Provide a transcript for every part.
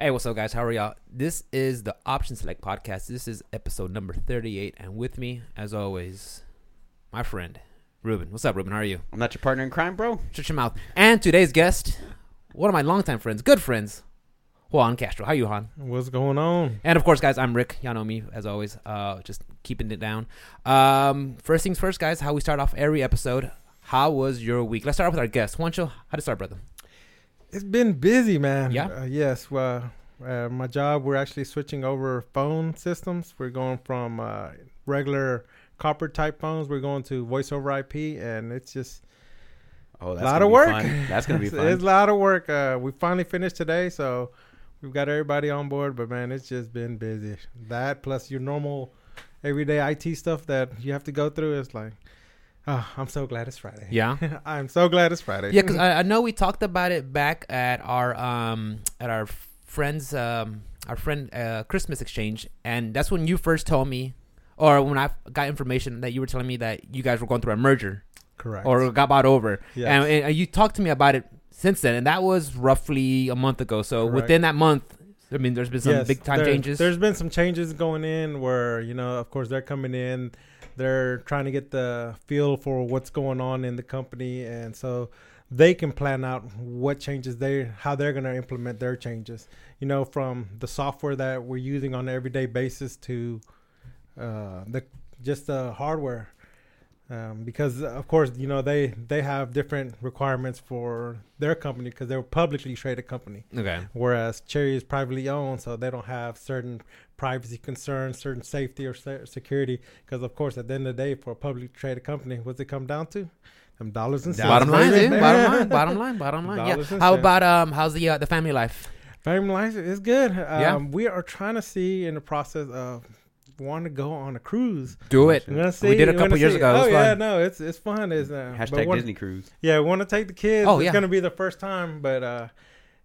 Hey, what's up, guys? How are y'all? This is the Option Select podcast. This is episode number 38. And with me, as always, my friend, Ruben. What's up, Ruben? How are you? I'm not your partner in crime, bro. Shut your mouth. And today's guest, one of my longtime friends, good friends, Juan Castro. How you, Juan? What's going on? And of course, guys, I'm Rick. Y'all know me as always. Uh, just keeping it down. Um, first things first, guys. How we start off every episode. How was your week? Let's start off with our guest, Juancho. How to start, brother? It's been busy, man. Yeah? Uh, yes. Well, uh, my job, we're actually switching over phone systems. We're going from uh, regular copper type phones. We're going to voice over IP, and it's just Oh, that's a lot of work. fun. That's gonna be it's, fun. it's a lot of work. Uh, we finally finished today, so we've got everybody on board. But man, it's just been busy. That plus your normal everyday IT stuff that you have to go through is like, oh, I'm so glad it's Friday. Yeah. I'm so glad it's Friday. Yeah, because I, I know we talked about it back at our um at our friends um our friend uh Christmas exchange, and that's when you first told me, or when I got information that you were telling me that you guys were going through a merger correct. or got bought over, Yes. and, and you talked to me about it since then, and that was roughly a month ago. So Correct. within that month, I mean, there's been some Yes, big time there- changes. There's been some changes going in where, you know, of course they're coming in, they're trying to get the feel for what's going on in the company and so they can plan out what changes they how they're going to implement their changes. You know, from the software that we're using on an everyday basis to uh the just the hardware. Um, because of course you know they they have different requirements for their company because they're a publicly traded company okay. whereas Cherry is privately owned, so they don't have certain privacy concerns, certain safety or se- security. Because of course, at the end of the day, for a publicly traded company, what's it come down to? Them dollars and cents. Bottom line, dude. Bottom line. Bottom line. Bottom line. Yeah. How about um? How's the uh, the family life? Family life is good. Um, Yeah. We are trying to see in the process of want to go on a cruise. Do it. We're gonna see. We did a couple years see. ago. It Oh was yeah, fun. no, it's it's fun. It's uh, but Hashtag one- Disney Cruise. Yeah, we want to take the kids. Oh, yeah. it's gonna be the first time, but uh,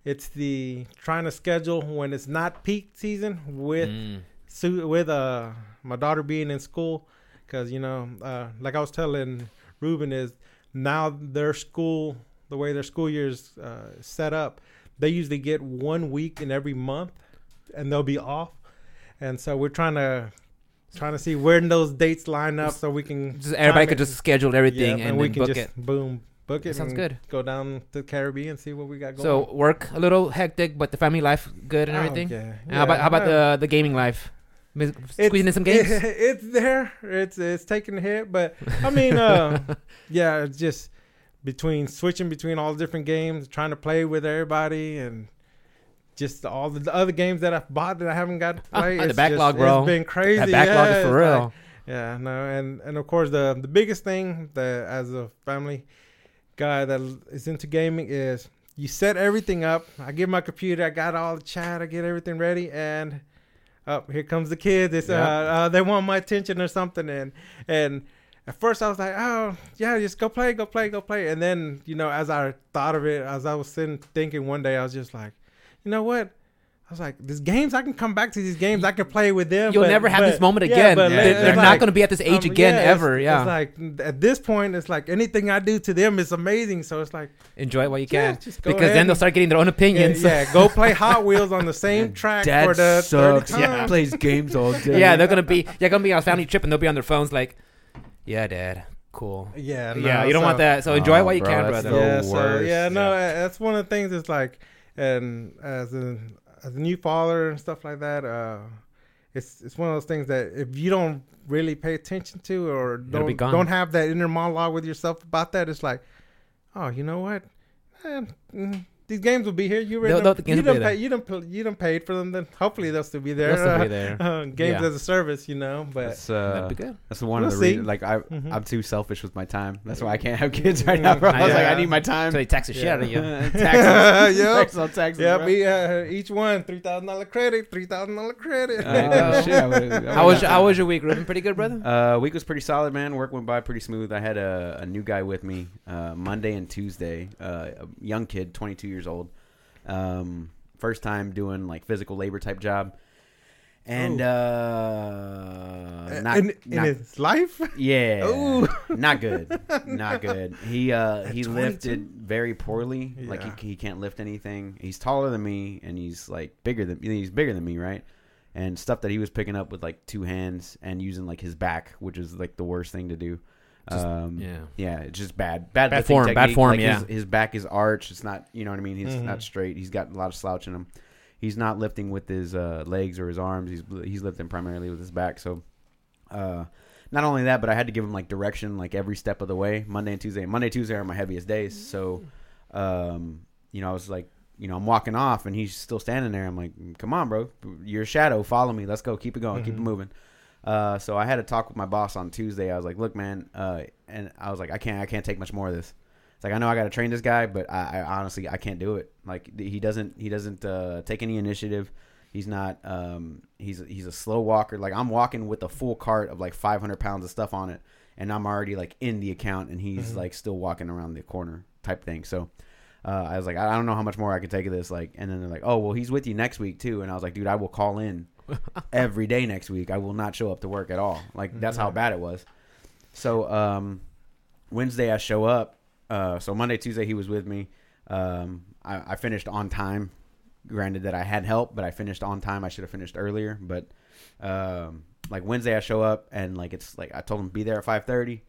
it's the trying to schedule when it's not peak season with Mm. su- with uh my daughter being in school because you know uh like i was telling ruben is now their school the way their school year is uh, set up they usually get one week in every month and they'll be off and so we're trying to trying to see when those dates line up so we can Just everybody could it. just schedule everything Yeah, and, we then can book just it. boom book it sounds good. go down to the caribbean and see what we got going So work a little hectic, but the family life good and Oh, everything. yeah, how about how about yeah. the the gaming life? Squeezing in some games. it's there. It's it's taking a hit, but I mean, uh, yeah, it's just between switching between all the different games, trying to play with everybody, and just all the other games that I've bought that I haven't got to Ah, play. the it's backlog, just, bro. It's been crazy. that backlog yeah, is for real. like- yeah, no, and and of course the the biggest thing that as a family guy that is into gaming is you set everything up. I get my computer, I got all the chat, I get everything ready, and up here comes the kids. It's uh, uh, they want my attention or something, and and at first I was like, oh yeah, just go play, go play, go play, and then you know as I thought of it, as I was sitting thinking one day, I was just like, you know what? I was like, these games, I can come back to these games. I can play with them. You'll but- never have but- this moment yeah, again. but They- it's They're not going to be at this age um, again yeah, ever. it's- Yeah. It's like at this point, it's like anything I do to them is amazing. So it's like Enjoy it while you Yeah, can, just go because ahead then they'll start getting their own opinions. yeah, go play Hot Wheels on the same track Dad for the sucks. 30 Yeah, times. plays games all day. Yeah, they're gonna be yeah gonna be on a family trip and they'll be on their phones like, yeah, dad, cool. Yeah, yeah, no, you don't so- want that. So enjoy it Oh, while you bro, can, brother. yeah, so yeah, no, uh, that's one of the things. It's like, and as a as a new father and stuff like that, uh, it's it's one of those things that if you don't really pay attention to or don't don't have that inner monologue with yourself about that, it's like, oh, you know what, mm, these games will be here. You They'll- already they'll- done, the you games will be done pay, you don't pl- you don't paid for them. Then hopefully they'll still be there. They'll still be there. uh, games Yeah. as a service, you know. But That's That'd uh, be good. that's one We'll of the see. reasons. Like I, Mhm. I'm too selfish with my time. That's why I can't have kids right now, bro. I was like, I need my time. So they tax the shit out of you. taxes. Yep. Taxes on taxes. yeah, be uh, each one three thousand dollar credit, three thousand dollar credit. Uh, shit, I would've- I would've How was got how was your week, Ruben? Pretty good, brother. Uh, week was pretty solid, man. Work went by pretty smooth. I had a, a new guy with me uh, Monday and Tuesday. Uh, a young kid, 22 years old. Um, first time doing like physical labor type job. and uh, not, in, in not- his life. yeah, Ooh. not good, not good. He uh he 22? lifted very poorly. Like he he can't lift anything. He's taller than me, and he's like bigger than he's bigger than me, right? And stuff that he was picking up with like two hands and using like his back, which is like the worst thing to do. Just- um, yeah. yeah, it's just bad, bad, Bad lifting form, bad form, Like, yeah. his, his back is arched. It's not, you know what I mean. He's Mhm. not straight. He's got a lot of slouch in him. He's not lifting with his uh, legs or his arms. He's he's lifting primarily with his back. So, uh, not only that, but I had to give him like direction, like every step of the way. Monday and Tuesday. Monday, Tuesday are my heaviest days. So, um, you know, I was like, you know, I'm walking off, and he's still standing there. I'm like, come on, bro, you're shadow. Follow me. Let's go. Keep it going. Keep it Mhm. moving. Uh, so I had to talk with my boss on Tuesday. I was like, "Look, man," uh, and I was like, "I can't, I can't take much more of this." It's like I know I got to train this guy, but I, I honestly I can't do it. Like he doesn't, he doesn't uh, take any initiative. He's not. Um, he's he's a slow walker. Like I'm walking with a full cart of like 500 pounds of stuff on it, and I'm already like in the account, and he's Mhm. like still walking around the corner type thing. So. Uh, I was like, I I don't know how much more I can take of this. Like, and then they're like, oh, well, he's with you next week too. And I was like, dude, I will call in every day next week. I will not show up to work at all. Like that's how Mhm. bad it was. So um, Wednesday I show up. Uh, so Monday, Tuesday he was with me. Um, I, I finished on time. Granted that I had help, but I finished on time. I should have finished earlier. But um, like Wednesday I show up and like it's like I told him be there at five thirty.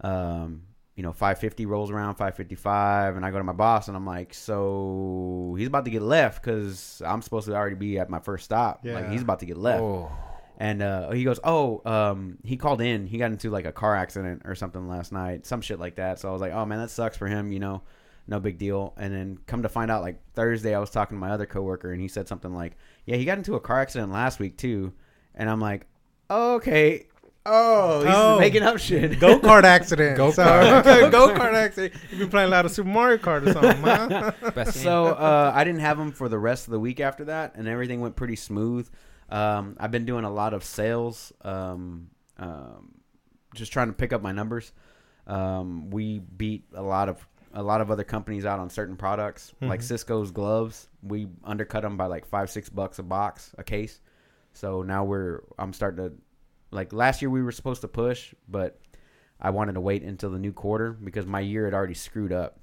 Um, you know, five fifty rolls around, five fifty five, and I go to my boss and I'm like, so he's about to get left because I'm supposed to already be at my first stop. Like he's about to get left. Oh. And uh, he goes, "Oh, um, he called in. He got into like a car accident or something last night, some shit like that." So I was like, "Oh man, that sucks for him. You know, no big deal." And then come to find out, like Thursday, I was talking to my other coworker, and he said something like, "Yeah, he got into a car accident last week too." And I'm like, "Okay, oh, he's Oh. making up shit." Go kart accident. Go-kart. So, go kart accident. You've been playing a lot of Super Mario Kart or something, huh? Best game. so uh, I didn't have him for the rest of the week after that, and everything went pretty smooth. Um, I've been doing a lot of sales, um, um, just trying to pick up my numbers. Um, we beat a lot of a lot of other companies out on certain products, like Mhm. Sysco's gloves. We undercut them by like five six bucks a box, a case. So now we're I'm starting to like last year we were supposed to push, but I wanted to wait until the new quarter because my year had already screwed up.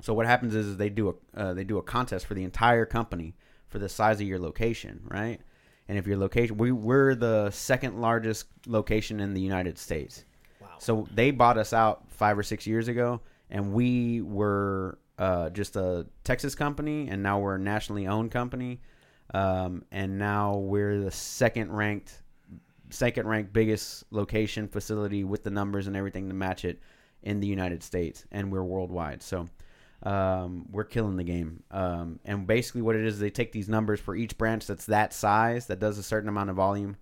So what happens is, is they do a uh, they do a contest for the entire company for the size of your location, right? And if your location, we we're the second largest location in the United States. Wow. So they bought us out five or six years ago, and we were uh, just a Texas company, and now we're a nationally owned company, um, and now we're the second ranked, second ranked biggest location facility with the numbers and everything to match it in the United States, and we're worldwide. So um, we're killing the game. Um, and basically, what it is, they take these numbers for each branch that's that size, that does a certain amount of volume.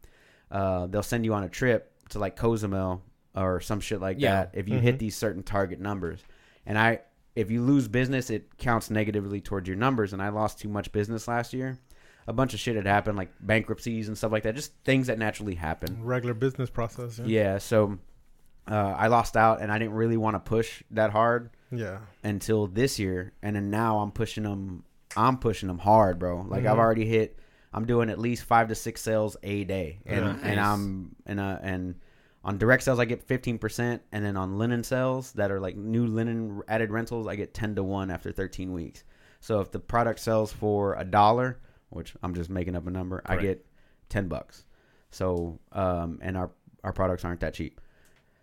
Uh, they'll send you on a trip to like Cozumel or some shit like Yeah. that if you hit Mhm. these certain target numbers. And I, if you lose business, it counts negatively towards your numbers. And I lost too much business last year. A bunch of shit had happened, like bankruptcies and stuff like that. Just things that naturally happen. Regular business process. Yeah. Yeah. So uh, I lost out, and I didn't really want to push that hard Yeah. until this year, and then now I'm pushing them. I'm pushing them hard, bro. Like I've Mhm. already hit. I'm doing at least five to six sales a day, and Yeah. and Nice. I'm and uh, and on direct sales I get 15 percent, and then on linen sales that are like new linen added rentals I get 10 to one after 13 weeks. So if the product sells for a dollar, which I'm just making up a number, I get 10 bucks. So um and our our products aren't that cheap.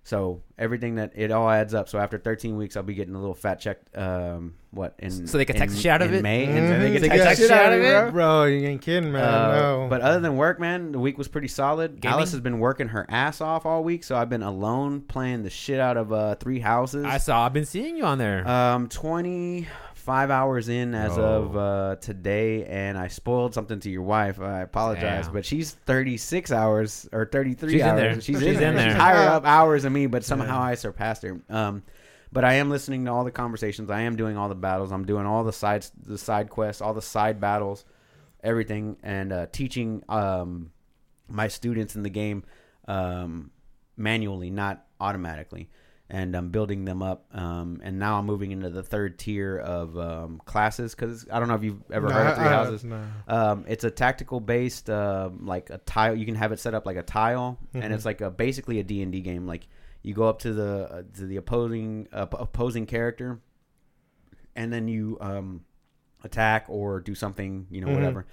So everything that it all adds up. So after 13 weeks, I'll be getting a little fat check. Um, what in So they can tax in- the shit out of in it? May, and Mhm. then they They can can tax the shit out of it, bro. Bro, you ain't kidding, man. Uh, no. But other than work, man, the week was pretty solid. Gaming? Alice has been working her ass off all week, so I've been alone playing the shit out of uh, three houses. I saw. I've been seeing you on there. Um, twenty five hours in as Oh. of uh, today, and I spoiled something to your wife. I apologize, Damn. but she's thirty six hours or thirty three She's in hours. there. She's, She's in, in there. there. She's higher up hours than me, but somehow Yeah. I surpassed her. Um, but I am listening to all the conversations. I am doing all the battles. I'm doing all the sides, the side quests, all the side battles, everything, and uh, teaching um, my students in the game um, manually, not automatically. And I'm building them up. Um, and now I'm moving into the third tier of um, classes because I don't know if you've ever No, heard of Three I- Houses. no. Um, it's a tactical based, uh, like a tile. You can have it set up like a tile, and Mhm. it's like a basically a D and D game. Like you go up to the uh, to the opposing uh, opposing character, and then you um, attack or do something, you know, Mhm. whatever.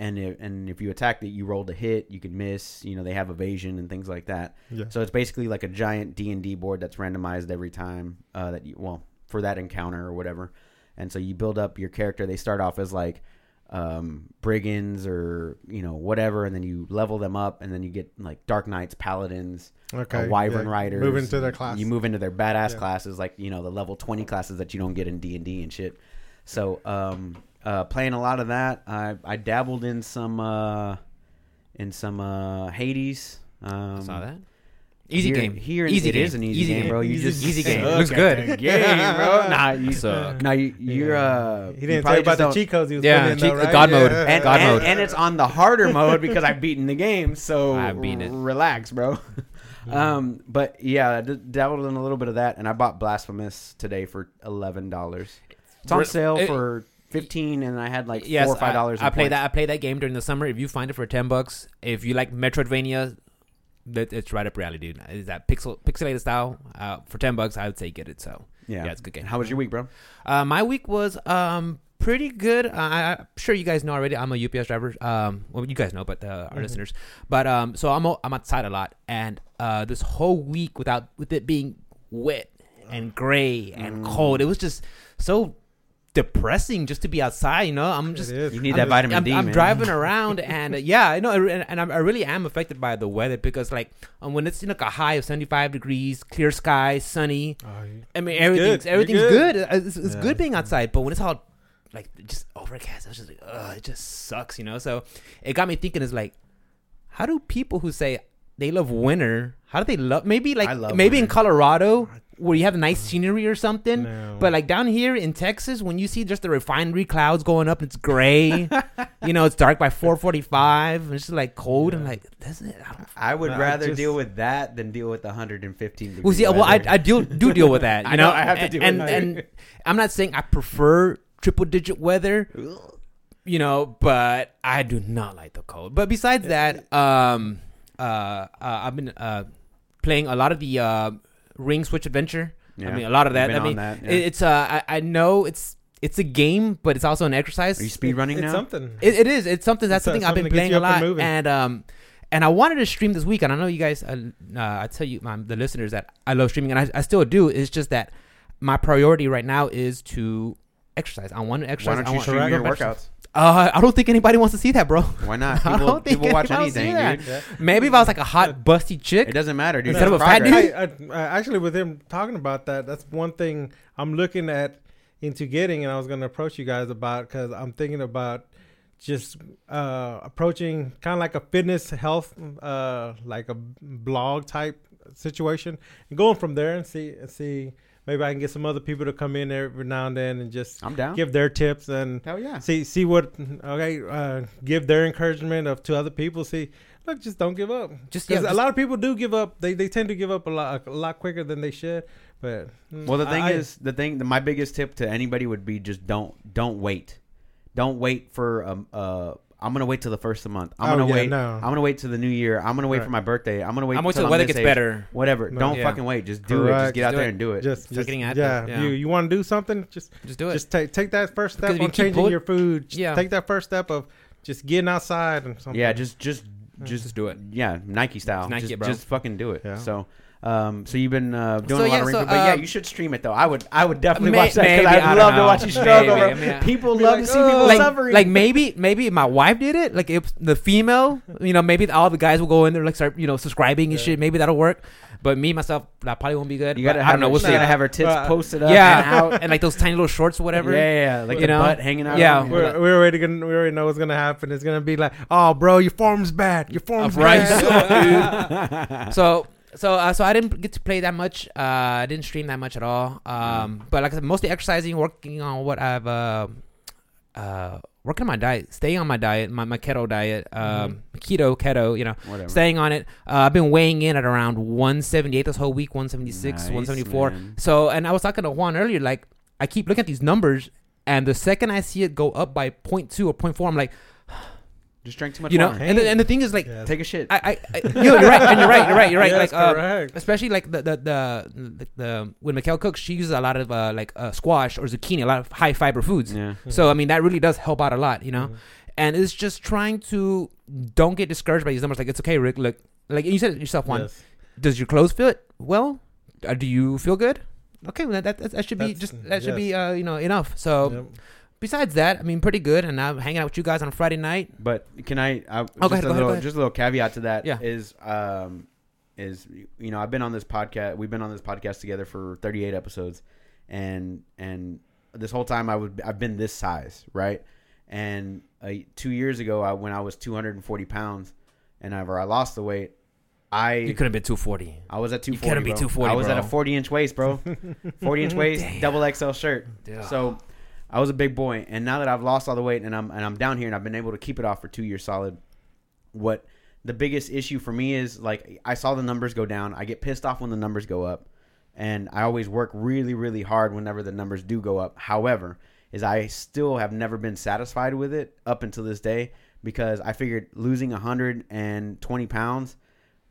And if, and if you attack it, you roll to hit. You can miss. You know, they have evasion and things like that. Yeah. So it's basically like a giant D and D board that's randomized every time uh, that you well for that encounter or whatever. And so you build up your character. They start off as like um, brigands or you know whatever, and then you level them up, and then you get like dark knights, paladins, okay. uh, wyvern yeah. riders. Move into their class. You move into their badass Yeah. classes, like you know the level twenty classes that you don't get in D and D and shit. So um, uh, playing a lot of that. I I dabbled in some uh, in some uh, Hades. Um, I saw that. Easy here, game. Here, Easy it game. is an easy, Easy game, game. bro. You Easy- just easy game. suck Looks good. the game, bro. Nah, you Suck. Nah, you, you're uh. he didn't tell probably you about just the don't- cheat codes he was Yeah, putting in, cheat- though, right? God mode. Yeah. and, God and, mode. and it's on the harder mode because I've beaten the game. So I've beaten it. Relax, bro. um, but yeah, I d- dabbled in a little bit of that, and I bought Blasphemous today for eleven dollars. It's on Re- sale it- for fifteen, and I had like yes, four or five dollars. I, I played that. I played that game during the summer. If you find it for ten bucks, if you like Metroidvania, that it's right up your alley, dude. Is that pixel pixelated style? Uh, for ten bucks, I would say get it. So Yeah, yeah, it's a good game. How was your week, bro? Uh, my week was um pretty good. Uh, I, I'm sure you guys know already. I'm a UPS driver. Um, well, you guys know, but uh, our Mhm. listeners. But um, so I'm I'm outside a lot, and uh, this whole week without with it being wet and gray and Mm. cold, it was just so depressing just to be outside. You know, I'm just You need I'm, that vitamin I'm, D, I'm man. driving around and uh, yeah, I know, and, and I'm, really am affected by the weather because like um, when it's in like a high of 75 degrees, clear skies, sunny. Oh. I mean, everything's good. Everything's good. good. It's, it's Yeah. good being outside, but when it's all like just overcast, it's just like, ugh, it just sucks, you know. So it got me thinking: is like, how do people who say they love winter, how do they love? Maybe like I love maybe in winter. Colorado where you have nice scenery or something. No. But like down here in Texas, when you see just the refinery clouds going up, it's gray. you know, it's dark by four forty-five. It's just like cold and Yeah. like doesn't it? I don't I would No, I rather just- deal with that than deal with the 115 degree Well, see, well, I. I deal, do deal with that. You I know, know, I have to deal and, with that. and I'm not saying I prefer triple digit weather, you know, but I do not like the cold. But besides that, um, uh, uh I've been uh playing a lot of the uh Ring Switch Adventure. I mean, a lot of that. been I on mean, that, yeah. it, it's uh, I, I know it's it's a game, but it's also an exercise. Are you speed running it's now? something. It, it is. It's something. That's It's, something I've been something that gets playing a up and lot, and um, and I wanted to stream this week. And I know you guys. Uh, uh, I tell you, um, the listeners, that I love streaming, and I, I still do. It's just that my priority right now is to exercise. I want to Why exercise. don't I you want, stream your Correct. workouts? Uh, I don't think anybody wants to see that, bro. Why not? I People, don't think people watch anybody wants to anything, dude. Yeah. Maybe if I was like a hot, busty chick. It doesn't matter, dude. Instead of a fat dude? I, I, I actually with him talking about that, that's one thing I'm looking at into getting, and I was going to approach you guys about because I'm thinking about just uh, approaching kind of like a fitness health, uh, like a blog type situation, and going from there and see and see maybe I can get some other people to come in every now and then and just I'm down. give their tips and Hell yeah. see see what okay uh, give their encouragement of to other people see look just don't give up Just because yeah, a lot of people do give up they, they tend to give up a lot a lot quicker than they should but mm, Well, the thing I- is, the thing, the, my biggest tip to anybody would be just don't, don't wait, don't wait for um, uh, I'm gonna wait till the first of the month. I'm Oh, gonna yeah, wait. no. I'm gonna wait till the new year. I'm gonna wait Right. for my birthday. I'm gonna wait. I'm waiting till till the weather this gets age. better. Whatever. No. Don't Yeah. fucking wait. Just do it. Correct. Just get Just out do there it. and do it. just, Start just getting yeah, active, yeah. you you want to do something just Just do it. just take take that first Because step if you on keep changing pull- your food Just Yeah. take that first step of just getting outside and something yeah, just, just, just, Just do it. Yeah, Nike style. Nike just, bro. just fucking do it. Yeah. So, um, so you've been uh, doing So, a lot yeah, of so, ring, but yeah, um, you should stream it though. I would, I would definitely May- watch that because I I'd don't love to watch you struggle. Maybe, bro. I mean, people love like, to see people like, suffering. like maybe maybe my wife did it like if the female you know maybe all the guys will go in there like start you know subscribing and Yeah. shit maybe that'll work but me myself that probably won't be good you gotta I don't know we'll you see gotta have her tits Well, posted up yeah and out. and like those tiny little shorts or whatever Yeah, yeah, yeah. like You the know? butt hanging out. Yeah. we're, we're already gonna we already know what's gonna happen it's gonna be like oh bro your form's bad your form's bad so so uh, so I didn't get to play that much. Uh, I didn't stream that much at all. Um, but like I said, mostly exercising, working on what I've uh, uh, working on my diet, staying on my diet, my, my keto diet, um, keto, keto, you know, Whatever. staying on it. Uh, I've been weighing in at around 178 this whole week, 176, Nice, 174. man. So, and I was talking to Juan earlier, like, I keep looking at these numbers, and the second I see it go up by 0.2 or 0.4, I'm like, Just drank too much you know, water. and the, and the thing is, like, Yes. Take a shit. I, I, I you know, you're right, and you're right, you're right, you're right. Yes, like, uh, especially like the the the, the, the when Mikhail cooks, she uses a lot of uh, like uh, squash or zucchini, a lot of high fiber foods. yeah. So I mean, that really does help out a lot, you know. Mhm. And it's just trying to don't get discouraged by these numbers. Like it's okay, Rick. Look, like you said it yourself, one. Yes. Does your clothes fit well? Uh, do you feel good? Okay, well, that, that that should be That's- just that should be uh, you know enough. So Yep. Besides that, I mean, pretty good. And I'm hanging out with you guys on Friday night. But can I? I just, Oh, ahead, a go ahead, little, ahead. just a little caveat to that Yeah. is, um, is you know I've been on this podcast. We've been on this podcast together for 38 episodes, and and this whole time I would I've been this size, right? And uh, two years ago, I, when I was 240 pounds, and I, I lost the weight, I You couldn't be 240. I was at 240. You couldn't be 240, I was at a 40 inch waist, bro. 40 inch waist, double XL shirt. Yeah. So I was a big boy, and now that I've lost all the weight and I'm and I'm down here and I've been able to keep it off for two years solid. What the biggest issue for me is like I saw the numbers go down. I get pissed off when the numbers go up, and I always work really really hard whenever the numbers do go up. However, is I still have never been satisfied with it up until this day because I figured losing 120 pounds,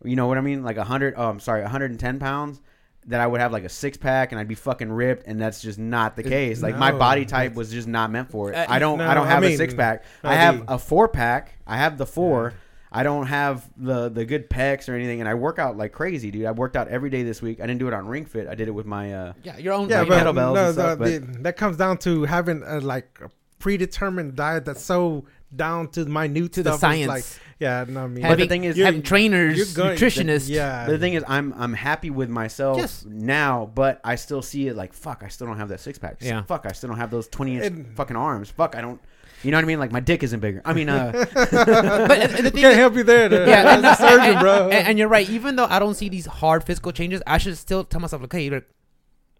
you know what I mean, like 100. Oh, I'm sorry, 110 pounds. That I would have like a six pack and I'd be fucking ripped, and that's just not the case. Like my no, body type was just not meant for it. Uh, I don't. no, I don't I have a mean, six pack. no, I have the- a four pack. I have the four. I don't have the the good pecs or anything, and I work out like crazy, dude. I worked out every day this week. I didn't do it on Ring Fit. I did it with my. uh Yeah, your own. Yeah, like but kettlebells no, and stuff, no, the- that comes down to having a like a predetermined diet that's so down to minute to the stuff. It's science. Like, yeah, no, I mean, But the thing is- having you're trainers, going- nutritionists. Yeah, the thing is, I'm I'm happy with myself Yes. now, but I still see it like fuck. I still don't have that six pack. Yeah. Fuck. I still don't have those twenty inch And- fucking arms. Fuck. I don't. You know what I mean? Like my dick isn't bigger. I mean, uh, but and, and the thing can't is- help you there. To, yeah, as a surgeon, bro. And, and you're right. Even though I don't see these hard physical changes, I should still tell myself, okay, you're,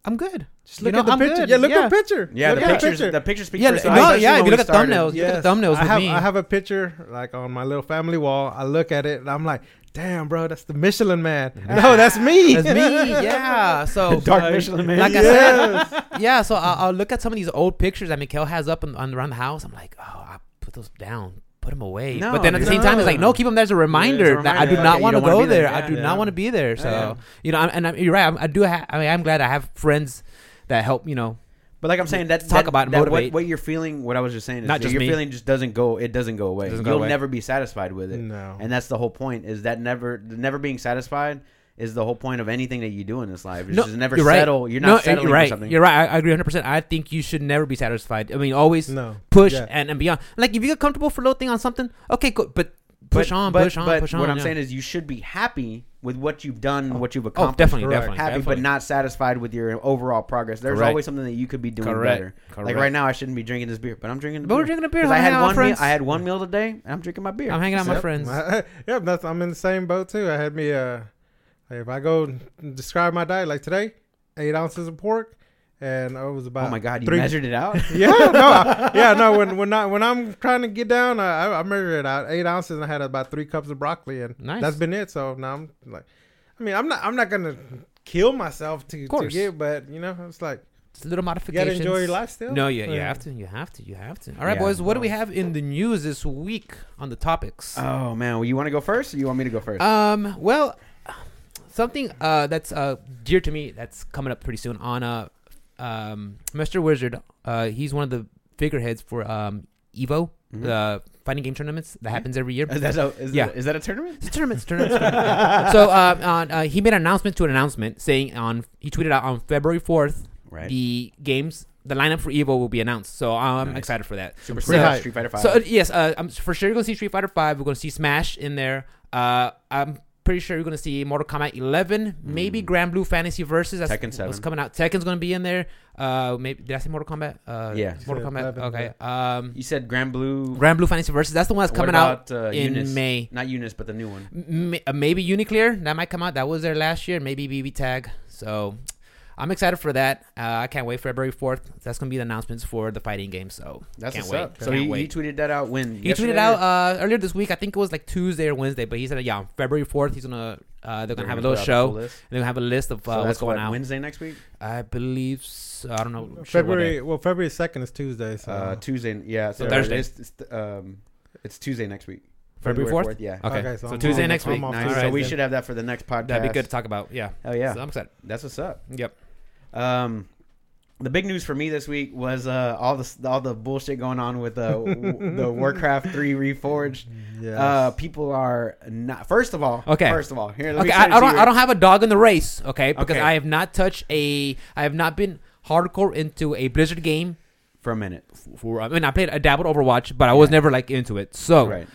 I'm good. Just You look know, at the I'm picture. good. Yeah, look Yeah. at the picture. yeah, Look the at pictures, the pictures speak Yeah, for no, itself. yeah. Especially If you look at started. thumbnails, look at the thumbnails I with have, me. I have a picture like on my little family wall. I look at it and I'm like, damn, bro, that's the Michelin man. No, that's me. That's me. Yeah. So Dark Like- Michelin man. Like I Yes. said, yeah. So I'll, I'll look at some of these old pictures that Mikhail has up on, on around the house. I'm like, oh, I put those down. Put them away. No, but then at the dude. same time, it's like, no, keep them there as a reminder, a that I do not Okay, want to go be there. there. I do Yeah. not want to be there. So Yeah. you know, I'm, and I'm, you're right. I'm, I do. Ha- I mean, I'm glad I have friends that help. You know, But like I'm saying, that Talk that- about it, that what, motivate. what you're feeling. What I was just saying is Not that just your me. feeling just doesn't go. It doesn't go away. Doesn't go You'll away. never be satisfied with it, No. and that's the whole point. Is that never never being satisfied is the whole point of anything that you do in this life. It's No, just never you're right. settle. You're no, not settling you're right. for something. You're right. I, I agree 100. percent I think you should never be satisfied. I mean, always no. push Yeah. and, and beyond. Like if you get comfortable for a little thing on something, okay, cool. But push But- on, but, push on, but push on. What I'm yeah. saying is, you should be happy with what you've done, what you've oh, accomplished. definitely, Correct. definitely, Happy, definitely. but not satisfied with your overall progress. There's Correct. always something that you could be doing Correct. better. Correct. Like right now, I shouldn't be drinking this beer, but I'm drinking the But beer. we're drinking a beer. 'Cause I'm had one with meal. I had one meal today, and I'm drinking my beer. I'm hanging out with my friends. yeah, that's I'm in the same boat too. I had me uh, if I go describe my diet like today, eight ounces of pork, and I was about Oh my god, you three- measured it out. yeah, no, I- yeah, no. When when I when I'm trying to get down, I, I- I measure it out eight ounces, and I had about three cups of broccoli, and Nice. that's been it. So now I'm like, I mean, I'm not I'm not gonna kill myself to, to get, but you know, it's like It's a little you modifications. gotta enjoy your life still. No, yeah, you Yeah. have to. You have to. You have to. All right, Yeah. boys. What do we have in the news this week on the topics? Oh man, well, you want to go first, or you want me to go first? Um, well, something uh that's uh dear to me that's coming up pretty soon on uh um Mr. Wizard. Uh, he's one of the figureheads for um Evo, Mhm. the fighting game tournaments that happens every year. is that a, is yeah. that, is that a tournament? It's a tournament. It's a tournament. it's a tournament, so uh, on, uh, he made an announcement to an announcement saying on he tweeted out on February fourth Right. the games the lineup for Evo will be announced. So I'm Nice. excited for that. Super Pretty Street, Fighter Five. So uh, yes, uh, I'm for sure you're gonna see Street Fighter Five. We're gonna see Smash in there. Uh, I'm pretty sure you're gonna see Mortal Kombat 11, maybe Mm. Granblue Fantasy Versus. That's Tekken what's 7. coming out. Tekken's gonna be in there. Uh, maybe did I say Mortal Kombat? Uh, Yeah. Mortal Kombat. 11, Okay. Um, you said Granblue. Grand Blue Fantasy Versus. That's the one that's What coming out about, uh, in Unist? May. Not Unist, but the new one. M- uh, maybe UNICLR that might come out. That was there last year. Maybe BB Tag. So I'm excited for that. Uh, I can't wait. February 4th. That's gonna be the announcements for the fighting game. So That's can't what's wait. up. So Can't he, he tweeted that out when He yesterday tweeted out uh, earlier this week. I think it was like Tuesday or Wednesday, but he said, "Yeah, February 4th. He's gonna uh, they're gonna have a little show. full And they're gonna have a list of uh, So what's going what, on. Wednesday next week. I believe. So, I don't know. February day. well February second is Tuesday, so Uh, Tuesday, yeah. So So Thursday. It's, it's, um, it's Tuesday next week. February 4th? Yeah. Okay. Okay, so, so Tuesday off- next week. Nice. All so we then. should have that for the next podcast. That'd be good to talk about. Yeah. Oh yeah, So I'm excited. that's what's up. Yep. Um, the big news for me this week was uh, all the all the bullshit going on with uh, the Warcraft Three Reforged. yes. Uh, people are not. First of all, Okay. First of all, here. Let Okay, say I, I don't. I don't have a dog in the race. Okay, because Okay. I have not touched a. I have not been hardcore into a Blizzard game. for a minute. For I mean, I played. a dabbled Overwatch, but I was Yeah. never like into it. So Right.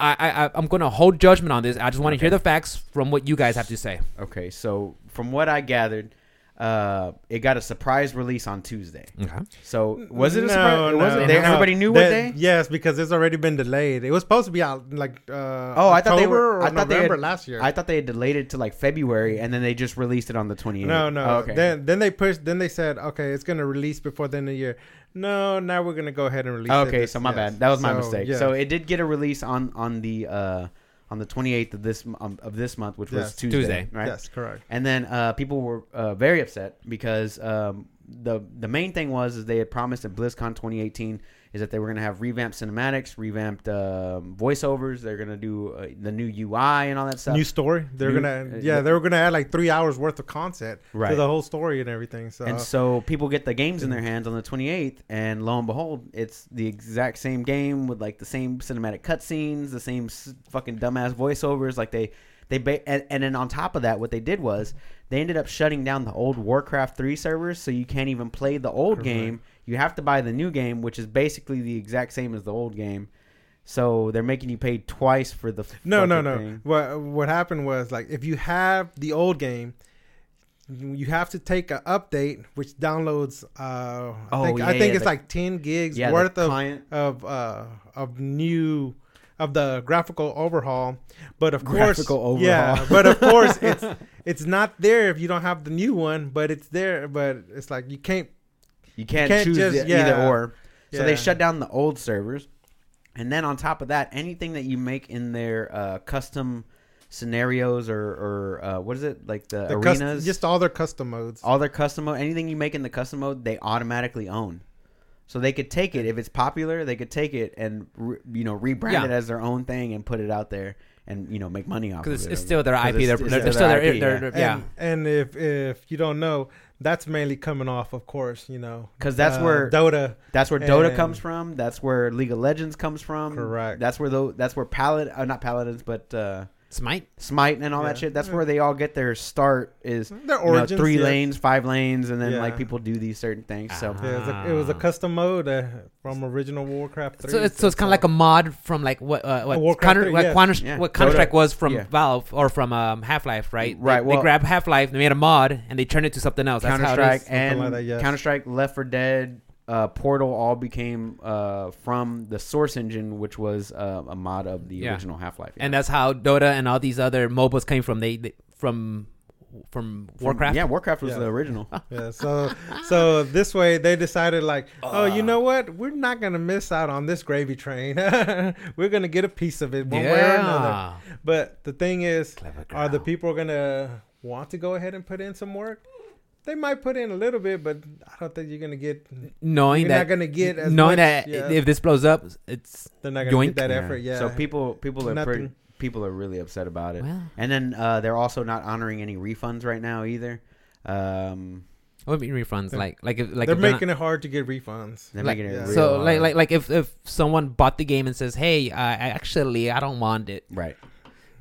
I, I, I- I'm gonna hold judgment on this. I just want to Okay. hear the facts from what you guys have to say. Okay. So from what I gathered, uh, it got a surprise release on Tuesday. Okay. So was it a No, surprise? It no, wasn't. no. They, everybody knew what That- day. Yes, because it's already been delayed. It was supposed to be out like uh, Oh, I thought they were- October or I thought they November had- last year. I thought they had delayed it to like February, and then they just released it on the 28th. no, no. Oh, okay. Then then they pushed. Then they said, okay, it's gonna release before the end of the year. No, now we're gonna go ahead and release. it okay, this- so my yes. bad. That was my So, mistake. yeah. So it did get a release on on the uh on the 28th of this um, of this month, which was Yes. Tuesday, Tuesday. right? yes, correct. And then uh, people were uh, very upset because um, the the main thing was is they had promised at BlizzCon 2018 is that they were going to have revamped cinematics, revamped um, voiceovers. They're going to do uh, the new UI and all that stuff. New story. They're New- gonna uh, yeah, the- they were gonna add like three hours worth of content Right. to the whole story and everything. So and so people get the games in their hands on the 28th, and lo and behold, it's the exact same game with like the same cinematic cutscenes, the same s- fucking dumbass voiceovers. Like they, they, ba- and, and then on top of that, what they did was they ended up shutting down the old Warcraft 3 servers, so you can't even play the old Correct. game. You have to buy the new game, which is basically the exact same as the old game. So they're making you pay twice for the no, no, no. thing. What what happened was like if you have the old game. You have to take an update, which downloads. Uh, I Oh, think, yeah, I think yeah, it's the- like ten gigs Yeah, worth of client of uh of new of the graphical overhaul but of Graphical course overhaul. yeah but of course it's it's not there if you don't have the new one but it's there but it's like you can't You can't, can't choose just- yeah. either or. So they shut down the old servers, and then on top of that, anything that you make in their uh, custom scenarios or, or uh, what is it like the, the cus- arenas, just all their custom modes all their custom mode, anything you make in the custom mode, they automatically own. So they could take it if it's popular. They could take it and re, you know rebrand Yeah. it as their own thing and put it out there and you know make money off. Because of it's, it. it's still their IP. it's- They're, they're, still still their their, IP, they're- yeah. yeah. and, and if if you don't know that's mainly coming off of course you know, because that's uh, where- dota That's where Dota And- comes from. That's where League of Legends comes from. Correct. That's where the that's where Paladin, uh, not Paladins, but uh, Smite. Smite and all that shit. That's Yeah. where they all get their start. Is their you know, origins three yeah. lanes, five lanes, and then Yeah. like people do these certain things. So Ah. Yeah, it was a, it was a custom mode uh, from original Warcraft 3. So it's, so it's kind of like a mod from like what uh, what Counter, three, what, yes. Counter, Yeah. what Counter Strike was from yeah. Valve or from um, Half Life, right? Right, They, well- they grabbed Half Life, they made a mod, and they turned it to something else. Counter Strike and like that, yes. Counter Strike, Left 4 Dead, uh, Portal all became uh, from the Source Engine, which was uh, a mod of the Yeah. original Half Life. and that's how Dota and all these other MOBAs came from. They, they from from Warcraft. Yeah, Warcraft was Yeah. the original. Yeah, so so this way they decided like, oh, you know what? We're not gonna miss out on this gravy train. We're gonna get a piece of it one way or another. But the thing is, are the people gonna want to go ahead and put in some work? They might put in a little bit, but I don't think you're gonna get. knowing You're that not gonna get as knowing much, that yeah. if this blows up, it's They're not gonna Yoink. get that Yeah. effort. Yeah. So people people are pretty, people are really upset about it. well. And then uh, they're also not honoring any refunds right now either. Um, What mean refunds? They're- Like like if like they're if not- making it hard to get refunds. they're Like- making it yeah. real so like like like if if someone bought the game and says, "Hey, uh, actually, I don't want it. right.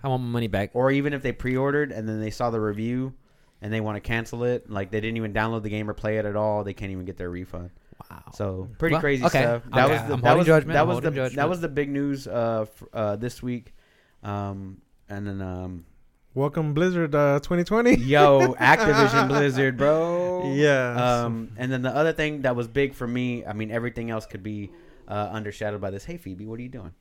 I want my money back." Or even if they pre-ordered and then they saw the review and they want to cancel it, like they didn't even download the game or play it at all, they can't even get their refund. Wow. So pretty Well, crazy okay. stuff. That Okay, was the, I'm that was judgment, that I'm was the holding that was the big news uh, f- uh this week. Um, and then um, Welcome Blizzard uh, 2020. yo, Activision Blizzard, bro. Yeah. Um, and then the other thing that was big for me, I mean, everything else could be uh, undershadowed by this. Hey, Phoebe, what are you doing?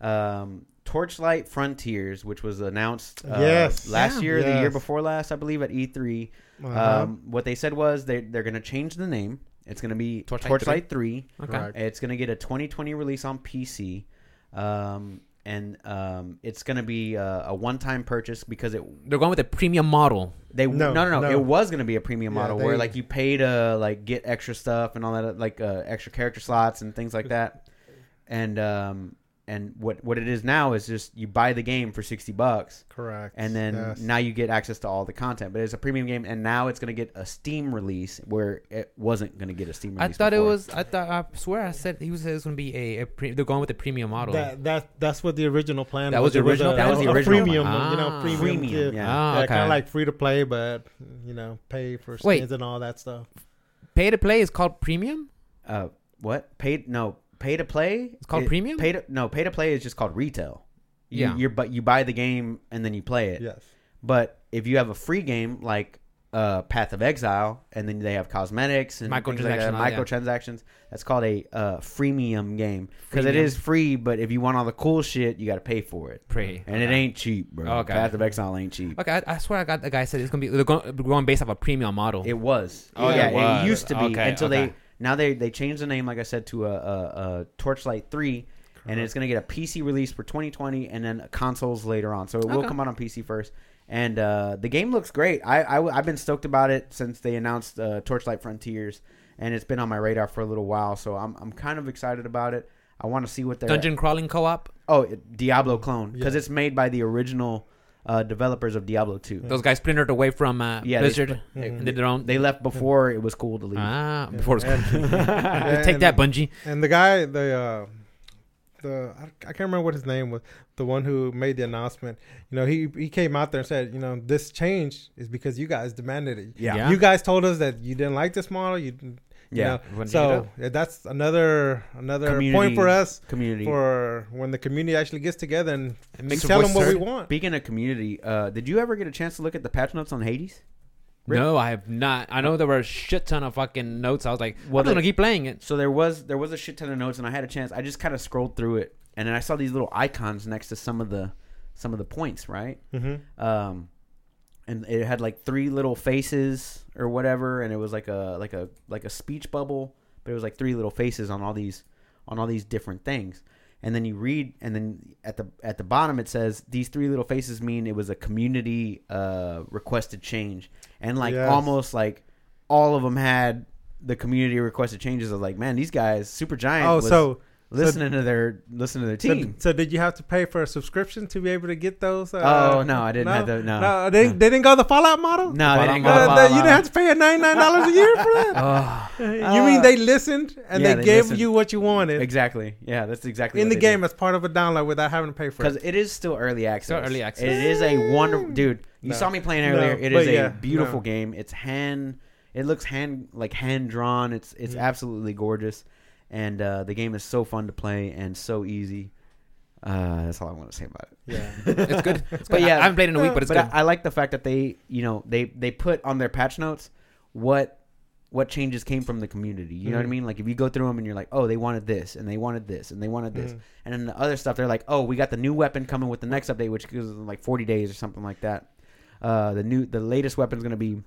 Um, Torchlight Frontiers, which was announced uh, Yes. last Yeah. year, the year before last, I believe, at E3. Uh-huh. Um, what they said was they they're going to change the name. It's going to be Torchlight Torchlight, 3. Okay. It's going to get a 2020 release on PC. Um, and um, it's going to be a, a one-time purchase because it They're going with a premium model. they No, no no no, no. it was going to be a premium Yeah, model where like you pay to like get extra stuff and all that like uh, extra character slots and things like that. And um and what what it is now is just you buy the game for 60 bucks Correct. and then Yes. now you get access to all the content. But it's a premium game, and now it's going to get a Steam release where it wasn't going to get a Steam release I release. thought it was. I thought. I swear. I said he was. It was going to be a. a pre, they're going with a premium model. That that that's what the original plan. That was the original a- That was the original premium. plan. You know, Ah. premium. Premium, to- yeah. Ah, yeah, okay. kind of like free to play, but you know, pay for Wait. and all that stuff. Pay to play is called premium. Uh, what paid? No, pay to play. It's called it- premium? Pay to no, pay to play is just called retail. You, Yeah. you're but you buy the game and then you play it. Yes. But if you have a free game like uh, Path of Exile, and then they have cosmetics and things like that, Microtransaction, yeah. microtransactions, that's called a uh, freemium game because it is free. But if you want all the cool shit, you got to pay for it, Pray. and it ain't cheap, bro. Okay. Path of Exile ain't cheap. Okay, I, I swear I got the guy said it's gonna be they're going, based off a premium model. It was. Oh, yeah, it was. it used to be Okay, until okay. they now they they changed the name, like I said, to a, a, a Torchlight Three, and it's going to get a PC release for 2020, and then consoles later on. So it will Okay. come out on PC first. And uh, the game looks great. I, I have been stoked about it since they announced uh, Torchlight Frontiers, and it's been on my radar for a little while. So I'm I'm kind of excited about it. I want to see what they're Dungeon crawling co-op. oh it- Diablo clone because Yeah. it's made by the original uh, developers of Diablo 2. Those guys splintered away from uh, Yeah, they Blizzard split- and did their own. They left before it was cool to leave. ah, Yeah. before it was And- take and- that, Bungie. And the guy, the uh, the I, I can't remember what his name was. The one who made the announcement. You know, he he came out there and said, you know, this change is because you guys demanded it. Yeah. Yeah. You guys told us that you didn't like this model. You, didn't- you Yeah. know, so yeah, that's another another Community point for us community. for when the community actually gets together and It makes tell them what we want. Speaking of community, uh, did you ever get a chance to look at the patch notes on Hades? Rick? No, I have not. I know there were a shit ton of fucking notes. I was like, Well, I'm they- gonna keep playing it. So there was there was a shit ton of notes, and I had a chance. I just kind of scrolled through it, and then I saw these little icons next to some of the some of the points, right? Mm-hmm. Um, and it had like three little faces or whatever, and it was like a like a like a speech bubble, but it was like three little faces on all these on all these different things. And then you read, and then at the at the bottom it says these three little faces mean it was a community uh, requested change, and like Yes. almost like all of them had the community requested changes. of like, man, these guys, Supergiant, Oh, was so listening to their listening to their so, team. so did you have to pay for a subscription to be able to get those? Uh, oh no, I didn't have to. No, no, they, they didn't go the Fallout model. no, they didn't go. model. Uh, to they- you Fallout. didn't have to pay ninety nine dollars a year for that. Oh, you mean they listened and yeah, they, they gave listened. you what you wanted Exactly. Yeah, that's exactly in what the game did. as part of a download without having to pay for it. because it? it is still early access. Still early access. It is a wonderful dude. You No. saw me playing earlier. It but a yeah, beautiful no. game. It's hand. It looks hand like hand drawn. It's it's Mhm. absolutely gorgeous, and uh, the game is so fun to play and so easy. Uh, that's all I want to say about it. Yeah. it's good. It's But good. yeah, I haven't played in a week, but it's but good. I, I like the fact that they, you know, they they put on their patch notes what what changes came from the community. You know what I Mhm. mean? Like if you go through them and you're like, oh, they wanted this and they wanted this and they wanted this, Mhm. and then the other stuff they're like, oh, we got the new weapon coming with the next update, which goes in like 40 days or something like that. Uh, the new the latest weapon's gonna be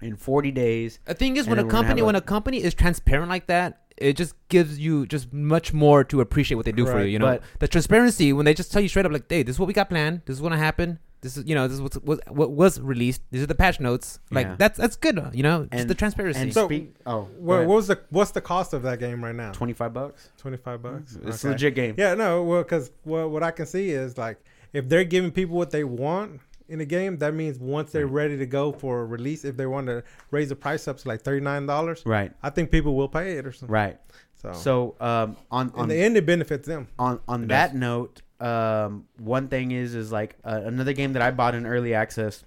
in 40 days. The thing is, when a then we're gonna company have when a- a company is transparent like that, it just gives you just much more to appreciate what they do for you. You know, But- the transparency when they just tell you straight up, like, "Hey, this is what we got planned. This is what's gonna happen. This is you know this is what's, what what was released. These are the patch notes. Like Yeah. that's that's good. You know, just the transparency. And So- speak, oh, What, what was the what's the cost of that game right now? 25 bucks. Twenty five bucks. Mm-hmm. It's Okay. a legit game. Yeah, no, well, because what what I can see is like if they're giving people what they want in a game, that means once they're ready to go for a release, if they want to raise the price up to like thirty nine dollars, Right. I think people will pay it or something. Right. So, So um, on in the end, it benefits them. on on It that does. note, um, one thing is is like uh, another game that I bought in early access,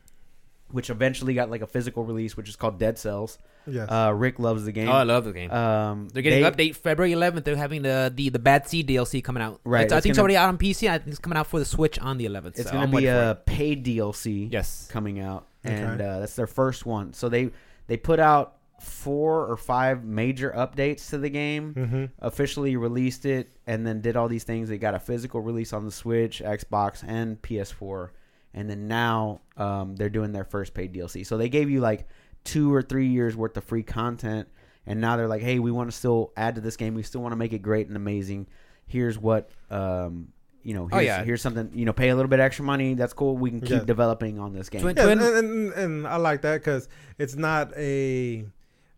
which eventually got like a physical release, which is called Dead Cells. Yes. Uh, Rick loves the game. oh, I love the game. um, They're getting they- update February 11th. They're having the the the Bad Seed DLC coming out. Right, It's- I it's think it's gonna- already out on PC. I think it's coming out for the Switch on the 11th. It's so gonna be a it. paid DLC yes. coming out, Okay. and uh, that's their first one. So they they put out four or five major updates to the game. Mm-hmm. Officially released it, and then did all these things. They got a physical release on the Switch, Xbox, and PS4, and then now um, they're doing their first paid DLC. So they gave you like two or three years worth of free content, and now they're like, hey, we want to still add to this game. We still want to make it great and amazing. Here's what. Um, you know, Oh, here's, yeah. here's something. You know, pay a little bit extra money. That's cool. We can keep Yeah. developing on this game. Twin- Yeah, Twin- and, and, and I like that because it's not a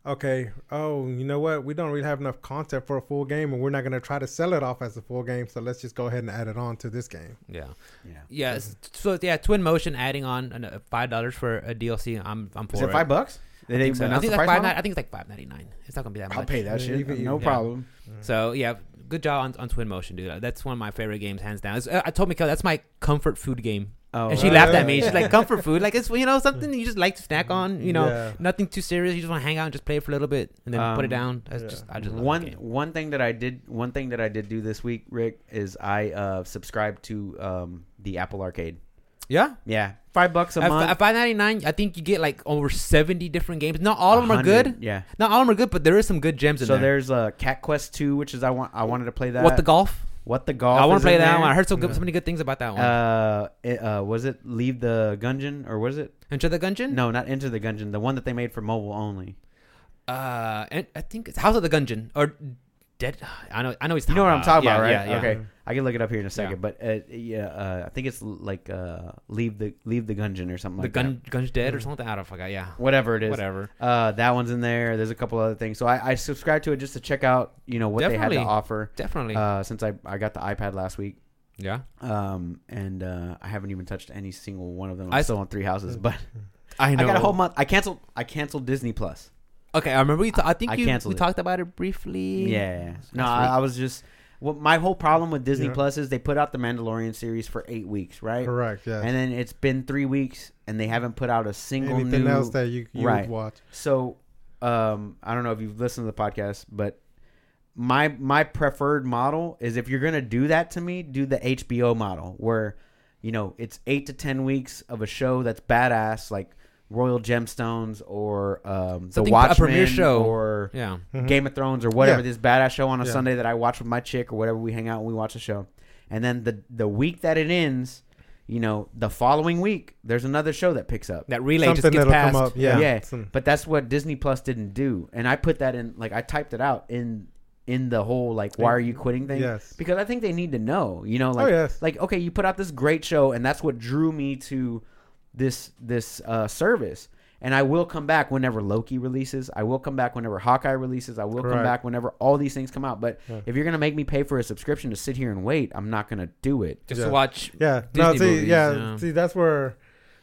okay. Oh, you know what? We don't really have enough content for a full game, and we're not going to try to sell it off as a full game. So let's just go ahead and add it on to this game. Yeah. yeah. Yeah. s- So yeah, Twin Motion adding on uh, five dollars for a DLC. I'm I'm for Is it five bucks? I think, so. I think it's like five. I think it's like five ninety nine. It's not gonna be that much. I'll pay that shit. even- no yeah. problem. So yeah, good job on, on Twin Motion, dude. That's one of my favorite games, hands down. Uh, I told Mikhail that's my comfort food game, Oh, and she uh, laughed at me. yeah. She's like, "Comfort food, like it's you know something you just like to snack on. You know, Yeah. nothing too serious. You just want to hang out and just play it for a little bit, and then put it Um, down. That's yeah. just I just one one thing that I did one thing that I did do this week, Rick, is I uh, subscribed to um, the Apple Arcade. Yeah, Yeah, five bucks a at, month. at five ninety nine, I think you get like over seventy different games. Not all of them are good. Yeah. Not all of them are good, but there is some good gems in So there. So there's uh, Cat Quest two, which is I want I wanted to play that. What the golf? What the golf? I want to play that there. one. I heard so good, so many good things about that one. Uh, it, uh, was it Leave the Gungeon or was it? Enter the Gungeon? No, not Enter the Gungeon. The one that they made for mobile only. Uh, and I think it's House of the Gungeon or Dead. I know. I know. He's You know what I'm talking yeah, about, right? Yeah, yeah. Okay. I can look it up here in a second, but uh, yeah, uh, I think it's like uh, leave the leave the Gungeon or something The like gun, gun's dead or something. I don't forget. Yeah. Whatever it is. Whatever. Uh, that one's in there. There's a couple other things. So I, I subscribed to it just to check out, you know, what they had to offer. Definitely. Uh, since I, I got the iPad last week, yeah. um, and uh, I haven't even touched any single one of them. I'm I- still on three houses, but I I got a whole month. I canceled. I canceled Disney Plus. Okay, I remember. We ta- I think I you, canceled we it. talked about it briefly. Yeah. No, I. I was just. Well, my whole problem with Disney Yeah. Plus is they put out the Mandalorian series for eight weeks, right? Correct. Yeah. And then it's been three weeks, and they haven't put out a single Anything new. else that you, you Right. would watch? So, um, I don't know if you've listened to the podcast, but my my preferred model is if you're gonna do that to me, do the HBO model where, you know, it's eight to ten weeks of a show that's badass, like Royal Gemstones or um, The Something- a Watchmen premiere show. or Yeah. Mhm. Game of Thrones or whatever Yeah. this badass show on a Yeah. Sunday that I watch with my chick or whatever we hang out and we watch a show, and then the the week that it ends. You know, the following week, there's another show that picks up. That relay Something just gets that'll passed. come up. Yeah. Yeah. Some- But that's what Disney Plus didn't do, and I put that in like I typed it out in in the whole like why are you quitting thing Yes. because I think they need to know, you know, like oh yes. like okay, you put out this great show, and that's what drew me to this this uh, service. And I will come back whenever Loki releases. I will come back whenever Hawkeye releases. I will come back whenever all these things come out. But Yeah. if you're gonna make me pay for a subscription to sit here and wait, I'm not gonna do it. Just Yeah. watch. Yeah. no. See. movies, yeah, yeah. See, that's where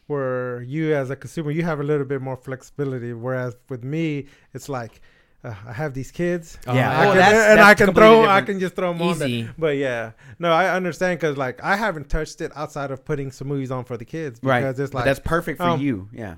where you as a consumer you have a little bit more flexibility. Whereas with me, it's like. Uh, I have these kids, Oh, Yeah, I well, can, that's- and that's I can completely throw, I can just throw them on there. But yeah, no, I understand because like I haven't touched it outside of putting some movies on for the kids Right. because it's But like that's perfect for um, you. Yeah.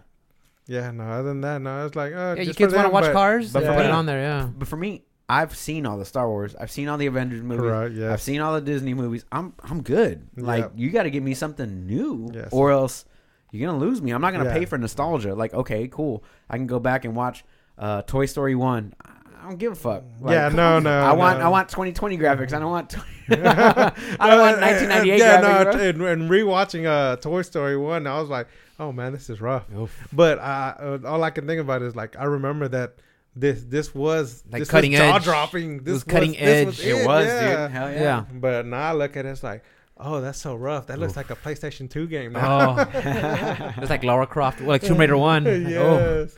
yeah, no, other than that, no, it's like uh, Yeah, you kids want to watch but- cars. but But for put it on there. Yeah. But for me, I've seen all the Star Wars. I've seen all the Avengers movies. Correct, yes. I've seen all the Disney movies. I'm I'm good. Like Yep. you got to give me something new, Yes. or else you're gonna lose me. I'm not gonna Yeah. pay for nostalgia. Like okay, cool. I can go back and watch uh, Toy Story one. I don't give a fuck. Like, Yeah, no, no, I want no. I want 2020 graphics. I don't want. 20 I don't want Uh, 1998 yeah, graphics. no, and, and rewatching uh, Toy Story one, I was like, oh man, this is rough. But I, uh, all I can think about is like I remember that this this was Like this cutting was edge. jaw dropping. This was cutting was edge. it was, yeah. dude. Hell yeah. Yeah. But now I look at it, it's like, oh, that's so rough. That looks like a PlayStation Two game now. Oh, it's like Lara Croft, like Tomb Raider One. Oh,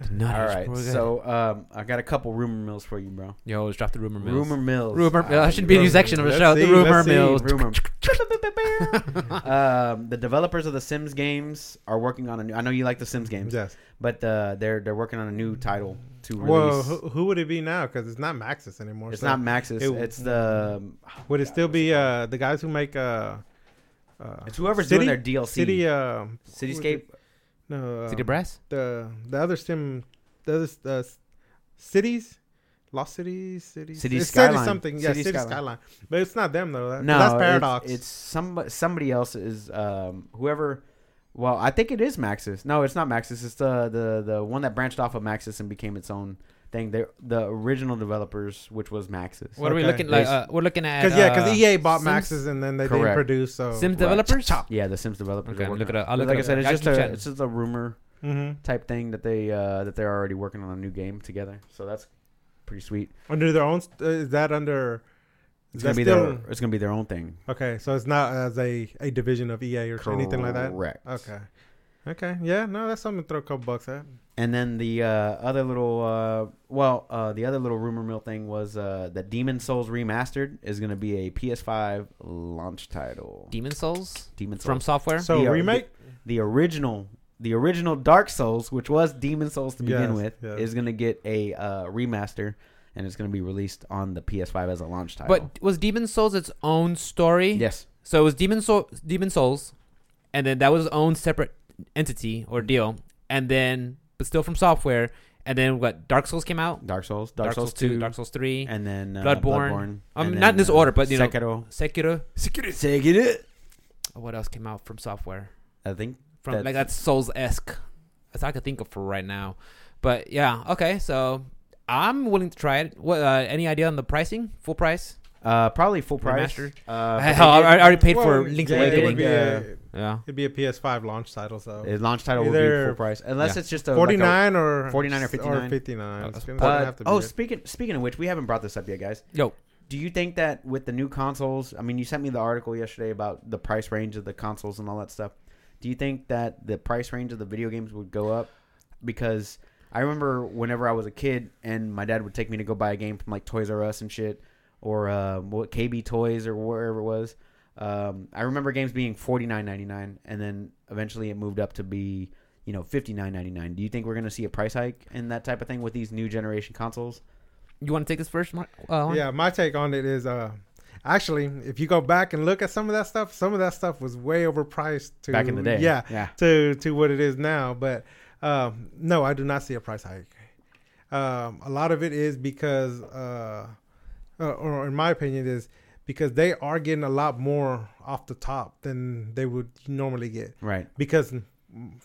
yes. nutters, All right, bro. so um, I got a couple rumor mills for you, bro. yo, let's drop the rumor mills. Rumor mills. Rumor. Uh, that should be a new section of the let's show. see, the rumor let's see. mills. Rumor. um, the developers of the Sims games are working on a new. I know you like the Sims games, Yes. but uh, they're they're working on a new title to release. Well, who, who would it be now? Because it's not Maxis anymore. it's so not Maxis. it- it's the. Would it still be uh, the guys who make uh, uh, It's whoever's City? doing their DLC. City? Uh, Cityscape. No, City um, Brass. the the other sim, the other uh, cities, Lost Cities, cities, City it's Skyline. something. Yeah, City City, Skyline. Skyline. But it's not them though. That, No, that's it's- Paradox. It's, somebody somebody else is um, whoever Well, I think it is Maxis. No, it's not Maxis. It's the the the one that branched off of Maxis and became its own thing. The the original developers, which was Maxis. What are we Okay. looking like? They- Uh, we're looking at Because yeah, because uh, EA bought Sims- Maxis and then they didn't Correct. produce. So Sims Right. developers. Yeah, the Sims developers. Okay, are I'll working look it up. I'll look like it I up. said, it's Gotta just keep a chatting. it's just a rumor hmm type thing that they uh, that they're already working on a new game together. So that's pretty sweet. under their own. st- Uh, is that under? It's Is gonna that be still their it's gonna be their own thing. okay? So it's not as a a division of EA or anything like that. Correct. Okay. Okay. Yeah. No, that's something to throw a couple bucks at. And then the uh, other little, uh, well, uh, the other little rumor mill thing was uh, that Demon's Souls Remastered is going to be a PS5 launch title. Demon's Souls Demon's Souls. from software. So The, uh, remake. the original, the original Dark Souls, which was Demon's Souls to begin Yes, with, yes. is going to get a uh, remaster, and it's going to be released on the PS5 as a launch title. but was Demon's Souls its own story? yes, So it was Demon Soul, Demon's Souls, and then that was its own separate entity or deal, and then but still from software, and then what? Dark Souls came out. Dark Souls, Dark, Souls, Two, Dark Souls Three, and then uh, Bloodborne. Bloodborne Um, and not in this uh, order, but, you know- Sekiro. Sekiro. Sekiro. Sekiro. What else came out from software? I think From That's- like that's Souls esque. That's all I could think of for right now. But yeah, okay. So I'm willing to try it. What? Uh, any idea on the pricing? Full price? uh, probably full price. Remastered? Uh, but Hell, they I, I already paid Well, for Link's yeah, it would Awakening. be a- yeah. It'd be a PS5 launch title, so did- launch title will be Either full price, unless Yeah. it's just a forty like or 49 or 59? or fifty nine. Uh, oh, speaking speaking of which, we haven't brought this up yet, guys. Yo, Do you think that with the new consoles, I mean, you sent me the article yesterday about the price range of the consoles and all that stuff. Do you think that the price range of the video games would go up? Because I remember whenever I was a kid and my dad would take me to go buy a game from like Toys R Us and shit, or uh, what KB Toys or wherever it was. Um, I remember games being forty nine ninety nine, and then eventually it moved up to be you know fifty nine ninety nine. Do you think we're gonna see a price hike and that type of thing with these new generation consoles? you want to take this first, Mark? Uh, Yeah, my take on it is uh actually if you go back and look at some of that stuff, some of that stuff was way overpriced to Back in the day, Yeah, yeah. to to what it is now. But um, no, I do not see a price hike. Um, a lot of it is because, uh, uh, or in my opinion, is because they are getting a lot more off the top than they would normally get. Right. Because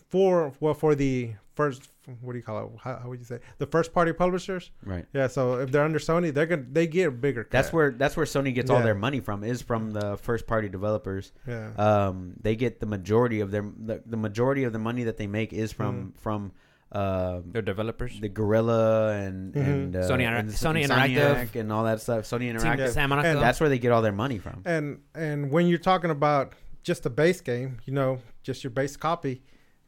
for well for the first what do you call it? How, how would you say the first party publishers? Right. Yeah. So if they're under Sony, they're gonna they get a bigger. Cut. That's where that's where Sony gets all their money from is from the first party developers. Yeah. Um, they get the majority of their the, the majority of the money that they make is from Mm-hmm. from uh, They're developers. the Guerrilla and Mhm. and uh, Sony Intera- and Sony Insomniac Interactive. and all that stuff. Sony Team Interactive. Santa Monica. And That's where they get all their money from. and and when you're talking about just a base game, you know, just your base copy,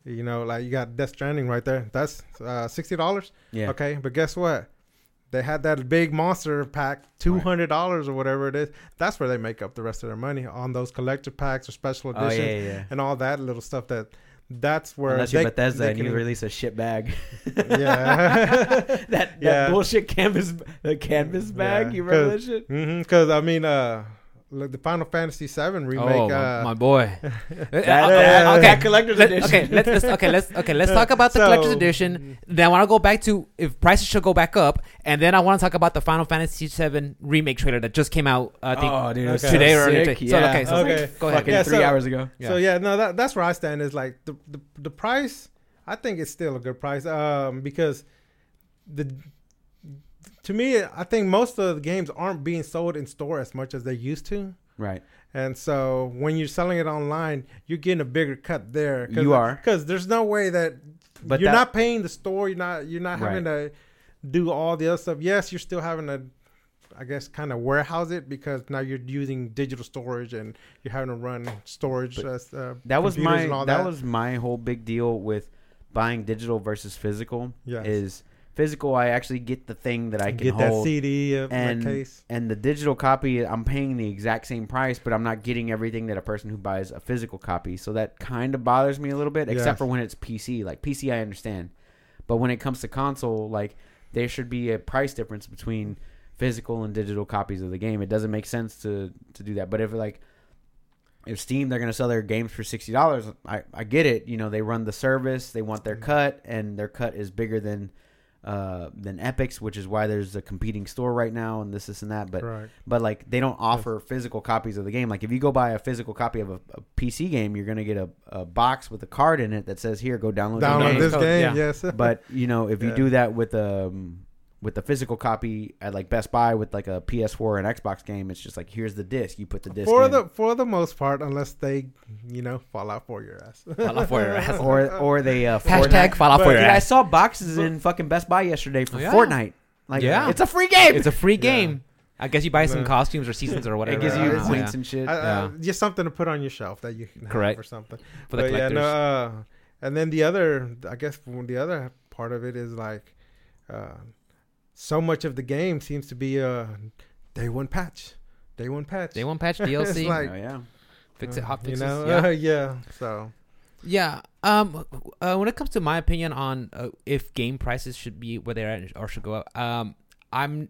you know, like you got Death Stranding right there. That's uh, sixty dollars. Yeah. Okay, but guess what? They had that big monster pack, two hundred dollars or whatever it is. That's where they make up the rest of their money on those collector packs or special Oh yeah, editions yeah, yeah. and all that little stuff. That that's where Unless you're Bethesda they and you can- release a shit bag. yeah. that that Yeah. bullshit canvas the canvas bag. Yeah, you remember that shit? Because I mean, uh, look, the Final Fantasy VII remake. oh, uh, my, my boy. That, Uh, that, okay, that collector's Let, edition. okay, let's, let's okay let's okay let's talk about the So- collector's edition. Then I want to go back to if prices should go back up, and then I want to talk about the Final Fantasy VII remake trailer that just came out. I think oh, dude, Okay. today or sick. today. Yeah. So okay, so Okay. go ahead. Fucking Yeah, three so- hours ago. So yeah, no, that that's where I stand. Is like the the, the price. I think it's still a good price. Um, because the to me, I think most of the games aren't being sold in store as much as they used to. Right. And so when you're selling it online, you're getting a bigger cut there. Cause, You are. because there's no way that But you're that- not paying the store. You're not you're not having to do all the other stuff. Yes, you're still having to, I guess, kind of warehouse it because now you're using digital storage and you're having to run storage. But uh, that was my all that, was my whole big deal with buying digital versus physical. Yes. Is physical I actually get the thing that I can get that hold, CD of and that case. and the digital copy I'm paying the exact same price, but I'm not getting everything that a person who buys a physical copy. So that kind of bothers me a little bit, except Yes. for when it's PC. Like PC, I understand, but when it comes to console, like there should be a price difference between physical and digital copies of the game. It doesn't make sense to to do that. But if like if Steam they're gonna sell their games for sixty dollars, I I get it. You know they run the service, they want their Mm. cut, and their cut is bigger than uh, than Epic's, which is why there's a competing store right now and this, this, and that. But right. but like they don't offer physical copies of the game. Like if you go buy a physical copy of a, a PC game, you're gonna get a, a box with a card in it that says, "Here, go download, the Download game." this Code, game, yeah. yes. But you know, if you do that with um with the physical copy at like Best Buy with like a PS4 and Xbox game, it's just like here's the disc. You put the disc for in. the for the most part, unless they, you know, fall out for your ass. Fall out for your ass. or or they uh, Hashtag Fortnite. fall out But- for your Dude, I saw boxes in fucking Best Buy yesterday for Oh, yeah. Fortnite. Like, Yeah. it's a free game. It's a free Yeah. game. I guess you buy some costumes or seasons or whatever. it gives you points yeah. and shit. I- I- Yeah. just something to put on your shelf that you can have Correct. or something. for the But yeah, collectors. no, uh, and then the other, I guess, the other part of it is like, uh, so much of the game seems to be a day one patch, day one patch. Day one patch DLC. like- oh yeah. fix it, Uh, hot you fixes. know, yeah. yeah. So Yeah. Um. Uh, when it comes to my opinion on uh, if game prices should be where they're at or should go up, um, I'm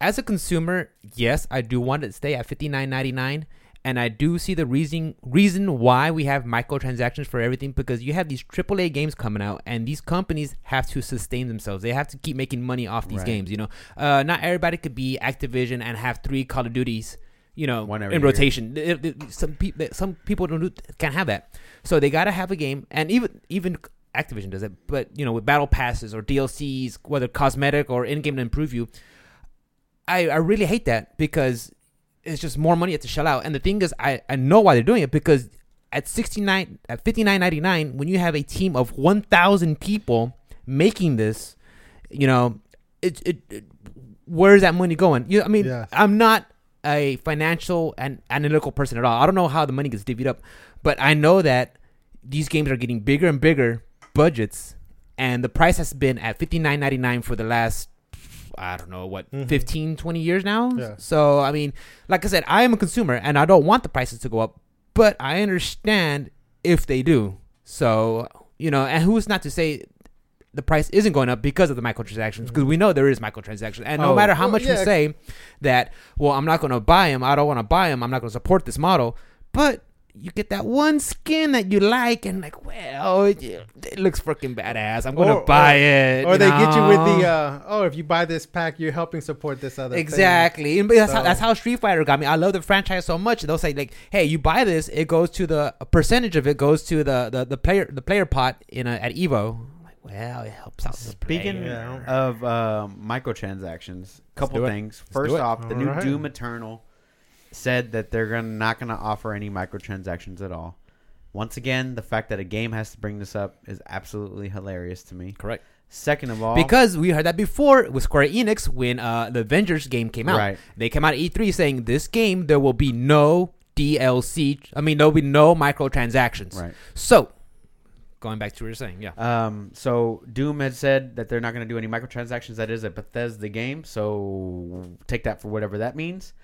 as a consumer, yes, I do want it to stay at fifty nine ninety nine, and I do see the reason reason why we have microtransactions for everything because you have these AAA games coming out, and these companies have to sustain themselves. They have to keep making money off these Right. games. You know, uh, not everybody could be Activision and have three Call of Duties. You know, in year. rotation. It- it- Some people, some people don't do, can't have that. So they gotta have a game, and even even Activision does it. But you know, with battle passes or DLCs, whether cosmetic or in game to improve you, I I really hate that because it's just more money you have to shell out. And the thing is, I I know why they're doing it because at sixty nine at fifty nine ninety nine, when you have a team of one thousand people making this, you know, it it. it Where's that money going? You, I mean, Yes. I'm not a financial and analytical person at all. I don't know how the money gets divvied up, but I know that these games are getting bigger and bigger budgets, and the price has been at fifty nine ninety nine for the last I don't know what Mhm. 15, 20 years now. Yeah. So I mean, like I said, I am a consumer and I don't want the prices to go up, but I understand if they do. So you know, and who's not to say the price isn't going up because of the microtransactions? Because we know there is microtransactions, and no Oh. matter how Well, much yeah. we say that, well, I'm not going to buy them. I don't want to buy them. I'm not going to support this model, but you get that one skin that you like, and like, well, it, it looks freaking badass. I'm going to Or- buy or- it. or they get you with the uh, oh, if you buy this pack, you're helping support this other. thing. Exactly, and that's, how, that's how Street Fighter got me. I love the franchise so much. They'll say like, "Hey, you buy this, it goes to the a percentage of it goes to the the, the player the player pot in a, at Evo." Like, well, it helps out. Speaking player. Of uh, microtransactions, couple things. First it. off, the new Alright. Doom Eternal said that they're gonna, not going to offer any microtransactions at all. Once again, the fact that a game has to bring this up is absolutely hilarious to me. correct Second of all, because we heard that before with Square Enix when uh, the Avengers game came out. Right. They came out at E3 saying this game there will be no DLC. I mean, there will be no microtransactions. right. So, going back to what you're saying, yeah. Um, so Doom had said that they're not going to do any microtransactions. That is a Bethesda game, so take that for whatever that means.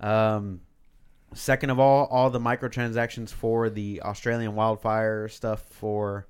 Um, second of all, all the microtransactions for the Australian wildfire stuff for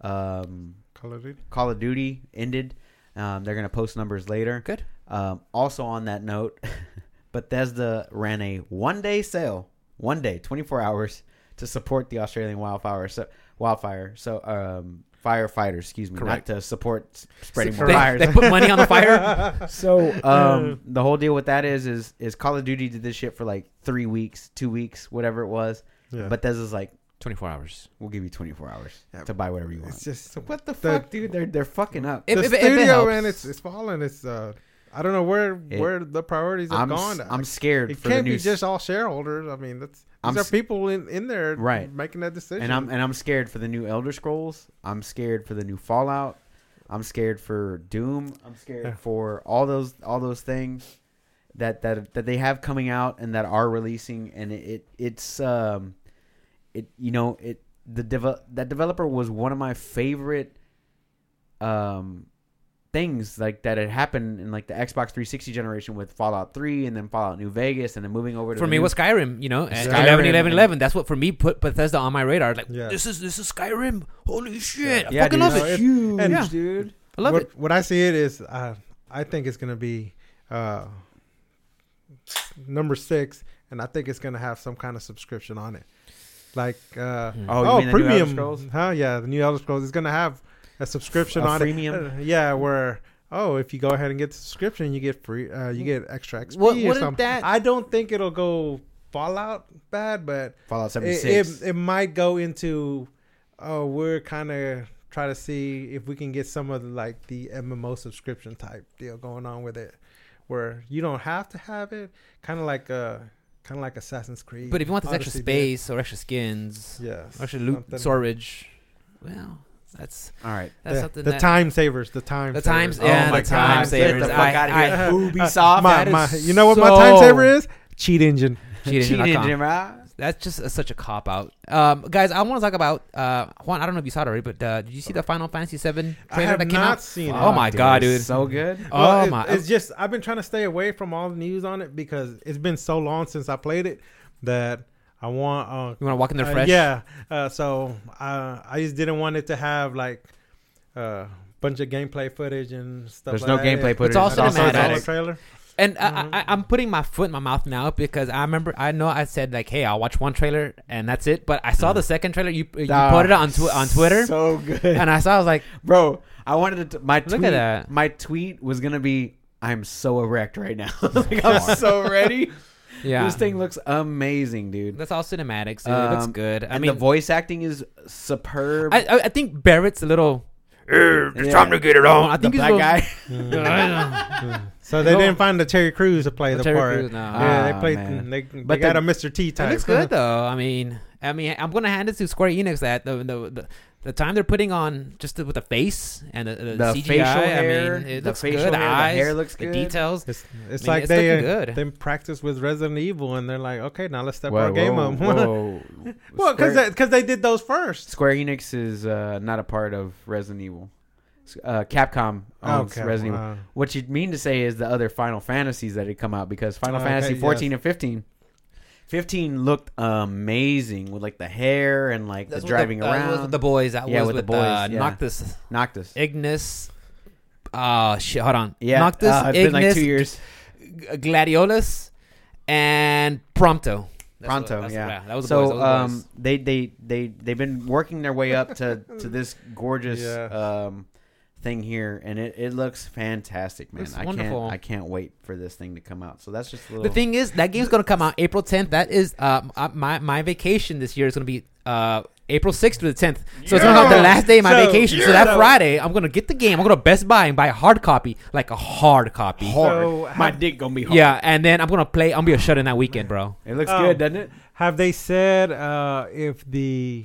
um, Call of Duty. Call of Duty ended. Um, they're going to post numbers later. Good. Um, also on that note, Bethesda ran a one day sale, one day, 24 hours to support the Australian wildfire. So wildfire, so um, firefighters, excuse me, Correct. not to support spreading more fires. they put money on the fire. so um, the whole deal with that is, is, is Call of Duty did this shit for like three weeks, two weeks, whatever it was. Yeah. is like, 24 hours. we'll give you 24 hours Yeah. to buy whatever you want. it's just so what the, the- fuck, dude? They're they're fucking up. If- the if it- if it studio, helps. man, it's it's falling. It's uh, I don't know where It- where the priorities have I'm gone. I'm scared it for can't new be s- just all shareholders. I mean, that's I'm these are people in in there Right. making that decision. And I'm and I'm scared for the new Elder Scrolls. I'm scared for the new Fallout. I'm scared for Doom. I'm scared Yeah. for all those all those things that that that they have coming out and that are releasing. And it, it it's um it you know it the devel- that developer was one of my favorite um things like that had happened in like the Xbox 360 generation with Fallout 3 and then Fallout New Vegas and then moving over to For the me, it new- was Skyrim. You know, and Skyrim 11, 11, and- 11. That's what for me put Bethesda on my radar. Like, Yeah. this is this is Skyrim. Holy shit! I yeah, fucking dude, love it's it. it. huge, And- Yeah. dude. I love what, it. What I see it is, uh, I think it's gonna be uh, number six, and I think it's gonna have some kind of subscription on it, like uh. Oh, oh, mean the new Elder premium, huh? Yeah, the new Elder Scrolls is gonna have a subscription A on freemium? it. Uh, yeah, where oh, if you go ahead and get the subscription, you get free. Uh, you get extra XP What- or wouldn't something. that- I don't think it'll go Fallout bad, but Fallout it, 76. it, it might go into oh, we're kind of try to see if we can get some of the, like the MMO subscription type deal going on with it, where you don't have to have it, kind of like a. kind of like Assassin's Creed. But if you want this extra Odyssey did. space or extra skins, yes, or extra loot something- storage, well, that's All right. that's the, something the that time savers, the time The savers. times- yeah, oh my the time God. savers. Get the fuck I- out of I- here. Ubisoft. my, that my, you know what my time saver is? Cheat engine. cheat engine. cheat engine, right? That's just a, such a cop out, um, guys. I want to talk about uh, Juan. I don't know if you saw it already, but uh, did you see the Final Fantasy VII I trailer have that came not out? seen Oh it. my God, dude! So good. oh Well, it- my! It's just I've been trying to stay away from all the news on it because it's been so long since I played it that I want. Uh, you want to walk in there uh, fresh? yeah. Uh, so uh, I just didn't want it to have like a uh, bunch of gameplay footage and stuff. There's like no that. gameplay It- footage. It's all It's all cinematic. a trailer. And I, Mhm. I, I'm putting my foot in my mouth now because I remember I know I said like, hey, I'll watch one trailer and that's it. But I saw the second trailer. You you put it on tw- on Twitter, So good. and I saw. I was like, Bro, I wanted to. My Look at that. My tweet was gonna be, "I'm so erect right now. like, I'm so ready. Yeah, This thing looks amazing, dude. That's all cinematics. Dude. it looks Um, good. I and mean, the voice acting is superb. I, I I think Barret's a little. "Eh, It's Yeah. time to get it on. I the think he's a black little- guy. So they No. didn't find the Terry Crews to play The the, Terry part. Crews, no. Yeah, Ah, they played. man. They, they But got the- a Mr. T type. It looks good though. I mean, I mean, I'm gonna hand it to Square Enix that the the the, the time they're putting on just with the face and the, the, the CGI. facial hair, I mean, it the looks facial good. The hair, eyes, the hair looks the details. It's, it's mean, like it's they looking uh, good. they practice with Resident Evil, and they're like, okay, now let's step Whoa, our game whoa, up. whoa. well, because Square, because they, did those first. Square Enix is uh, not a part of Resident Evil. Uh, Capcom owns Okay, Resident Evil. wow. What you mean to say is the other Final Fantasies that had come out because Final Okay, Fantasy yes. 14 and 15. 15 looked amazing with like the hair and like That's the what driving that was around. with the boys. That Yeah, was with with, the boys, uh, yeah. Noctis, Noctis. Ignis. Oh shit! Hold on. Yeah, Noctis, uh, it's Ignis, been like two years. G- Gladiolus, and Prompto. That's Pronto, what- that's- yeah. That was the so boys. Those um, boys. they they they they've been working their way up to to this gorgeous Yeah. um thing here, and it, it looks fantastic, man. Looks I wonderful. can't I can't wait for this thing to come out. So that's just a little. The thing is, that game's gonna come out April 10th. That is uh, uh, my my vacation this year is gonna be uh, April 6th to the 10th. So it's gonna be the last day of my So- vacation. So that so- Friday, I'm gonna get the game. I'm gonna Best Buy and buy a hard copy, like a hard copy. hard. So, My have- dick gonna be hard. Yeah, and then I'm gonna play. I'm gonna be a shut in that weekend, bro. It looks Um, good, doesn't it? Have they said uh, if the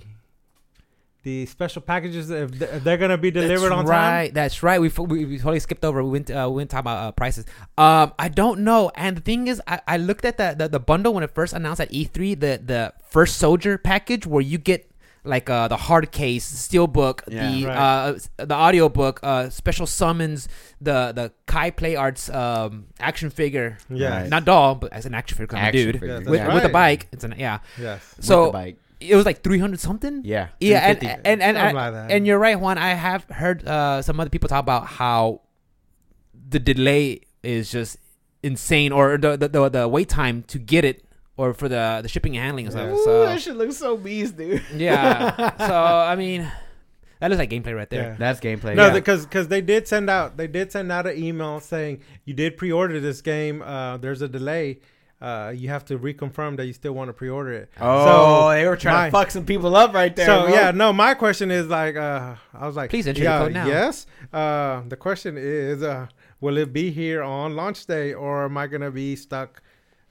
the special packages if they're gonna be delivered That's on right. time? That's right. We, f- we we totally skipped over. We went uh, we went to talk about uh, prices. Um, I don't know. And the thing is, I, I looked at the, the the bundle when it first announced at E3. The the first soldier package where you get like uh, the hard case steel book, Yeah. the Right. uh, the audio book, uh, special summons, the the Kai Play Arts um, action figure. Yeah. Right. Not doll, but as an action figure, I'm a Action dude. figure. Yeah, With, that's Yeah. with a bike, it's an yeah. Yes. With So the bike. It was like three hundred something. Yeah. Yeah, and 350. and and, and, like and you're right, Juan. I have heard uh, some other people talk about how the delay is just insane, or the the, the, the wait time to get it, or for the the shipping and handling and stuff. Ooh, So that should look so beast, dude. yeah, so I mean, that looks like gameplay right there. Yeah. That's gameplay. No, yeah. because because they did send out they did send out an email saying you did pre-order this game. Uh, there's a delay. Uh, you have to reconfirm that you still want to pre-order it. oh, So, they were trying my- to fuck some people up right there. so bro. yeah, no. My question is like, uh, I was like, Please enter your yeah, code now. Yes. Uh, the question is, uh, will it be here on launch day, or am I gonna be stuck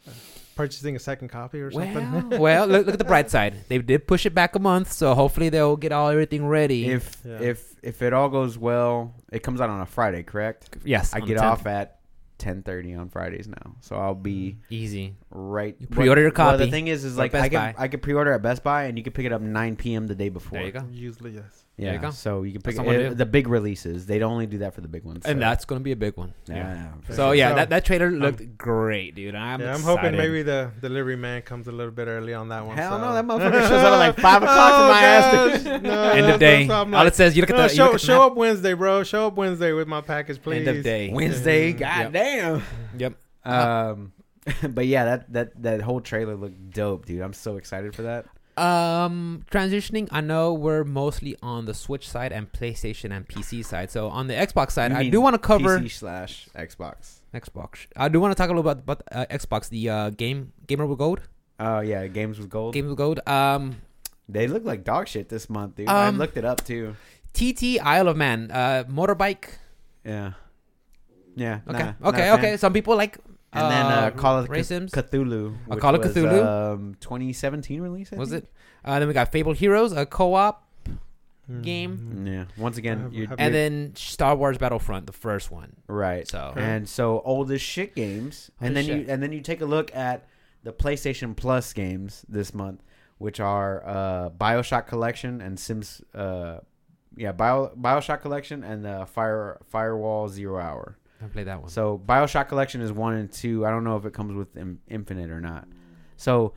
uh, purchasing a second copy or something? Well, well, look, look at the bright side. They did push it back a month, so hopefully they'll get all everything ready. If Yeah. if if it all goes well, it comes out on a Friday, correct? yes, I get off at ten thirty on Fridays now, so I'll be mm. easy. right. You pre-order your Well, the thing is, is at like Best I can Buy. I can pre-order at Best Buy, and you can pick it up nine p.m. the day before. There you go. Usually, yes. There Yeah, you go. so you can pick That's it, gonna do. the big releases. They don't only do that for the big ones. And so- that's gonna be a big one. yeah. for So sure. yeah, So- that, that trailer looked great, dude. I'm yeah, I'm excited. hoping maybe the delivery man comes a little bit early on that one. Hell so. no, that motherfucker shows up at like five o'clock for my ass. gosh, dude. no, End that's- of day. that's what I'm All like, it says, you look at no, the you show look at the show map. up Wednesday, bro. Show up Wednesday with my package, please. End of day. Wednesday, Yeah. goddamn. Yep. Um, but yeah, that that that whole trailer looked dope, dude. I'm so excited for that. Um, transitioning. I know we're mostly on the Switch side and PlayStation and PC side. So on the Xbox side, You I mean do want to cover PC slash Xbox. Xbox. I do want to talk a little bit about uh, Xbox. The uh, game Gamer with Gold. Oh yeah, games with gold. Games with Gold. Um, They look like dog shit this month, dude. I Um, looked it up too. TT Isle of Man. Uh, motorbike. Yeah. Yeah. Okay. nah, not a okay. fan. Okay. Some people like. And then uh, Call of Race Cth- Sims. Cthulhu. A Call of was, Cthulhu? Um, 2017 release. I Was think? it? Uh, then we got Fable Heroes, a co-op, Mm. Game. Yeah. Once again, Have- you have- and then Star Wars Battlefront, the first one. right. So And so old as shit games, Old and as then shit. you and then you take a look at the PlayStation Plus games this month, which are uh, Bioshock Collection and Sims. Uh, yeah, Bio, Bioshock Collection and the Fire Firewall Zero Hour. I played that one. So Bioshock Collection is one and two. I don't know if it comes with in- Infinite or not. So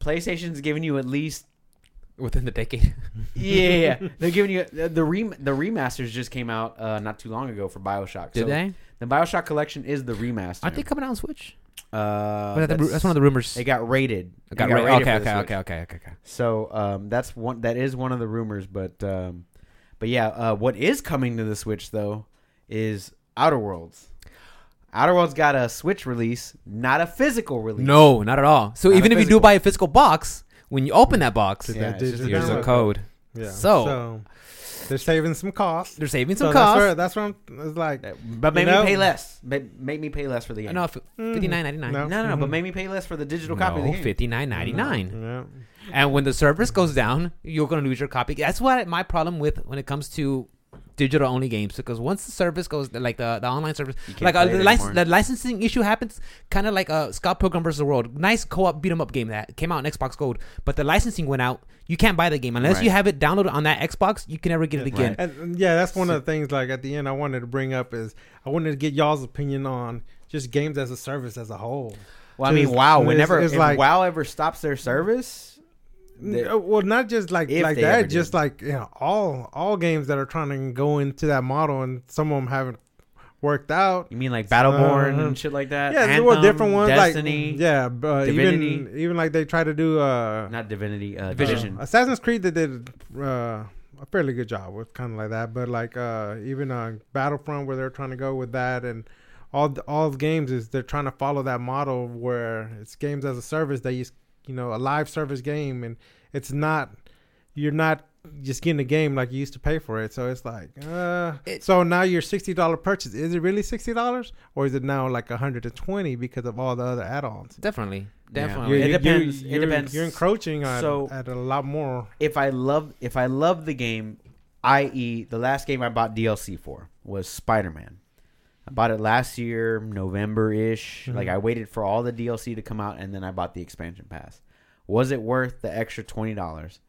PlayStation's giving you at least Within the decade. yeah, yeah, they're giving you the the, rem- the remasters just came out uh, not too long ago for Bioshock. Did so they? The Bioshock Collection is the remaster. Aren't they coming out on Switch? Uh, that's, that's one of the rumors. It got rated. It got It ra- rated okay, okay, okay, okay, okay, okay. So um, that's one. That is one of the rumors. But um, but yeah, uh, what is coming to the Switch though is Outer Worlds. Outer Worlds got a Switch release, not a physical release. No, not at all. So Not a even if you do physical. buy a physical box, when you open that box, Yeah, Yeah, it's just a here's a download code. Yeah. So- they're saving some costs. They're saving some so costs. That's where, that's where I'm, it's like But You make know- me pay less. Make, make me pay less for the game. no, f- mm, fifty nine ninety nine. no. no, no, no, But Mhm. make me pay less for the digital copy of the No, game. fifty nine ninety nine. Yeah. And when the service goes down, you're gonna lose your copy. That's what my problem with when it comes to digital only games because once the service goes like the, the online service like uh, the, lic- the licensing issue happens kind of like uh, Scott Pilgrim vs. the World nice co-op beat 'em up game that came out on Xbox Gold but the licensing went out you can't buy the game unless Right. you have it downloaded on that Xbox you can never get it again right. And, and yeah, that's one of the things. Like at the end, I wanted to bring up is I wanted to get y'all's opinion on just games as a service as a whole. Well, I mean, Just- WoW. it's- Whenever it's if like- WoW ever stops their service, Uh, well, not just like like that, just did. like you know, all all games that are trying to go into that model, and some of them haven't worked out. you mean like Battleborn Uh, and shit like that? Yeah, there were different ones. Destiny, like yeah, uh, Divinity. even even like they try to do uh, not Divinity, uh, Division. Division. Uh, Assassin's Creed they did uh, a fairly good job with kind of like that, but like uh, even uh, Battlefront where they're trying to go with that and all all the games is they're trying to follow that model where it's games as a service that you you know a live service game and it's not you're not just getting a game like you used to pay for it. So it's like uh, It- so now your sixty dollar purchase is it really sixty dollars or is it now like hundred and twenty because of all the other add-ons? definitely Yeah. definitely It depends. It You're, depends. You're encroaching on So- at a lot more. If I love, if I love the game, i.e., the last game I bought DLC for was Spider Man. I bought it last year, November ish. Mhm. Like I waited for all the DLC to come out, and then I bought the expansion pass. Was it worth the extra twenty dollars?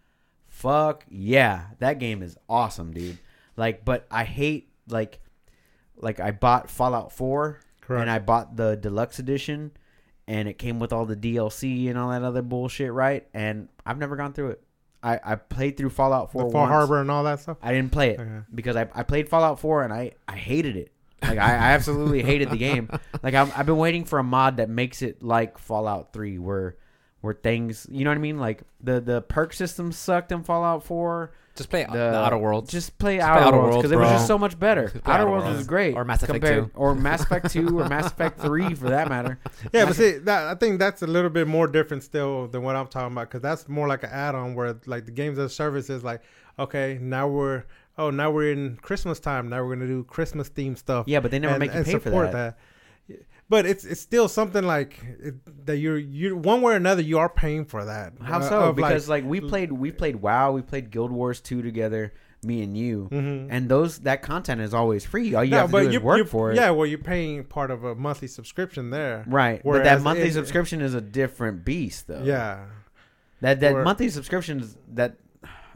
Fuck yeah, that game is awesome, dude. Like, but I hate like, like I bought Fallout Four, Correct. and I bought the deluxe edition, and it came with all the DLC and all that other bullshit, right? And I've never gone through it. I, I played through Fallout 4 the Far once. Harbor and all that stuff. I didn't play it Okay. because I, I played Fallout 4 and I, I hated it. Like I, I absolutely hated the game. Like I'm, I've been waiting for a mod that makes it like Fallout 3 where where things, you know what I mean? Like the the perk system sucked in Fallout 4. just play The, the, Outer Worlds Just play Just Outer Outer Worlds Worlds, because it was just so much better. Just Outer Outer Worlds Worlds. is great. Or Mass Effect compared- 2. or Mass Effect 2 or Mass Effect 3 for that matter. Yeah, Mass but see, that I think that's a little bit more different still than what I'm talking about because that's more like an add-on where like the games as a service is like, okay, now we're oh now we're in Christmas time, now we're gonna do Christmas themed stuff. Yeah, but they never and- make you pay for support that. But it's it's still something like it, that you're you one way or another you are paying for that. How Uh, so? of, like- Because like, we played we played WoW, we played Guild Wars 2 together, me and you. Mhm. And those that content is always free. All you No, have to do is work you- for it. Yeah, well, you're paying part of a monthly subscription there. Right. but that monthly it- subscription is a different beast though. Yeah. That that Or- monthly subscription is that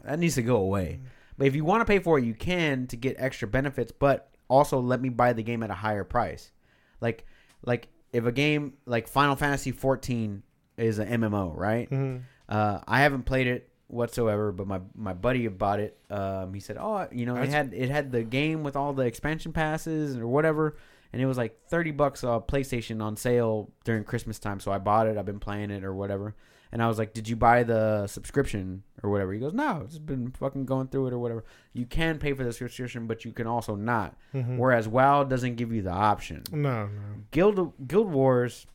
that needs to go away. But if you want to pay for it, you can to get extra benefits, but also let me buy the game at a higher price. Like like if a game like Final Fantasy 14 is an MMO, right? hmm Uh, I haven't played it whatsoever, but my my buddy bought it. Um, he said, "Oh, you know, it had it had the game with all the expansion passes or whatever, and it was like thirty bucks uh, PlayStation on sale during Christmas time. So I bought it. I've been playing it or whatever, And I was like, "Did you buy the subscription or whatever?" He goes, "No, it's been fucking going through it or whatever." You can pay for the subscription, but you can also not. Mhm. Whereas WoW doesn't give you the option. No, no. Guild Guild Wars,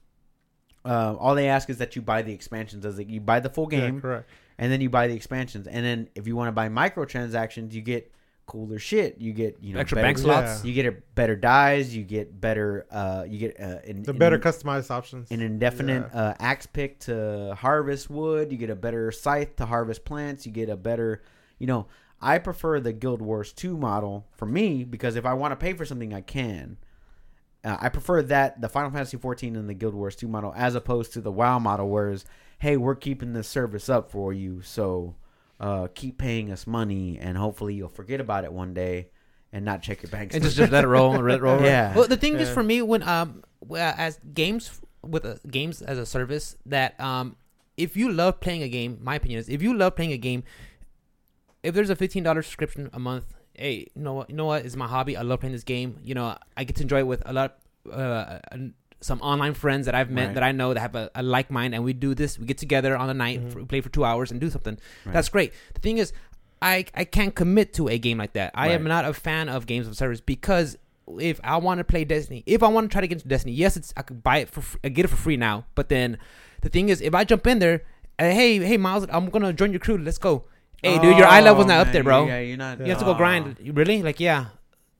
uh, all they ask is that you buy the expansions. As like you buy the full Yeah, game, correct. and then you buy the expansions. And then if you want to buy microtransactions, you get cooler shit. You get you know Extra better, bank slots. Yeah. You get a better dies. You get better. Uh, you get uh, an, The an- better customized options. an indefinite uh, axe pick to harvest wood. You get a better scythe to harvest plants. You get a better, you know. I prefer the Guild Wars 2 model for me because if I want to pay for something, I can. Uh, I prefer that the Final Fantasy 14 and the Guild Wars 2 model as opposed to the WoW model, whereas hey, we're keeping this service up for you, so uh, keep paying us money, and hopefully you'll forget about it one day and not check your bank. and just, just let it roll, let it roll. Yeah. Well, the thing is for me when um well, as games with a, games as a service that um if you love playing a game, my opinion is if you love playing a game, if there's a fifteen dollars subscription a month, hey, you know what? You know what? It's my hobby. I love playing this game. You know, I get to enjoy it with a lot. Uh, an- some online friends that I've met Right. that I know that have a, a like mind, and we do this. We get together on the night, Mhm. for, we play for two hours, and do something. Right. That's great. The thing is, I I can't commit to a game like that. I am not a fan of games of service because if I want to play Destiny, if I want to try to get into Destiny, yes, it's I could buy it for I get it for free now. But then the thing is, if I jump in there, uh, hey hey Miles, I'm gonna join your crew. Let's go. Hey dude, your eye level's not Oh, up there, bro. Yeah, you're not. You have to go grind. Really? Like yeah.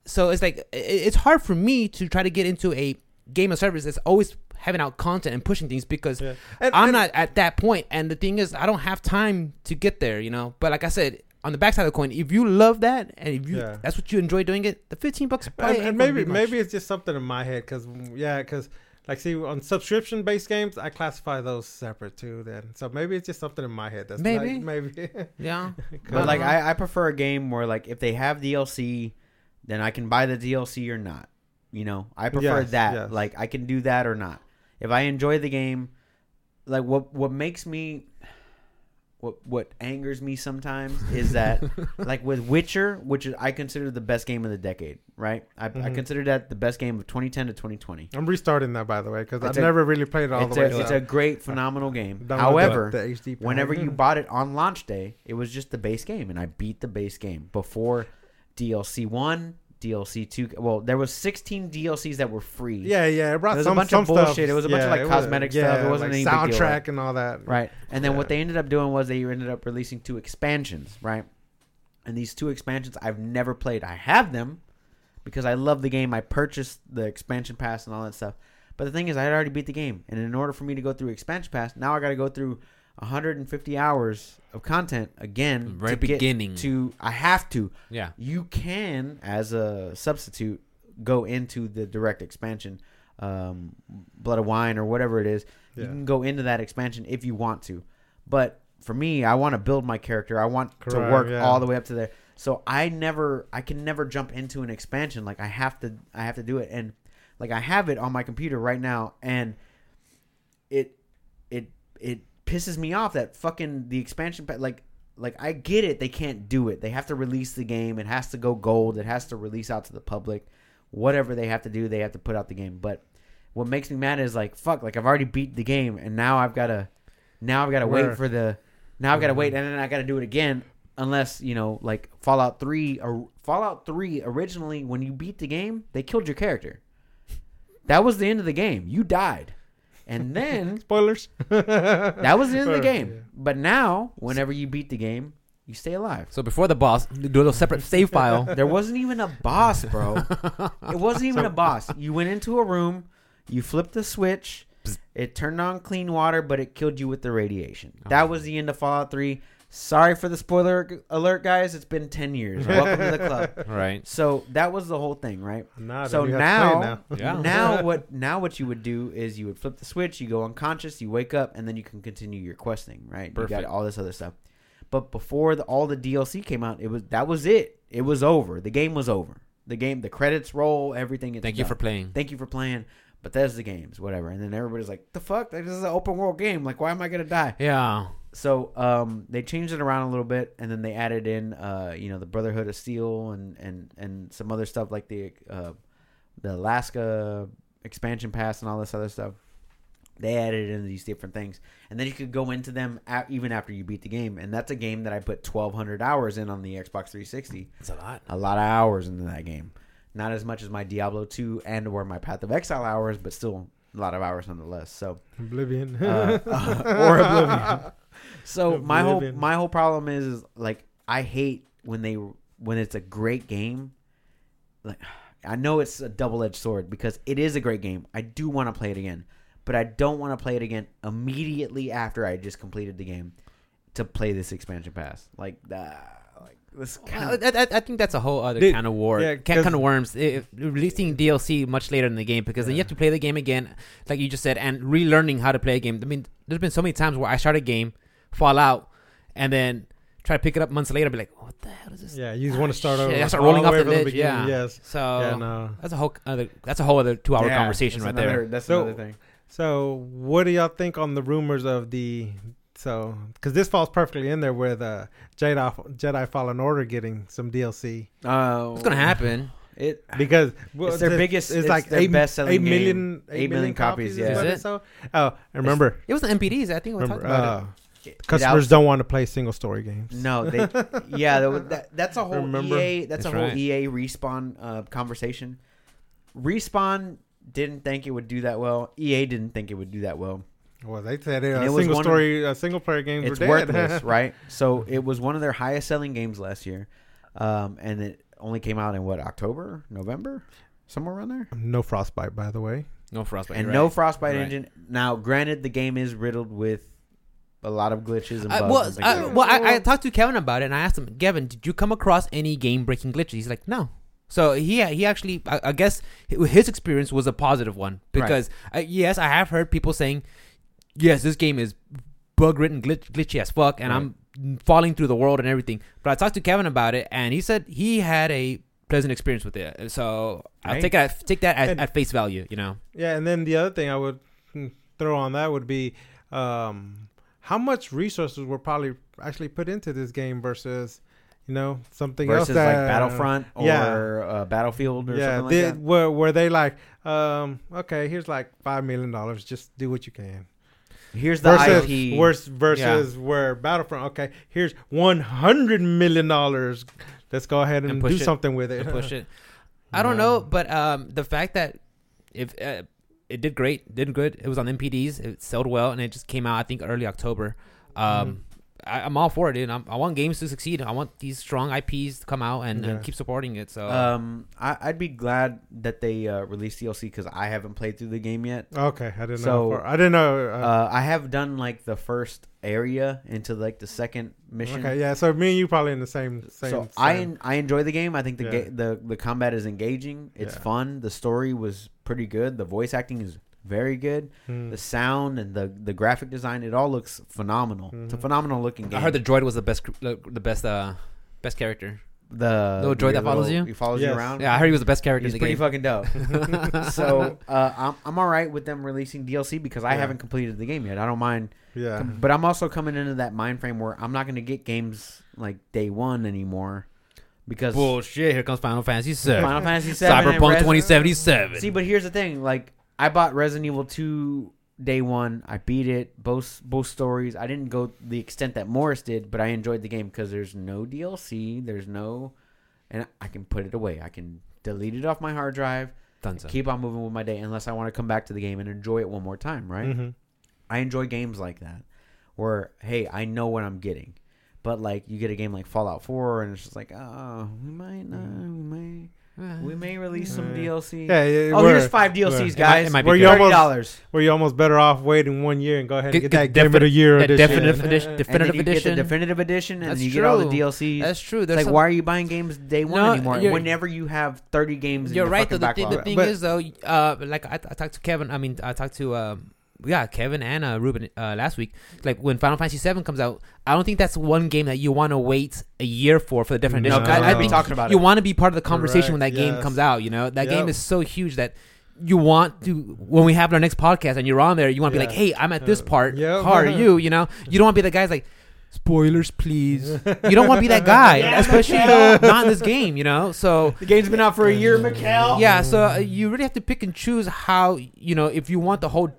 So it's like it's hard for me to try to get into a game of service that's always having out content and pushing things because Yeah. And- I'm and- not at that point. point, and the thing is, I don't have time to get there, you know. But like I said, on the backside of the coin, if you love that and if you Yeah. that's what you enjoy doing it, the 15 bucks and, probably and ain't gonna maybe be much. maybe it's just something in my head because yeah because like see on subscription based games i classify those separate too then so maybe it's just something in my head that's Maybe. like, maybe yeah. But like. I, I prefer a game where like if they have DLC, then I can buy the DLC or not. You know, I prefer Yes, that. yes. Like, I can do that or not. If I enjoy the game, like what what makes me, what what angers me sometimes is that like with Witcher, which is I consider the best game of the decade. Right, I, I Mhm. consider that the best game of 2010 to 2020. i'm restarting that by the way because i've a- never really played it all It's the way a, it's so a great, phenomenal game. However, the, the HD whenever you bought it on launch day, it was just the base game, and I beat the base game before DLC one, DLC two. Well, there was 16 DLCs that were free. yeah yeah it brought It was a some, bunch some of bullshit. stuff. It was a bunch of, like, cosmetic yeah, stuff. It wasn't like any big deal, soundtrack and all that Right. And then what they ended up doing was they ended up releasing two expansions, right? And these two expansions I've never played. I have them because I love the game. I purchased the expansion pass and all that stuff. But the thing is, I had already beat the game, and in order for me to go through expansion pass, now I got to go through 150 hours of content again. right to get beginning. to I have to. Yeah. You can, as a substitute, go into the direct expansion, um, Blood of Wine or whatever it is. You can go into that expansion if you want to. But for me, I want to build my character. I want to work yeah. all the way up to there. So I never, I can never jump into an expansion. Like I have to, I have to do it. And like I have it on my computer right now, and it, it, it pisses me off that fucking the expansion pa- like. Like I get it, they can't do it. They have to release the game. It has to go gold. It has to release out to the public. Whatever they have to do, they have to put out the game. But what makes me mad is like fuck. Like I've already beat the game, and now I've got to, now I've got to wait for the, now I've got to Mhm. wait, and then I got to do it again. Unless you know, like Fallout Three or Fallout Three originally, when you beat the game, they killed your character. That was the end of the game. You died, and then spoilers that was the end of the Yeah. game. But now, whenever you beat the game, you stay alive. So before the boss, do a little separate save file. There wasn't even a boss, bro. It wasn't even a boss. You went into a room, you flipped the switch, it turned on clean water, but it killed you with the radiation. That was the end of Fallout 3. Sorry for the spoiler alert, guys. It's been 10 years. Welcome to the club. right. So that was the whole thing, right? Nah, So then you have to play now, Yeah. now what now what you would do is you would flip the switch, you go unconscious, you wake up, and then you can continue your questing, right? You got all this other stuff. But before the, all the DLC came out, it was that was it. It was over. The game was over. The game, the credits roll, everything. Is Thank you for playing. thank you for playing. Bethesda games, whatever. And then everybody's like, "The fuck? This is an open world game. Like, why am I gonna die?" Yeah. So um, they changed it around a little bit, and then they added in, uh, you know, the Brotherhood of Steel and and and some other stuff like the uh, the Alaska expansion pass and all this other stuff. they added in these different things, and then you could go into them a even after you beat the game. And that's a game that I put 1,200 hours in on the Xbox 360. It's a lot. A lot of hours into that game. Not as much as my Diablo 2 and or my Path of Exile hours, but still a lot of hours nonetheless. So Oblivion. uh, or Oblivion. So my whole my whole problem is, is like I hate when they when it's a great game. Like I know it's a double edged sword because it is a great game. I do want to play it again, but I don't want to play it again immediately after I just completed the game to play this expansion pass. Like that. Like this Well, kind I, I, I think that's a whole other Dude, kind of war. yeah, kind of worms. If, releasing DLC much later in the game because then you have to play the game again, like you just said, and relearning how to play a game. I mean, there's been so many times where I start a game, fall out, and then try to pick it up months later, be like, what the hell is this? yeah, you just want to start Shit, over. I start rolling off way the from ledge, beginning, yeah. Yes. So Yeah, no. that's a whole other that's a whole other two hour Yeah, conversation right another- there. That's So- another thing. So, what do y'all think on the rumors of the so? Because this falls perfectly in there with uh, Jedi Jedi Fallen Order getting some DLC Uh, What's gonna happen? It because well, It's their the- biggest- It's it's like their eight, best-selling eight game. million, Eight eight million copies, copies. yeah. Is what Is it it? so? Oh, and remember, It was the NPDs. I think we talked remember about uh, it customers outs- don't want to play single story games. No, they yeah, that, that, that's a whole Remember? EA. That's, That's a whole right. EA respawn uh, conversation. Respawn didn't think it would do that well. EA didn't think it would do that well. Well, they said uh, And it was single one of- story, uh, single player games It's were dead. worthless, right? So it was one of their highest selling games last year, um, and it only came out in what October, November, somewhere around there. no frostbite, by the way. No frostbite. and you're no frostbite Right. engine. Now, granted, the game is riddled with a lot of glitches and bugs. I, well, and I, like well, I, I talked to Kevin about it, and I asked him, Kevin, did you come across any game breaking glitches? He's like, no. So he he actually, I, I guess his experience was a positive one because uh, yes, I have heard people saying, yes, this game is bug ridden, glitch, glitchy as fuck, and I'm falling through the world and everything. But I talked to Kevin about it, and he said he had a pleasant experience with it. So I'll take it, take that at, And- at face value. You know, Yeah, and then the other thing I would mm, throw on that would be um, how much resources were probably actually put into this game versus, you know, something versus else that, like Battlefront or yeah. uh, Battlefield or yeah, something like they, that. were were they like, um, okay, here's like five million dollars, just do what you can. Here's the versus IP. worse versus where Battlefront, okay, here's one hundred million dollars. Let's go ahead and, And do it. something with it. to push it. I don't Yeah. know, but um, the fact that if uh, it did great, did good. It was on NPDs. It sold well, and it just came out. I think early October. Um, I, I'm all for it, dude. I'm, I want games to succeed. I want these strong IPs to come out and, Yeah. and keep supporting it. So um, I, I'd be glad that they uh, released DLC because I haven't played through the game yet. Okay, I didn't So, know. how far- I didn't know. Uh, Uh, I have done like the first area into like the second mission. okay, yeah. So me and you probably in the same same. so I same. en- I enjoy the game. I think the Yeah. ga- the the combat is engaging. It's Yeah. fun. The story was pretty good. The voice acting is very good. Hmm. The sound and the the graphic design, it all looks phenomenal. It's a Mhm. phenomenal looking game. I heard the droid was the best, the the best, uh, best character. the little droid that follows little- you? He follows Yes. you around. Yeah, I heard he was the best character he's in the pretty game. fucking dope. so uh, I'm I'm all right with them releasing DLC because I Yeah. haven't completed the game yet. I don't mind, yeah. but I'm also coming into that mind frame where I'm not going to get games like day one anymore because Bullshit! Here comes Final Fantasy VII, Final Fantasy VII, and Cyberpunk Resi- 2077. See, but here's the thing: like I bought Resident Evil 2 day one. I beat it both both stories. I didn't go the extent that Morris did, but I enjoyed the game because there's no DLC. There's no, and I can put it away. I can delete it off my hard drive. Dunzo. Keep on moving with my day unless I want to come back to the game and enjoy it one more time. Right? Mhm. I enjoy games like that where hey, I know what I'm getting. But like you get a game like Fallout 4 and it's just like, oh, we might not, we may, we may release some DLC. Yeah, yeah. Oh, here's five DLCs, where- might- guys. it might be Where good. you thirty almost dollars. where you're almost better off waiting one year and go ahead and Get- get, that get Game of Year edition. definitive edition, And then definitive you get the edition. definitive edition, and That's then you get all the. DLCs. That's true. it's There's like, some- why are you buying games day one No, anymore? Whenever you have thirty games, You're your right. Though fucking the, thing, the thing But- is though, uh, like I, I talked to Kevin. I mean, I talked to um, yeah, Kevin and uh, Ruben uh, last week. Like when Final Fantasy VII comes out, I don't think that's one game that you want to wait a year for for the different No, edition. 'cause I, I think talking about you want to be part of the conversation when that Correct, game comes out. You know, that Yep. game is so huge that you want to when we have our next podcast and you're on there, you want to be like, hey, I'm at this Uh, part. yep. How are you? You know, you don't want to be the guys like. Spoilers, please. You don't want to be that guy, Yeah, especially not in this game. You know, so the game's been out for a year, Mikhail. yeah, so uh, you really have to pick and choose how you know if you want the whole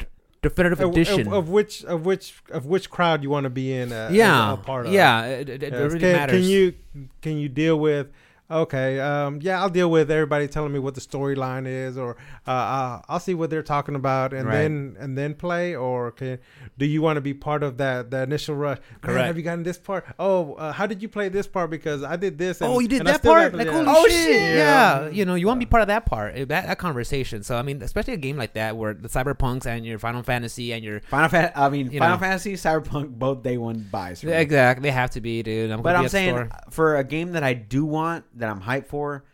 definitive Of, of, edition. of which of which of which crowd you want to be in. Uh, yeah, a part of. yeah, it, it, it really can, matters. can you can you deal with? Okay, um, yeah, I'll deal with everybody telling me what the storyline is, or uh, uh, I'll see what they're talking about, and Right. then and then play. Or can, do you want to be part of that the initial rush? Man, Correct. have you gotten this part? Oh, uh, how did you play this part? Because I did this. And, oh, you did and that part? Like, yeah. holy Oh, shit! shit. Yeah. Yeah. you know, you want to be part of that part, eh, that, that conversation. So, I mean, especially a game like that where the Cyberpunks and your Final Fantasy and your Final Fan- I mean, Final know. Fantasy, Cyberpunk, both day one buys. for me. exactly, they have to be, dude. I'm But gonna I'm be at the saying store. for a game that I do want, that I'm hyped for,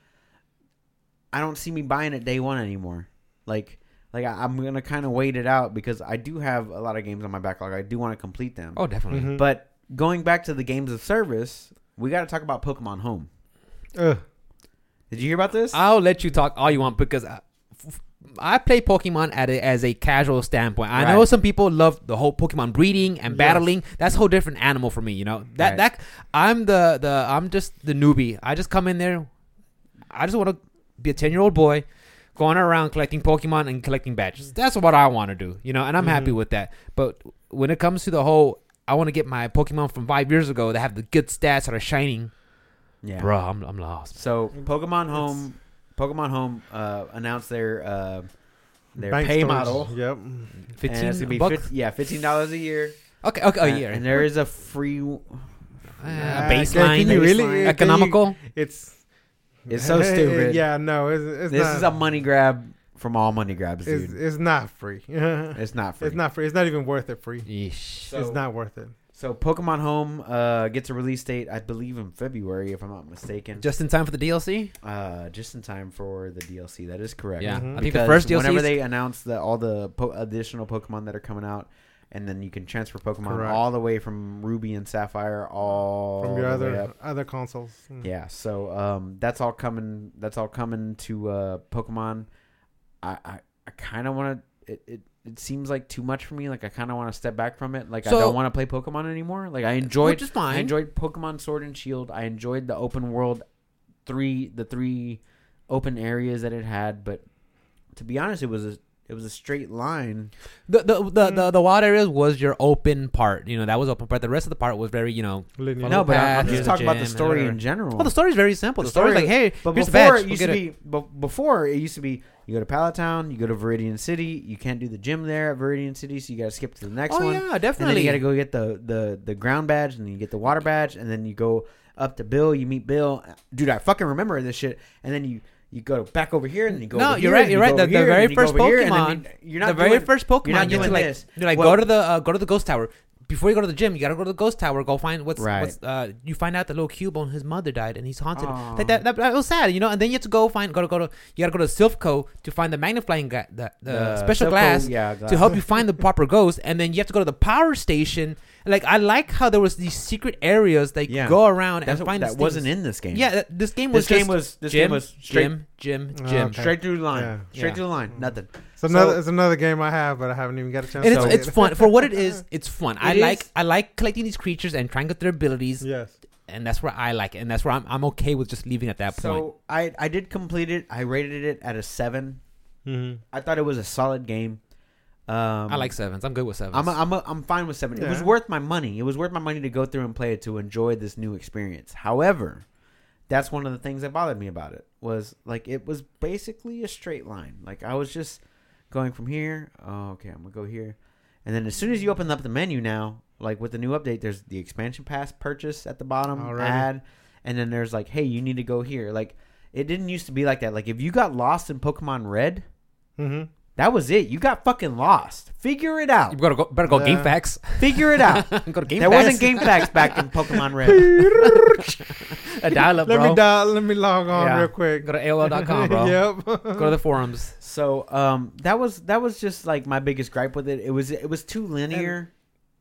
I don't see me buying it day one anymore. Like, like I, I'm gonna kind of wait it out because I do have a lot of games on my backlog. I do want to complete them. oh, definitely. Mhm. But going back to the games of service, we got to talk about Pokemon Home. Ugh. Did you hear about this? I'll let you talk all you want because I, f- I play Pokemon at a, as a casual standpoint. I know some people love the whole Pokemon breeding and Yes. battling. That's a whole different animal for me. You know that Right. that I'm the the I'm just the newbie. I just come in there. I just want to be a ten year old boy. Going around collecting Pokemon and collecting badges. That's what I want to do, you know, and I'm happy Mhm. with that. But when it comes to the whole, I want to get my Pokemon from five years ago that have the good stats that are shining, yeah. bro. I'm, I'm lost. So Pokemon Home, Pokemon Home uh, announced their uh, their Bank pay stores. model. Yep. and it's Fifteen gonna be bucks. 50 yeah, fifteen dollars a year. Okay, okay, a And- year. and there is a free. Uh, Uh, baseline, can you really- baseline. can you- economical. It's It's so stupid. yeah, no, it's, it's this not. is a money grab from all money grabs, it's, dude. it's not free. it's It's not free. It's not free. It's not even worth it. Free. Yeesh. So- it's not worth it. So Pokemon Home uh, gets a release date, I believe, in February, if I'm not mistaken. Just in time for the DLC. uh, just in time for the DLC. That is correct. Yeah, Mhm. I think the first DLC. whenever they announce that all the po- additional Pokemon that are coming out, and then you can transfer Pokemon Correct. all the way from Ruby and Sapphire all From your other other consoles. Mm. Yeah, so um, that's all coming. That's all coming to uh, Pokemon. I I, I kind of want to. It, it it seems like too much for me. Like I kind of want to step back from it. Like I don't want to play Pokemon anymore. Like I enjoyed. which is fine. I enjoyed Pokemon Sword and Shield. I enjoyed the open world, three the three open areas that it had. But to be honest, it was a it was a straight line. the the the, Mm. the the wild areas was your open part. You know that was open part. The rest of the part was very you know. Linear. No, but I'm, I'm just talking about the story in general. Well, the story is very simple. The, The story's story- is like, hey, But here's the before badge. it Go used get to be, be- before it used to be, you go to Pallet Town, you go to Viridian City. You can't do the gym there at Viridian City, so you got to skip to the next Oh one. yeah, And then definitely. you got to go get the, the the ground badge, and then you get the water badge, and then you go up to Bill. You meet Bill, dude. I fucking remember this shit. And then you you go back over here, and then you go. No, over you're here, right, and you're you right. go The- over the here, and very then you go first over here, and then Pokemon- you- You're not the very doing- first Pokemon, You're not you doing like, this. you like Well- go to the uh, go to the ghost tower. Before you go to the gym, you gotta go to the ghost tower. Go find what's Right. what's. Uh, you find out the little Cubone, his mother died, and he's haunted. Aw. Like that, that, that was sad, you know. And then you have to go find, go to go to. You gotta go to Silph Co to find the magnifying ga- the, the, special Silco- glass yeah, to help you find the proper ghost. And then you have to go to the power station. Like I like how there was these secret areas that you Yeah. go around That's and what, find. that these wasn't in this game. Yeah, that- this game was this game was this gym, game was straight gym, gym, Oh, okay. straight through the line, Yeah. straight Yeah. through the line. Nothing. It's another. So- it's another game I have, but I haven't even got a chance. and to it's play it's it. fun for what it is. It's fun. I It like. I like collecting these creatures and trying to get their abilities, Yes. and that's where I like it, and that's where I'm I'm okay with just leaving at that point. So I I did complete it. I rated it at a seven. Mm-hmm. I thought it was a solid game. Um, I like sevens. I'm good with sevens. I'm a, I'm a, I'm fine with seven. It was worth my money. It was worth my money to go through and play it to enjoy this new experience. However, that's one of the things that bothered me about it was like it was basically a straight line. Like I was just going from here. Oh, okay, I'm gonna go here, and then as soon as you open up the menu now, like with the new update, there's the expansion pass purchase at the bottom, Alrighty. add, and then there's like, hey, you need to go here. Like it didn't used to be like that. Like if you got lost in Pokemon Red, Mm-hmm. That was it. You got fucking lost. Figure it out. you gotta go. Better go Yeah. GameFAQs. Figure it out. go to GameFAQs. There wasn't GameFAQs back in Pokemon Red. a dial up, Let bro. me dial. Let me log on Yeah. real quick. Go to AOL.com, bro. yep. Go to the forums. So um, that was that was just like my biggest gripe with it. It was it was too linear,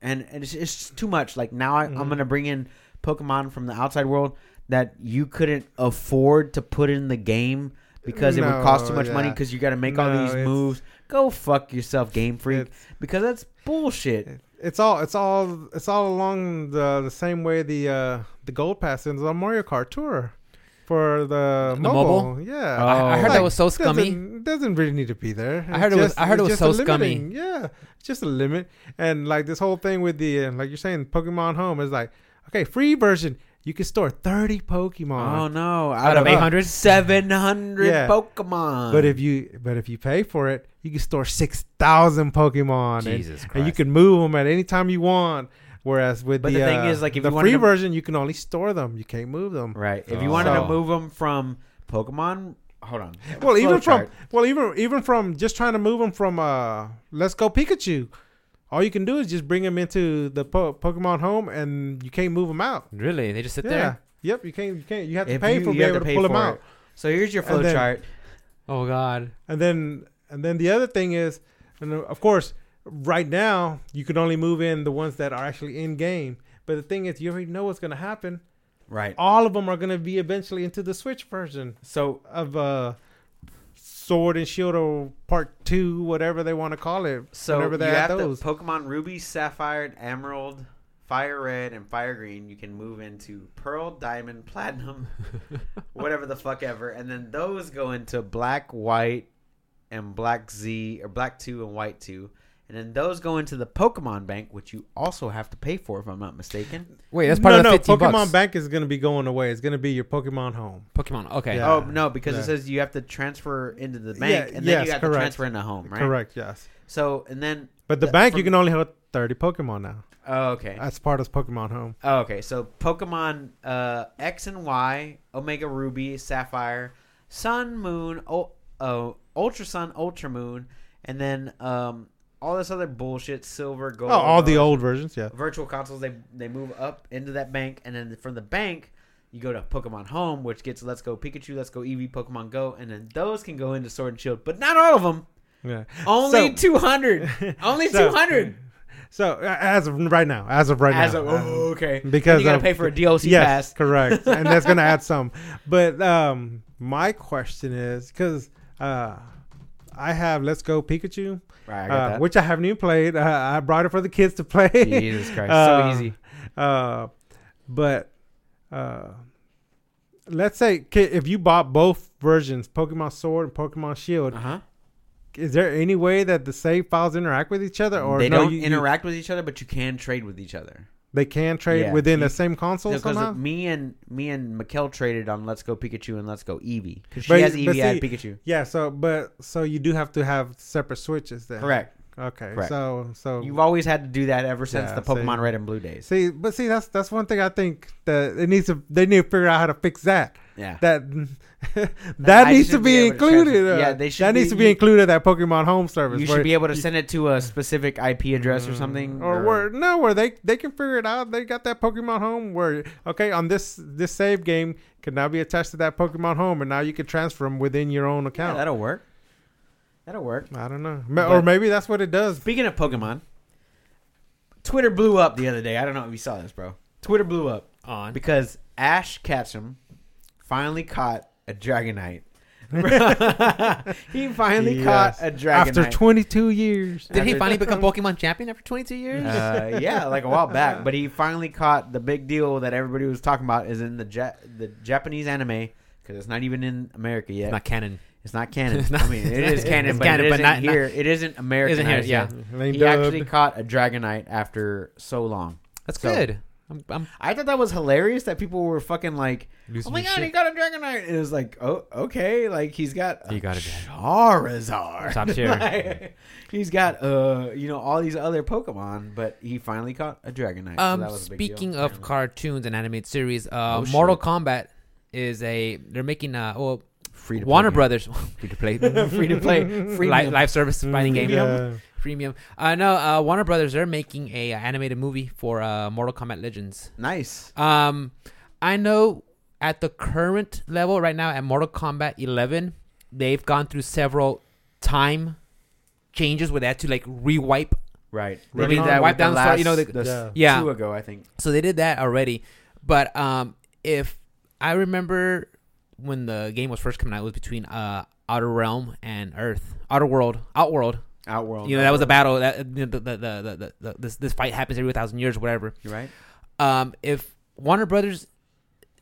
and, and it's, it's just too much. Like now I, I'm Mhm. gonna bring in Pokemon from the outside world that you couldn't afford to put in the game because it would cost too No, much money because you got to make all these moves. Go fuck yourself, Game Freak, because that's bullshit. it's all. It's all. It's all along the the same way the uh the gold pass is on Mario Kart Tour. for the, The mobile. mobile? Yeah, Oh. I, I heard that was so scummy. Doesn't, doesn't really need to be there. I heard it was- I heard it was so just scummy. Yeah, it's just a limit, and like this whole thing with the uh, like you're saying, Pokemon Home is like okay, free version. You can store thirty Pokemon. Oh no! Out of 800? seven hundred Yeah. Pokemon. But if you but if you pay for it, you can store six thousand Pokemon, and, Jesus Christ. and you can move them at any time you want. Whereas with But the, the thing uh, is, like, if the you wanted free to- version, you can only store them. You can't move them. right, if Oh. you wanted So- to move them from Pokemon, hold on. Well, even from Flowchart. well, even even from just trying to move them from uh, Let's Go Pikachu, all you can do is just bring them into the po- Pokemon Home, and you can't move them out. really? They just sit yeah. there? Yep. You can't. You can't. You have to If pay you- for you be able to to, pull them for out. So here's your And then- flowchart. Oh God. And then and then the other thing is, and uh, of course, right now you can only move in the ones that are actually in game. But the thing is, you already know what's going to happen. Right. All of them are going to be eventually into the Switch version So of uh, Sword and Shield or Part Two, whatever they want to call it. so whenever you they add have those. the Pokemon Ruby, Sapphire, Emerald, Fire Red, and Fire Green. You can move into Pearl, Diamond, Platinum, whatever the fuck ever, and then those go into Black, White, and Black Z or Black Two and White Two. And then those go into the Pokemon Bank, which you also have to pay for, if I'm not mistaken. Wait, that's part no, of the no. 15 Pokemon bucks. Bank is going to be going away. It's going to be your Pokemon Home. Pokemon. Okay. Yeah. Oh no, because yeah. it says you have to transfer into the bank, Yeah, and then yes, you have correct. to transfer into home, right? Correct. Yes. So and then But the Yeah, bank, from- you can only have thirty Pokemon now. oh, okay, That's part of Pokemon Home. oh, okay. So Pokemon uh, X and Y, Omega Ruby, Sapphire, Sun, Moon, o- oh, Ultra Sun, Ultra Moon, and then um, all this other bullshit, Silver, Gold. Oh, all the old versions. Yeah. virtual consoles. They they move up into that bank, and then from the bank. You go to Pokemon Home, which gets Let's Go Pikachu, Let's Go Eevee, Pokemon Go, and then those can go into Sword and Shield, but not all of them. Yeah. Only So- 200. Only So- 200. So as of right now, as of right As now, of, oh, okay. because you gotta of- pay for a DLC yes, pass. correct, and that's gonna add some. But um, my question is because uh, I have Let's Go Pikachu, Right, I got uh, that. which I haven't even played. Uh, I brought it for the kids to play. Jesus Christ, Uh, so easy. Uh, but uh, let's say if you bought both versions, Pokemon Sword and Pokemon Shield, Uh huh. is there any way that the save files interact with each other, or They no, don't you- you- interact with each other, but you can trade with each other. They can trade Yeah, within the same console Because somehow. me and me and Mikkel traded on Let's Go Pikachu and Let's Go Eevee because she But- has but Eevee, I had see- Pikachu. Yeah, so but so you do have to have separate switches then. Correct. Okay. Correct. So so You've always had to do that ever since Yeah, the Pokemon. Red and Blue days. see, but see that's that's one thing I think that it needs to they need to figure out how to fix that. Yeah. That that I needs to be be included. uh, yeah, they should that be- needs to be included at Pokemon Home Service. You should be able to send it to a specific IP address or something. Mm, or where no, where they they can figure it out. They got that Pokemon Home where okay on this this save game can now be attached to that Pokemon Home, and now you can transfer them within your own yeah, account. that'll work. That'll work. I don't know, But- or maybe that's what it does. Speaking of Pokemon, Twitter blew up the other day. I don't know if you saw this, bro. Twitter blew up On. because Ash Ketchum finally caught a Dragonite. he finally Yes. caught a Dragonite. After 22 years. Did he finally become Pokemon champion after 22 years? uh, yeah, like a while back. But he finally caught the big deal that everybody was talking about is in the ja- the Japanese anime because it's not even in America yet. It's not canon. It's not canon. It's not- I mean, it is canon, it's but canon, it but isn't not- here. it isn't American. Isn't here, yeah. They He dubbed. actually caught a Dragonite after so long. That's So- good. I'm, I'm I thought that was hilarious that people were fucking like, "Oh my god, shit. he got a Dragonite!" It was like, "Oh, okay." Like he's got He got a Charizard. Top tier. Like, he's got uh, you know, all these other Pokemon, but he finally caught a Dragonite. so Um, that was a big deal. speaking of cartoons and animated series, uh, Oh, Mortal shit. Kombat is a they're making a well free to Warner play Brothers free to play free to play, free live, live service fighting game Yeah. premium. Uh no, uh Warner Brothers they're making a uh, animated movie for uh Mortal Kombat Legends. Nice. Um, I know at the current level right now at Mortal Kombat 11, they've gone through several time changes where they had to like rewipe. Right. They did did that wipe with the down the story, you know, last- the- the Yeah. Yeah. two ago, I think. So they did that already. But um, if I remember when the game was first coming out, it was between uh Outer Realm and Earth, Outer World, Outworld. Outworld. You know that was a battle. That the, the, the, the, the, this this fight happens every thousand years, or whatever. You're right. um, if Warner Brothers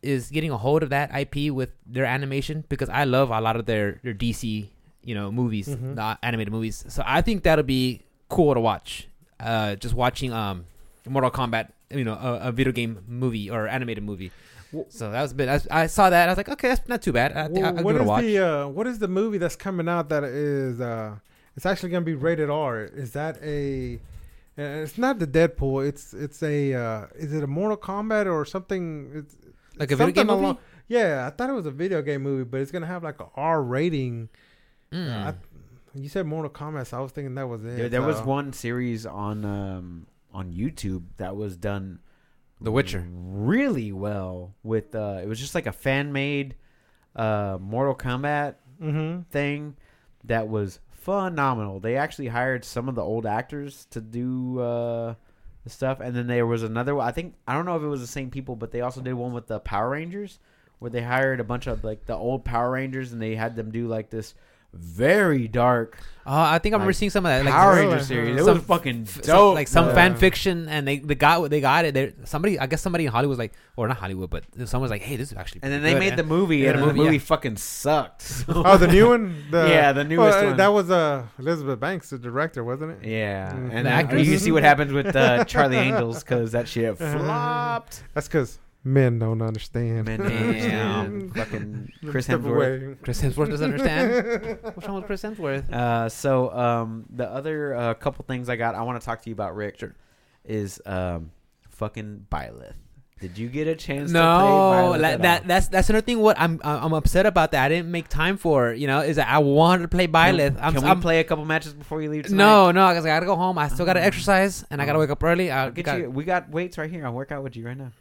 is getting a hold of that IP with their animation because I love a lot of their their DC you know movies, Mhm. the animated movies. So I think that'll be cool to watch. Uh, just watching um Mortal Kombat, you know, a, a video game movie or animated movie. Wh- So that was a bit. I, I saw that. I was like, okay, that's not too bad. I Well, I'll, I'll what give it a watch. the uh, what is the movie that's coming out that is uh, it's actually gonna be rated R? Is that a? uh, It's not the Deadpool. It's it's a. Uh, is it a Mortal Kombat or something? It's like a video something game movie. Yeah, I thought it was a video game movie, but it's gonna have like a R rating. Mm. I, you said Mortal Kombat, so I was thinking that was it. There, there was one series on um, on YouTube that was done The Witcher. really well with uh, it was just like a fan made uh, Mortal Kombat Mhm. thing that was phenomenal. They actually hired some of the old actors to do uh, the stuff, and then there was another. one I think I don't know if it was the same people, but they also did one with the Power Rangers, where they hired a bunch of like the old Power Rangers, and they had them do like this very dark Oh, I think I remember Like, seeing some of that. Like, Power? Ranger series. It Some- was fucking f- dope. some, like some Yeah. fan fiction, and they they got they got it. There, somebody, I guess somebody in Hollywood was like, or not Hollywood, but someone was like, hey, this is actually. and then they good. made the movie, Yeah, and the the movie, movie yeah. fucking sucked. Oh, the new one. The, Yeah, the newest uh, one. That was uh, Elizabeth Banks, the director, wasn't it? Yeah, Mm. and The then actress? you see what happens with uh, Charlie Angels because that shit flopped. That's because men don't understand. Man, damn, fucking Chris Step Hemsworth. away. Chris Hemsworth doesn't understand. What's wrong with Chris Hemsworth? Uh, so um, the other uh, couple things I got, I want to talk to you about, Rick. Is um, fucking Byleth. Did you get a chance? to play No, Byleth like, at that that's that's another thing. What I'm I'm upset about that. I didn't make time for. You know, is that I wanted to play Byleth. Can, I'm, can we I'm- play a couple matches before you leave? Tonight? No, no, because I gotta go home. I still gotta Oh. exercise, and I gotta Oh. wake up early. I I'll get got- you. We got weights right here. I'll work out with you right now.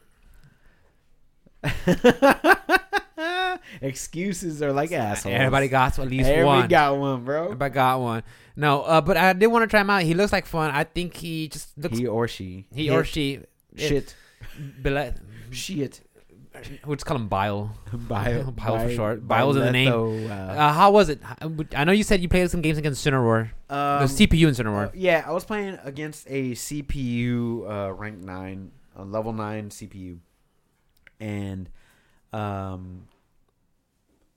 Excuses are like assholes. Everybody got at least Every one. got one, bro. Everybody got one. No, uh, but I did want to try him out. He looks like fun. I think he just looks. He or she. He or she. Shit. Bile- Shit. we'll just call him Bile. Bile, Bile for short. Bile's in the name. Uh, Uh, how was it? I know you said you played some games against Incineroar. um, the CPU in uh, yeah, I was playing against a CPU uh, rank nine, a level nine CPU, and um,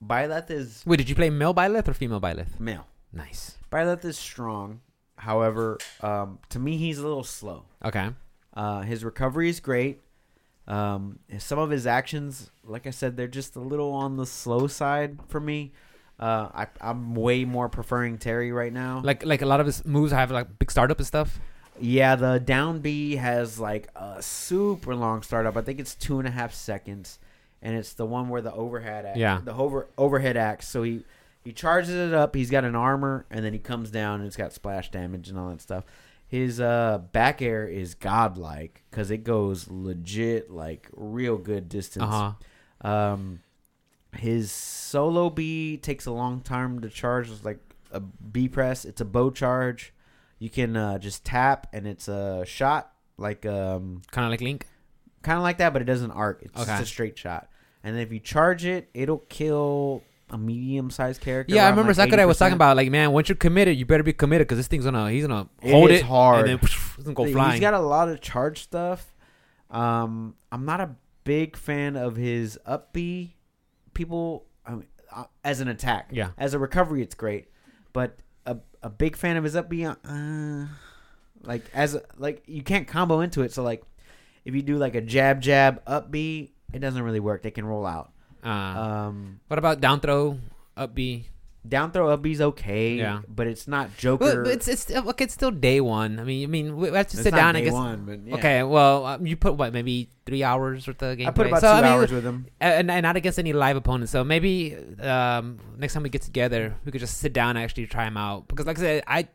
Byleth is Wait, did you play male Byleth or female Byleth? male. Nice. Byleth is strong. However, um, to me, he's a little slow. Okay. Uh, his recovery is great. Um, and some of his actions, like I said, they're just a little on the slow side for me. Uh, I, I'm way more preferring Terry right now. Like like a lot of his moves I have like big startup and stuff. Yeah, the down B has like a super long startup. I think it's two and a half seconds, and it's the one where the overhead, act, Yeah. the over overhead axe. So he he charges it up. He's got an armor, and then he comes down and it's got splash damage and all that stuff. His uh, back air is godlike because it goes legit like real good distance. Uh huh. Um, his solo B takes a long time to charge. It's like a B press. It's a bow charge. You can uh, just tap and it's a shot, like um, Kind of like Link. kind of like that, but it doesn't arc. It's Okay. just a straight shot. And then if you charge it, it'll kill a medium-sized character. Yeah, I remember like, Sakurai was talking about like, man, once you're committed, you better be committed because this thing's gonna he's gonna hold is it hard. and then it's gonna go He's flying. got a lot of charge stuff. Um, I'm not a big fan of his up B. People, I mean, uh, as an attack, Yeah. As a recovery, it's great, but a big fan of his up B. Uh, like as a, like you can't combo into it. So like, if you do like a jab jab up B, it doesn't really work. They can roll out. uh, Um, what about down throw, up B? Down throw up B's okay. Yeah. but it's not Joker. it's it's okay. It's still day one. I mean, I mean, we have to It's sit down. day I guess. one, but yeah. Okay, well, um, you put what maybe three hours worth of game. I put about so, two I mean, hours with him. and, and not against any live opponents. So maybe um, next time we get together, we could just sit down and actually try them out. Because, like I said, I,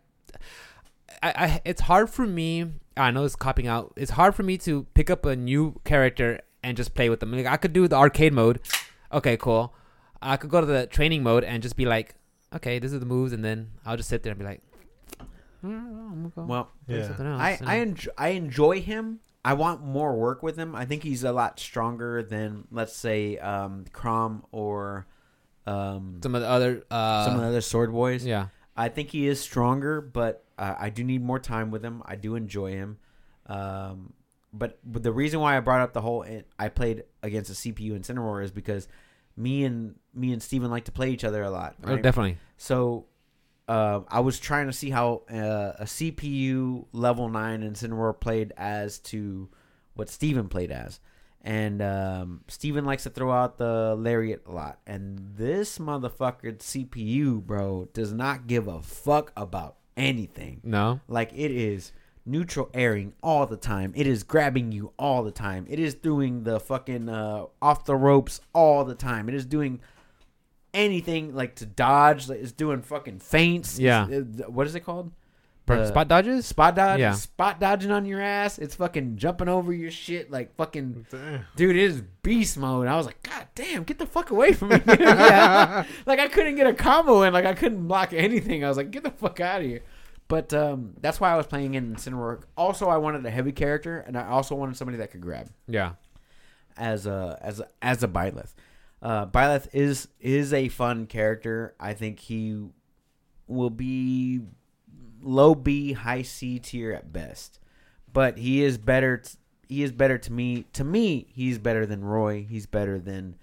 I, I it's hard for me. I know it's copying out. It's hard for me to pick up a new character and just play with them. Like I could do the arcade mode. Okay, cool. I could go to the training mode and just be like, okay, this is the moves, and then I'll just sit there and be like, "Mm, I'm go Well, Yeah. else," I and- I enjoy, I enjoy him. I want more work with him. I think he's a lot stronger than let's say um, Chrom or um, some of the other uh, some of the other sword boys. yeah. I think he is stronger, but uh, I do need more time with him. I do enjoy him. Um, but, but the reason why I brought up the whole I played against a CPU Incineroar is because me and me and Steven like to play each other a lot. Oh, definitely. So uh, I was trying to see how uh, a CPU level nine Incineroar played as to what Steven played as. And um, Steven likes to throw out the lariat a lot. And this motherfucker CPU, bro, does not give a fuck about anything. No. Like it is neutral airing all the time. It is grabbing you all the time. It is doing the fucking uh, off the ropes all the time. It is doing anything like to dodge. Like, it's doing fucking feints. Yeah. It's- it- what is it called? Per- The- spot dodges. Spot dodge. Yeah. Spot dodging on your ass. It's fucking jumping over your shit like fucking Damn. dude. It is beast mode. I was like, God damn, get the fuck away from me. yeah. Like I couldn't get a combo in. Like I couldn't block anything. I was like, get the fuck out of here. But um, that's why I was playing in Incineroar. Also, I wanted a heavy character, and I also wanted somebody that could grab Yeah. as a as a, as a Byleth. Uh, Byleth is is a fun character. I think he will be low B, high C tier at best, but he is better. T- he is better to me. To me, he's better than Roy. He's better than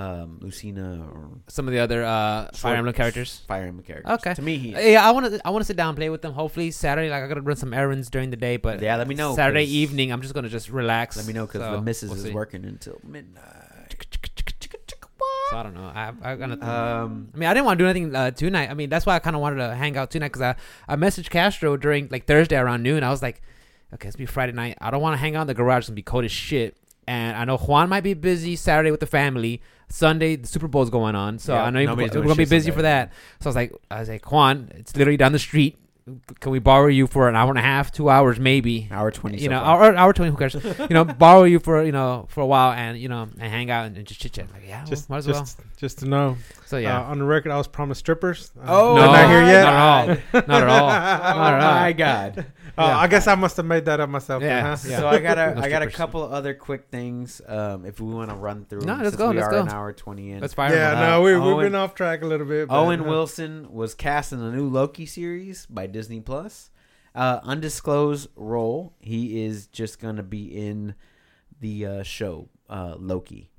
um, Lucina or Some of the other uh, Fire Emblem characters. Fire Emblem characters. Okay. To me, he. Yeah, I want to. I want to sit down and play with them. Hopefully Saturday. Like I gotta run some errands during the day, but Yeah, let me know, Saturday evening, I'm just gonna just relax. Let me know because So, the missus we'll is see. working until midnight. So I don't know. I I gonna. Um, I mean, I didn't want to do anything uh, tonight. I mean, that's why I kind of wanted to hang out tonight because I, I messaged Castro during like Thursday around noon. I was like, okay, it's be Friday night. I don't want to hang out in the garage. It's gonna be cold as shit. And I know Juan might be busy Saturday with the family. Sunday the Super Bowl's going on, so Yeah, I know you're nobody's we're doing gonna be shit busy Sunday. for that. So I was like, I was like, Juan, it's literally down the street. Can we borrow you for an hour and a half, two hours, maybe? hour twenty. you so know, far. hour, hour twenty. Who cares? you know, borrow you for you know for a while and you know and hang out and, and just chit chat. Like, yeah, Just, might as just, well. just to know. So yeah, Uh, on the record, I was promised strippers. Uh, Oh, they're not here yet. Not at all. Not at all. Not at all. my god. Uh, Yeah. I guess I must have made that up myself. then, Yeah. huh? Yeah. So I got a No I got a strippers. couple other quick things. Um, if we want to run through. No, them, let's go, We let's are go. an hour twenty in. Let's fire Yeah. Uh, no, we, we've been off track a little bit. but, Owen uh, Wilson was cast in the new Loki series by Disney Plus. Uh, undisclosed role. He is just gonna be in the uh, show uh, Loki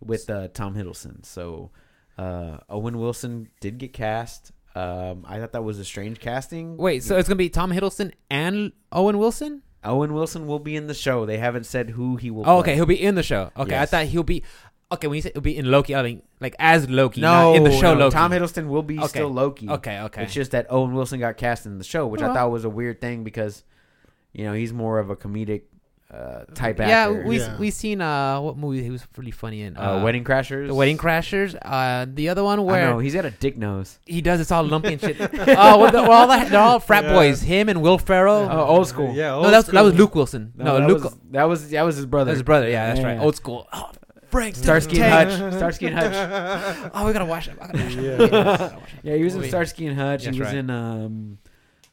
with uh, Tom Hiddleston. So uh, Owen Wilson did get cast. Um, I thought that was a strange casting. Wait, so it's gonna be Tom Hiddleston and Owen Wilson? Owen Wilson will be in the show. They haven't said who he will. Be. Oh, play. okay, he'll be in the show. Okay, Yes. I thought he'll be. Okay, when you say he'll be in Loki, I mean like as Loki, No, not in the show no, Loki. Tom Hiddleston will be Okay. still Loki. Okay, okay. It's just that Owen Wilson got cast in the show, which I thought was a weird thing because, you know, he's more of a comedic uh, type yeah, actor. we Yeah. we seen uh what movie he was really funny in? uh, Wedding Crashers. The Wedding Crashers. Uh, the other one I where know he's got a dick nose. he does it's all lumpy and shit. Oh, well, the, well, all the, they're all frat Yeah. boys. Him and Will Ferrell. Oh, old school. Yeah, no, that was, that was. Luke Wilson. No, that Luke. Was, that was that was his brother. That's his brother. Yeah, that's Yeah, right. Old school. Oh, Frank Starsky and Hutch. Starsky and Hutch. Oh, we gotta watch it. I gotta watch it. Yeah. Gotta watch it. Yeah, he was in Movie. Starsky and Hutch. That's he was right. in um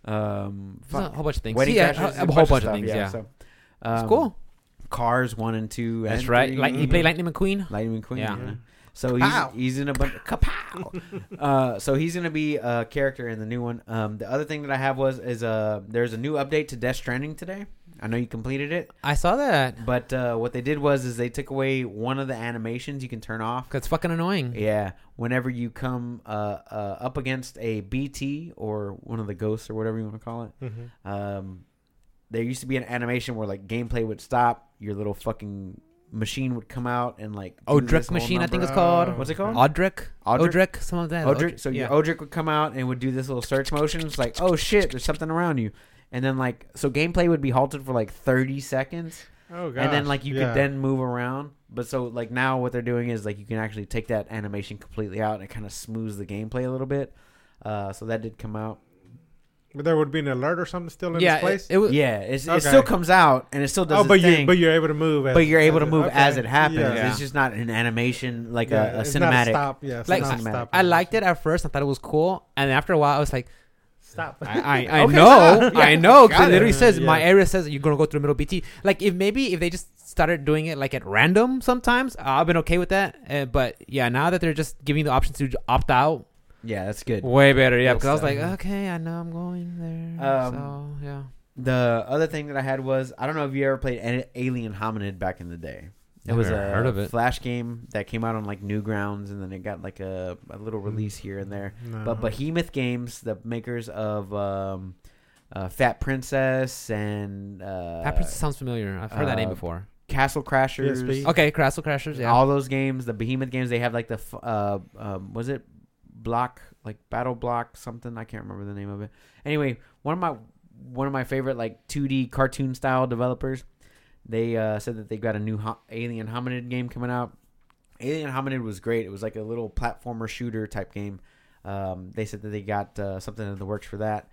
um There's a whole bunch of things. Wedding yeah, Crashers. a, a whole bunch of things. Yeah, So, it's um, cool. Cars one and two. That's and right. three. Like he played Lightning McQueen. Lightning McQueen. Yeah. Yeah. So he's Kapow. he's in a bunch of kapow. uh, so he's gonna be a character in the new one. Um, the other thing that I have was is uh there's a new update to Death Stranding today. I know you completed it, I saw that. but uh, what they did was is they took away one of the animations you can turn off. Cause it's fucking annoying. Yeah, whenever you come uh, uh, up against a BT or one of the ghosts or whatever you want to call it, Mhm. um, there used to be an animation where like gameplay would stop, your little fucking machine would come out and like do Odric this whole machine, I think it's called. Oh. What's it called? Odric. Odric? Odric. Some of that. Odric. So yeah. your Odric would come out and would do this little search motion. It's like, oh shit, there's something around you. And then like, so gameplay would be halted for like 30 seconds, Oh god. and then like you yeah. could then move around. But so like now what they're doing is like you can actually take that animation completely out and it kind of smooths the gameplay a little bit. Uh, so that did come out. But there would be an alert or something still in yeah, its place. it, it was. Yeah, it's, Okay. it still comes out and it still does. oh, but you but you're able to move. As, but you're able as to it- move okay. as it happens. Yeah. It's just not an animation like Yeah, a, a cinematic. stop. Yeah, it's Like, not I- stop I liked it at first. I thought it was cool, and after a while, I was like, Stop. I, I, I Okay, know, yeah. I know, because Got it it. literally says Yeah. my area says you're gonna go through the middle BT. Like if maybe if they just started doing it like at random sometimes, I've been okay with that. Uh, but yeah, now that they're just giving the option to opt out, Yeah, that's good. way better. Yeah, because I was like, okay, I know I'm going there. Um, so yeah, The other thing that I had was I don't know if you ever played A- Alien Hominid back in the day. It was a Never heard of it. flash game that came out on like Newgrounds, and then it got like a, a little release here and there. No. But Behemoth Games, the makers of um, uh, Fat Princess and uh, That person sounds familiar. I've heard that name uh, before. Castle Crashers, PSP. Okay, Castle Crashers. Yeah. all those games, the Behemoth games, they have like the f- uh, um, was it block like Battle Block something? I can't remember the name of it. Anyway, one of my one of my favorite like 2D cartoon style developers, they uh, said that they got a new ho- Alien Hominid game coming out. Alien Hominid was great. It was like a little platformer shooter type game. Um, they said that they got uh, something in the works for that.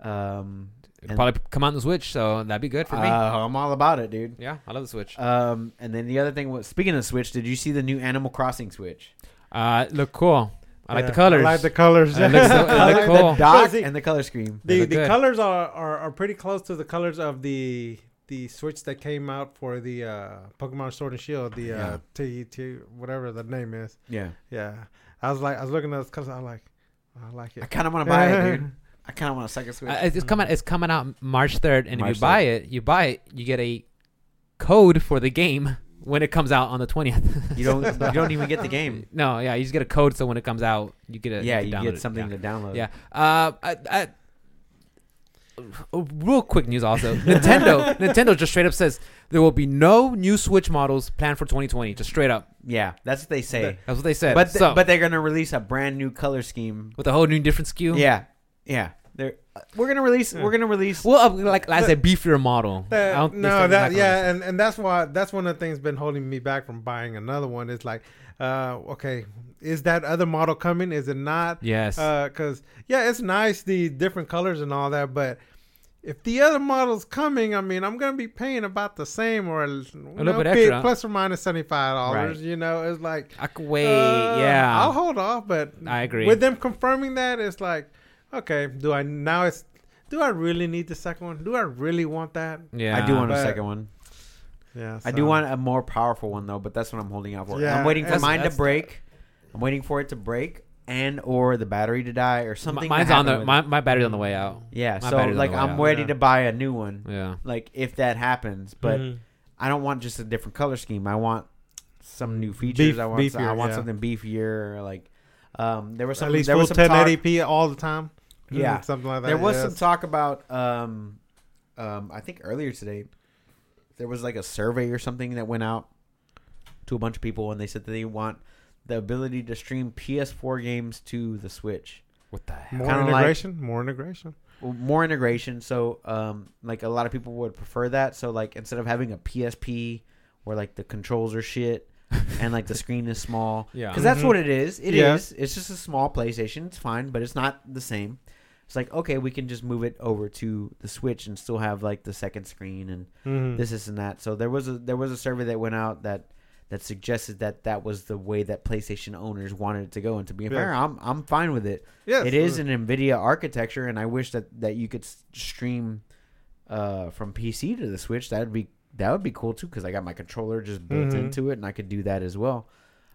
Um, It'll probably come out on the Switch, so that'd be good for me. uh, I'm all about it, dude. yeah, I love the Switch. Um, and then the other thing was speaking of Switch, did you see the new Animal Crossing Switch? Uh, look cool. I like Yeah, the colors. I like the colors. It looks so- it I like cool. the dock See, and the color scheme. The the good. colors are, are, are pretty close to the colors of the the Switch that came out for the uh, Pokemon Sword and Shield, the Yeah. uh, T T whatever the name is. Yeah, Yeah, I was like, I was looking at those colors. I was like, I like it. I kind of want to buy it, dude. I kind of want a second Switch. Uh, it's, it's coming. It's coming out March third, and March if you buy it, you buy it, you get a code for the game when it comes out on the twentieth. you don't. You don't even get the game. no, yeah, you just get a code, so when it comes out, you get a Yeah, you download get it. something Yeah. to download. Yeah. Uh, I, I, real quick news also. Nintendo Nintendo just straight up says there will be no new Switch models planned for 2020. Just straight up. yeah, that's what they say. That's what they said. But th- so, but they're gonna release a brand new color scheme. with a whole new different SKU. Yeah, yeah. They're uh, we're gonna release. We're gonna release. Well, uh, like as a beefier model. I don't- no, that yeah, and, and that's why that's one of the things been holding me back from buying another one. Is like, uh, okay, is that other model coming? Is it not? Yes. Because yeah, it's nice the different colors and all that, but if the other model's coming, I mean, I'm gonna be paying about the same or a little bit extra. plus or minus seventy five dollars. Right. You know, it's like I could wait. uh, yeah. I'll hold off. But I agree. with them confirming that, it's like, okay, do I now? It's do I really need the second one? Do I really want that? yeah. I do want a second one. Yeah, I do want a more powerful one though, but that's what I'm holding out for. Yeah, I'm waiting for mine to that's- break. I'm waiting for it to break and or the battery to die or something. to Mine's on the my, my battery's on the way out. yeah. my So like I'm out. ready Yeah. to buy a new one. Yeah. Like if that happens, but Mhm. I don't want just a different color scheme. I want some new features. Beef- I want I want yeah. something beefier. Like um, there was some at least there full was some 1080p all the time. Yeah. Something like that. There was yes. some talk about um, um, I think earlier today there was like a survey or something that went out to a bunch of people and they said that they want the ability to stream PS4 games to the Switch. What the hell? more kinda like- integration. more integration. More integration, so um, like a lot of people would prefer that. So like instead of having a PSP where like the controls are shit and like the screen is small, Yeah. because that's Mhm. what it is. It is. Yeah. It's just a small PlayStation. It's fine, but it's not the same. It's like okay, we can just move it over to the Switch and still have like the second screen and Mhm. this, this, and that. So there was a there was a survey that went out that that suggested that that was the way that PlayStation owners wanted it to go. And to be Yes. fair, I'm I'm fine with it. yes, It is an NVIDIA architecture, and I wish that that you could stream uh, from PC to the Switch. That would be that would be cool too, because I got my controller just built Mhm. into it, and I could do that as well.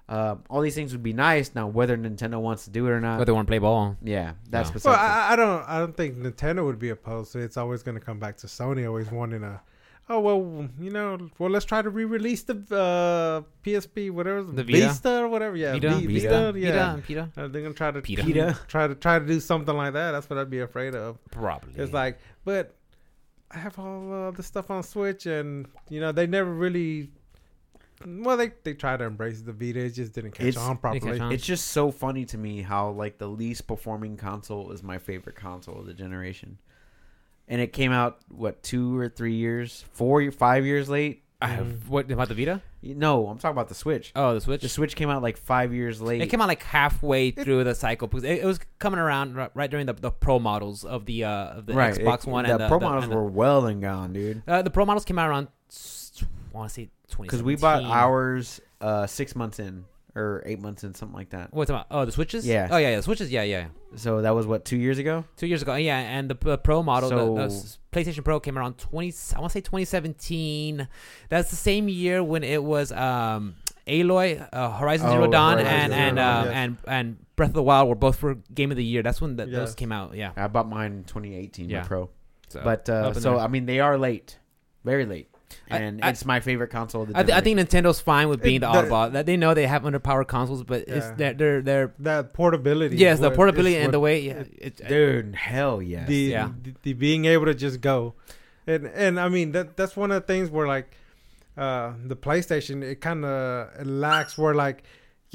Uh, all these things would be nice. Now, whether Nintendo wants to do it or not, But they want to play ball. yeah, that's No. besides. Well, I, I don't. I don't think Nintendo would be opposed to it. It's always going to come back to Sony always wanting a. Oh well, you know. Well, let's try to re-release the uh, PSP, whatever The Vita? Vista or whatever. Yeah, Vita? V- Vita? Vista. Pita Yeah, and Pita. Uh, they're gonna try to Pita. Pita? try to try to do something like that. That's what I'd be afraid of. Probably. It's like, but I have all uh, the stuff on Switch, and you know they never really. Well, they they try to embrace the Vita. It just didn't catch It's- on properly. catch on. it's just so funny to me how like the least performing console is my favorite console of the generation, and it came out what two or three years, four, five years late. I have, what about the Vita? No, I'm talking about the Switch. Oh, the Switch. The Switch came out like five years late. It came out like halfway through the cycle because it, it was coming around ri- right during the, the pro models of the uh, of the right. Xbox it- One the and the Pro the- models and the- were well and gone, dude. uh, the pro models came out around. I want to say twenty Because we bought ours uh, six months in or eight months in, something like that. What's about? Oh, the Switches. Yeah. Oh yeah, yeah. The Switches. Yeah, yeah. So that was what two years ago. Two years ago. Yeah, and the uh, Pro model, the, the PlayStation Pro came around twenty. I want to say twenty seventeen. That's the same year when it was um, Aloy, uh, Horizon Zero Oh, Dawn, Horizon and Zero and Dawn, uh, yes. and and Breath of the Wild were both for Game of the Year. That's when the, those came out. Yeah. I bought mine in 2018, Yeah. the Pro. So, But uh, so there. I mean, they are late, very late, I- and I- it's my favorite console. Of the I, th- I think Nintendo's fine with being It- the the- oddball. That they know they have underpowered consoles, but it's Yeah. they're they're, they're that portability. yes, the portability and what- the way yeah, it- it, dude, hell yes. the, Yeah. the the being able to just go, and and I mean that that's one of the things where like, uh, the PlayStation it kind of lacks where like,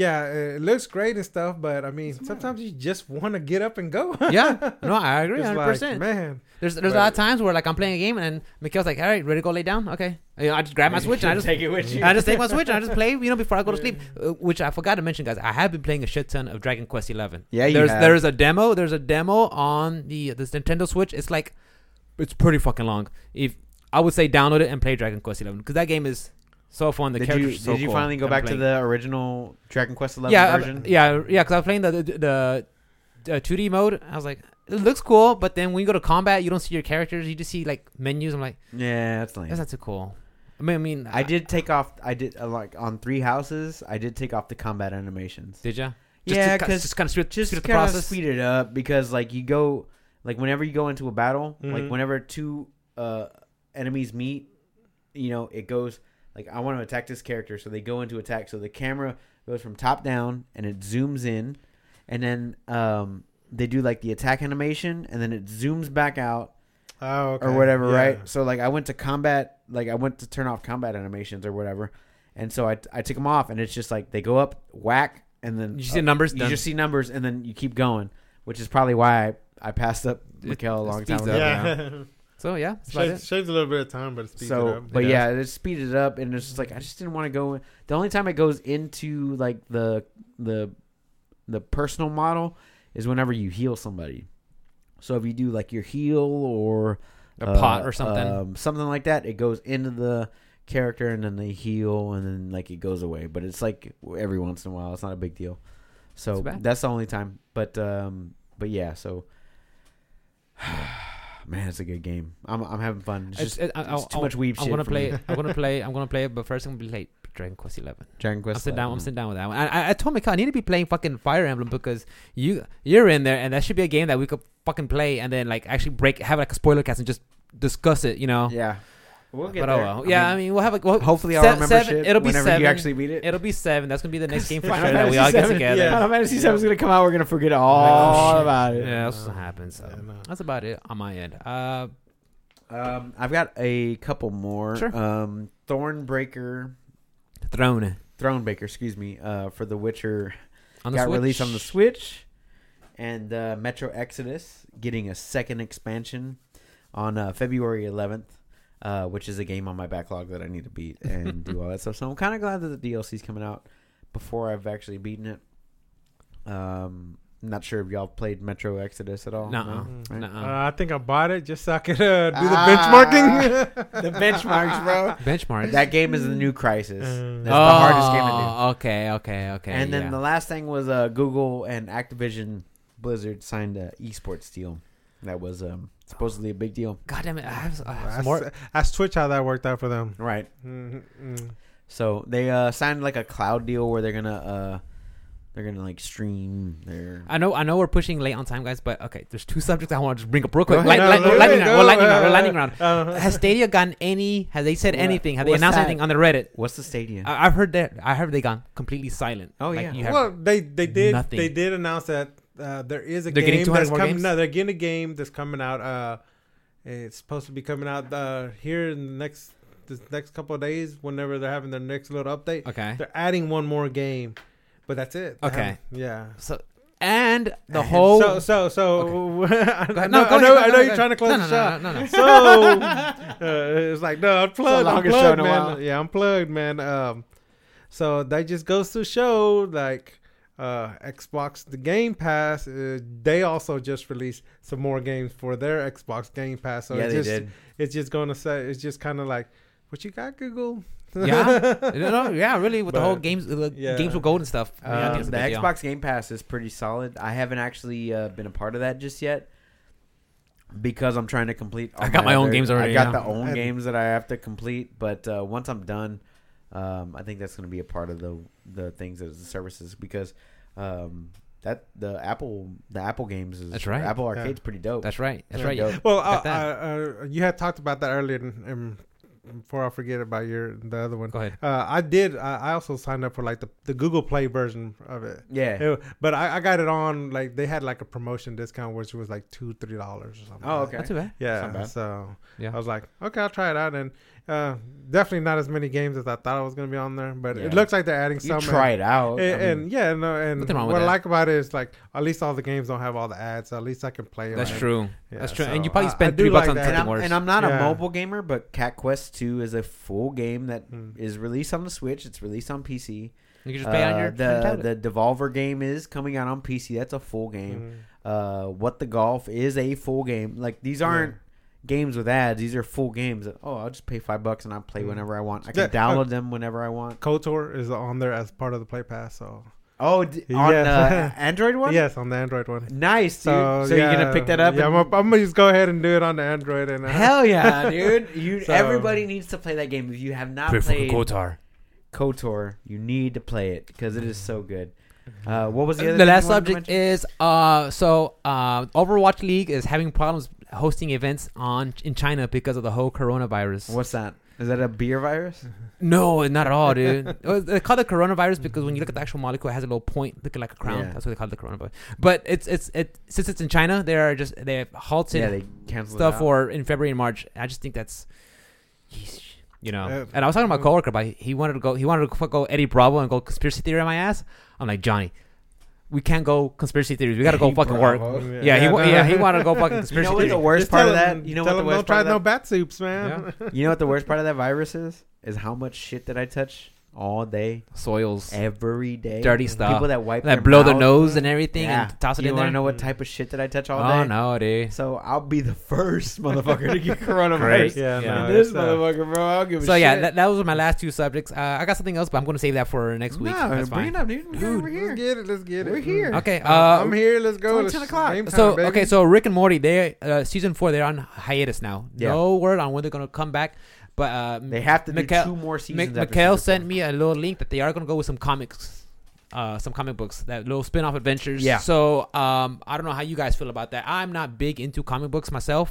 yeah, it looks great and stuff, but I mean sometimes you just want to get up and go. yeah, no, I agree, It's hundred like, percent. man. There's there's a lot of times where like I'm playing a game and Mikhail's like, all right, ready to go lay down? Okay, You know, I just grab my switch and I just take it with you. I just take my switch and I just play, you know, before I go to sleep. Uh, which I forgot to mention, guys. I have been playing a shit ton of Dragon Quest Eleven. Yeah, you there's have. there's a demo. There's a demo on the the Nintendo Switch. It's like it's pretty fucking long. If I would say download it and play Dragon Quest Eleven because that game is so fun. The did characters are so did you cool finally go I'm back to the original Dragon Quest Eleven yeah I- version? yeah yeah because I was playing the the, the, uh 2D mode. I was like, it looks cool, but then when you go to combat, you don't see your characters. You just see like menus. I'm like, yeah, that's lame. that's not too cool. I mean, I mean, I did take off. I did uh, like on three houses. I did take off the combat animations. Did you? Yeah, because just kind of speed, just speed up the kind of speed it up because like you go like whenever you go into a battle, like Mhm. whenever two uh enemies meet, you know it goes like I want to attack this character, so they go into attack. So the camera goes from top down and it zooms in, and then um they do like the attack animation, and then it zooms back out Oh, okay. or whatever, Yeah. right? So like I went to combat, like I went to turn off combat animations or whatever, and so I I took them off, and it's just like they go up, whack, and then You see uh, numbers, You done. just see numbers, and then you keep going, which is probably why I, I passed up It- Mikhail a long time ago. Yeah. So yeah, that's about it. shaves a little bit of time, but it speeds So, it up. but It yeah, it speeded it up, and it's just like I just didn't want to go. The only time it goes into like the the the personal model is whenever you heal somebody. So if you do like your heal or A uh, pot or something. um, something like that, it goes into the character, and then they heal, and then like it goes away. But it's like every once in a while. It's not a big deal. So Too that's the only time. But um, but yeah, so. Man, it's a good game. I'm I'm having fun. It's just I- it's I- too I- much weeb I'm shit gonna for play me. it. I'm gonna play. I'm gonna play it, but first I'm gonna be late. Dragon Quest Eleven. Dragon Quest. I'm sitting down. I'm sitting down with that one. I, I- I told Mikhail I need to be playing fucking Fire Emblem because you you're in there, and that should be a game that we could fucking play and then like actually break, have like a spoiler cast and just discuss it. You know. Yeah, we'll get but there. oh well. Yeah, I mean, we'll have a well, hopefully I'll se- remember seven- shit it'll be whenever seven. you actually beat it. It'll be seven. That's gonna be the next game for Final sure that we Fantasy all get VII. together. Yeah. Final Fantasy Yeah. VII is gonna come out. We're gonna forget all Oh, about it. Yeah, that's Uh, what happens. So. That's about it on my end. Uh, Um, I've got a couple more. Sure. Um, Thornbreaker, Throne Thronebreaker, excuse me. Uh, for The Witcher on the got Switch. released on the Switch, and uh, Metro Exodus getting a second expansion on uh, February 11th. Uh, which is a game on my backlog that I need to beat and do all that stuff. So I'm kind of glad that the DLC's coming out before I've actually beaten it. Um, not sure if y'all played Metro Exodus at all. Nuh-uh. Mhm. Right? Nuh-uh. Uh, I think I bought it just so I could uh, do the Ah. benchmarking. the benchmarks, bro. benchmark. That game is the new Crysis. Uh, That's the hardest game to do. Oh, Okay, okay, okay. and then yeah. the last thing was uh, Google and Activision Blizzard signed a esports deal. That was um, supposedly a big deal. God damn it! I have, I have Ask, more. ask Twitch how that worked out for them. Right. Mm-hmm. So they uh, signed like a cloud deal where they're gonna uh, they're gonna like stream their. I know, I know, we're pushing late on time, guys. But okay, there's two subjects I want to just bring up real quick. ahead. Light, No, light, no, lightning no, round. Well, lightning round. Well, uh, lightning round. uh, Has Stadia gotten any? Have they said What- anything? Have they what's announced that? anything on the Reddit? What's the stadium? I, I've heard that. I heard they gone completely silent. Oh, Like, yeah. well, they they did Nothing. they did announce that uh, there is a They're getting game 200 that's more coming. games? No, they're getting a game that's coming out. Uh, it's supposed to be coming out uh, here in the next this next couple of days. Whenever they're having their next little update, okay. they're adding one more game, but that's it. They Okay. Yeah. So and the go So so so. I, ahead. know, No, I know, ahead, I know you're trying to close no, the no, no, no, no. So uh, it's like no, I'm plugged. I'm plugged, man. Yeah, I'm plugged, man. Um, so that just goes to show, like, uh, Xbox, the Game Pass. Uh, they also just released some more games for their Xbox Game Pass. So yeah, it's they just, did. It's just gonna say, it's just kind of like, what you got, Google? Yeah. no, no, yeah, really, with the whole games, the yeah. games with gold and stuff. yeah, I think Um, it's a the big deal. Xbox Game Pass is pretty solid. I haven't actually uh, been a part of that just yet because I'm trying to complete. all I got my own other- games already, I got yeah. the own And- games that I have to complete, but uh, once I'm done, um, I think that's going to be a part of the the things as the services because um, that the Apple the Apple games is That's right. Apple Yeah. Arcade's pretty dope. That's right. That's Yeah, right. dope. Well, uh, that. uh, uh, you had talked about that earlier, and, and before I forget about your the other one, Go ahead. uh, I did. I, I also signed up for like the, the Google Play version of it. yeah. It- but I, I got it on like they had like a promotion discount, which was like two three dollars or something. Oh, like okay. Not too bad. Yeah. Not bad. So Yeah. I was like, okay, I'll try it out, and uh, definitely not as many games as I thought it was gonna be on there, but Yeah. it looks like they're adding You some. try it out. And, I mean, and yeah, no, and Nothing wrong what with I like about it is like at least all the games don't have all the ads. So at least I can play. That's like- true. Yeah, That's true. And you probably I- spent I three bucks like on that. and something I'm, worse. and I'm not a mobile gamer, but Cat Quest 2 is a full game that is Mm. released on the Switch. It's released on PC. You can just pay it on Uh, your, the tablet. the Devolver game is coming out on PC. That's a full game. Mm. Uh, what the golf is a full game. Like these aren't games with ads. These are full games. That, oh, I'll just pay five bucks and I'll play Mm. whenever I want. I can Yeah, download uh, them whenever I want. KOTOR is on there as part of the Play Pass. So Oh, d- on Yeah. the Android one. yes, on the Android one. Nice, dude. So, So, you're gonna pick that up? Yeah, I'm, gonna- I'm gonna just go ahead and do it on the Android and uh, Hell yeah, dude! You So- everybody needs to play that game. If you have not Pray played Kotar. KOTOR, you need to play it because it is so good. Uh, what was the The, other? thing last you wanted to subject is uh so uh Overwatch League is having problems hosting events on in China because of the whole coronavirus. What's that? Is that a beer virus? No, not at all, dude. They call it coronavirus because when you look at the actual molecule, it has a little point looking like a crown. Yeah. That's what they call it the coronavirus. But it's it's it since it's in China, they are just they have halted yeah, they canceled stuff for in February and March. I just think that's, you know. Yeah. And I was talking to my uh, coworker about he wanted to go he wanted to go Eddie Bravo and go conspiracy theory on my ass. I'm like Johnny, we can't go conspiracy theories. We got to go Eddie fucking work. Yeah, he no. yeah he wanted to go fucking You conspiracy know what the worst part of that? You know what the them worst don't try part no of bat soups, man. that? You know what the worst part of that virus is? Is how much shit that I touch all day, Soils, every day. dirty stuff. People that wipe that their blow their nose and everything Yeah. and toss it you in wanna there. know what type of shit that I touch all oh day? Oh no, dude. So I'll be the first motherfucker to get coronavirus. Yeah, Yeah. no, This it's, uh, motherfucker, bro. I'll give a So shit. yeah, that, that was my last two subjects. Uh, I got something else, but I'm going to save that for next week. No, That's bring fine. it up, dude. Dude, We're here. let's get it. Let's get it. We're here. Okay. Uh, I'm here. Let's go. it's 10 o'clock. time, So baby. okay, so Rick and Morty, they uh, season four, they're on hiatus now. Yeah. No word on when they're gonna come back, but uh, They have to do Mikhail- two more seasons. Mik- after Mikhail season sent me a little link that they are gonna go with some comics, uh, some comic books, that little spin-off adventures. Yeah. So um, I don't know how you guys feel about that. I'm not big into comic books myself,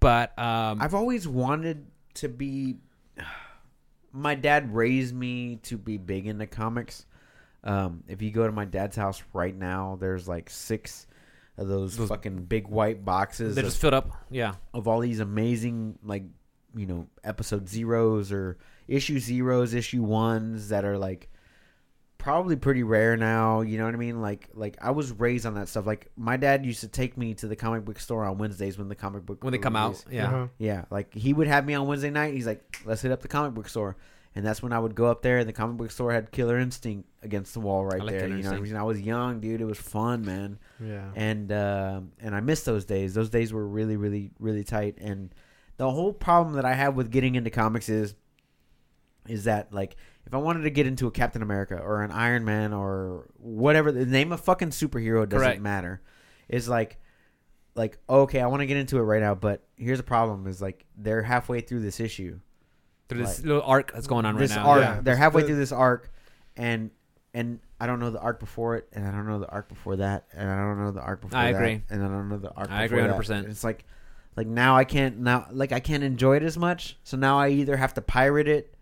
but um, I've always wanted to be. My dad raised me to be big into comics. Um, if you go to my dad's house right now, there's like six of those, Those- fucking big white boxes they're of, just filled up. Yeah. of all these amazing, like, you know, episode zeros or issue zeros, issue ones that are like probably pretty rare now. You know what I mean? Like, like I was raised on that stuff. Like, my dad used to take me to the comic book store on Wednesdays when the comic book When they were come out, yeah. Uh-huh. Yeah, like he would have me on Wednesday night. He's like, "Let's hit up the comic book store," and that's when I would go up there. And the comic book store had Killer Instinct against the wall right like there. You know, what I mean, I was young, dude. It was fun, man, Yeah. and uh, and I miss those days. Those days were really, really, really tight. And the whole problem that I have with getting into comics is, is that like if I wanted to get into a Captain America or an Iron Man or whatever the name of fucking superhero doesn't Correct. matter, is like like okay, I want to get into it right now, but here's the problem: is like they're halfway through this issue. Through this Like, little arc that's going on right this now. arc, Yeah. they're halfway through this arc, and and I don't know the arc before it, and I don't know the arc before that, and I don't know the arc before I that, agree. and I don't know the arc. I before agree 100%. It's like like now I can't now like I can't enjoy it as much. So now I either have to pirate it,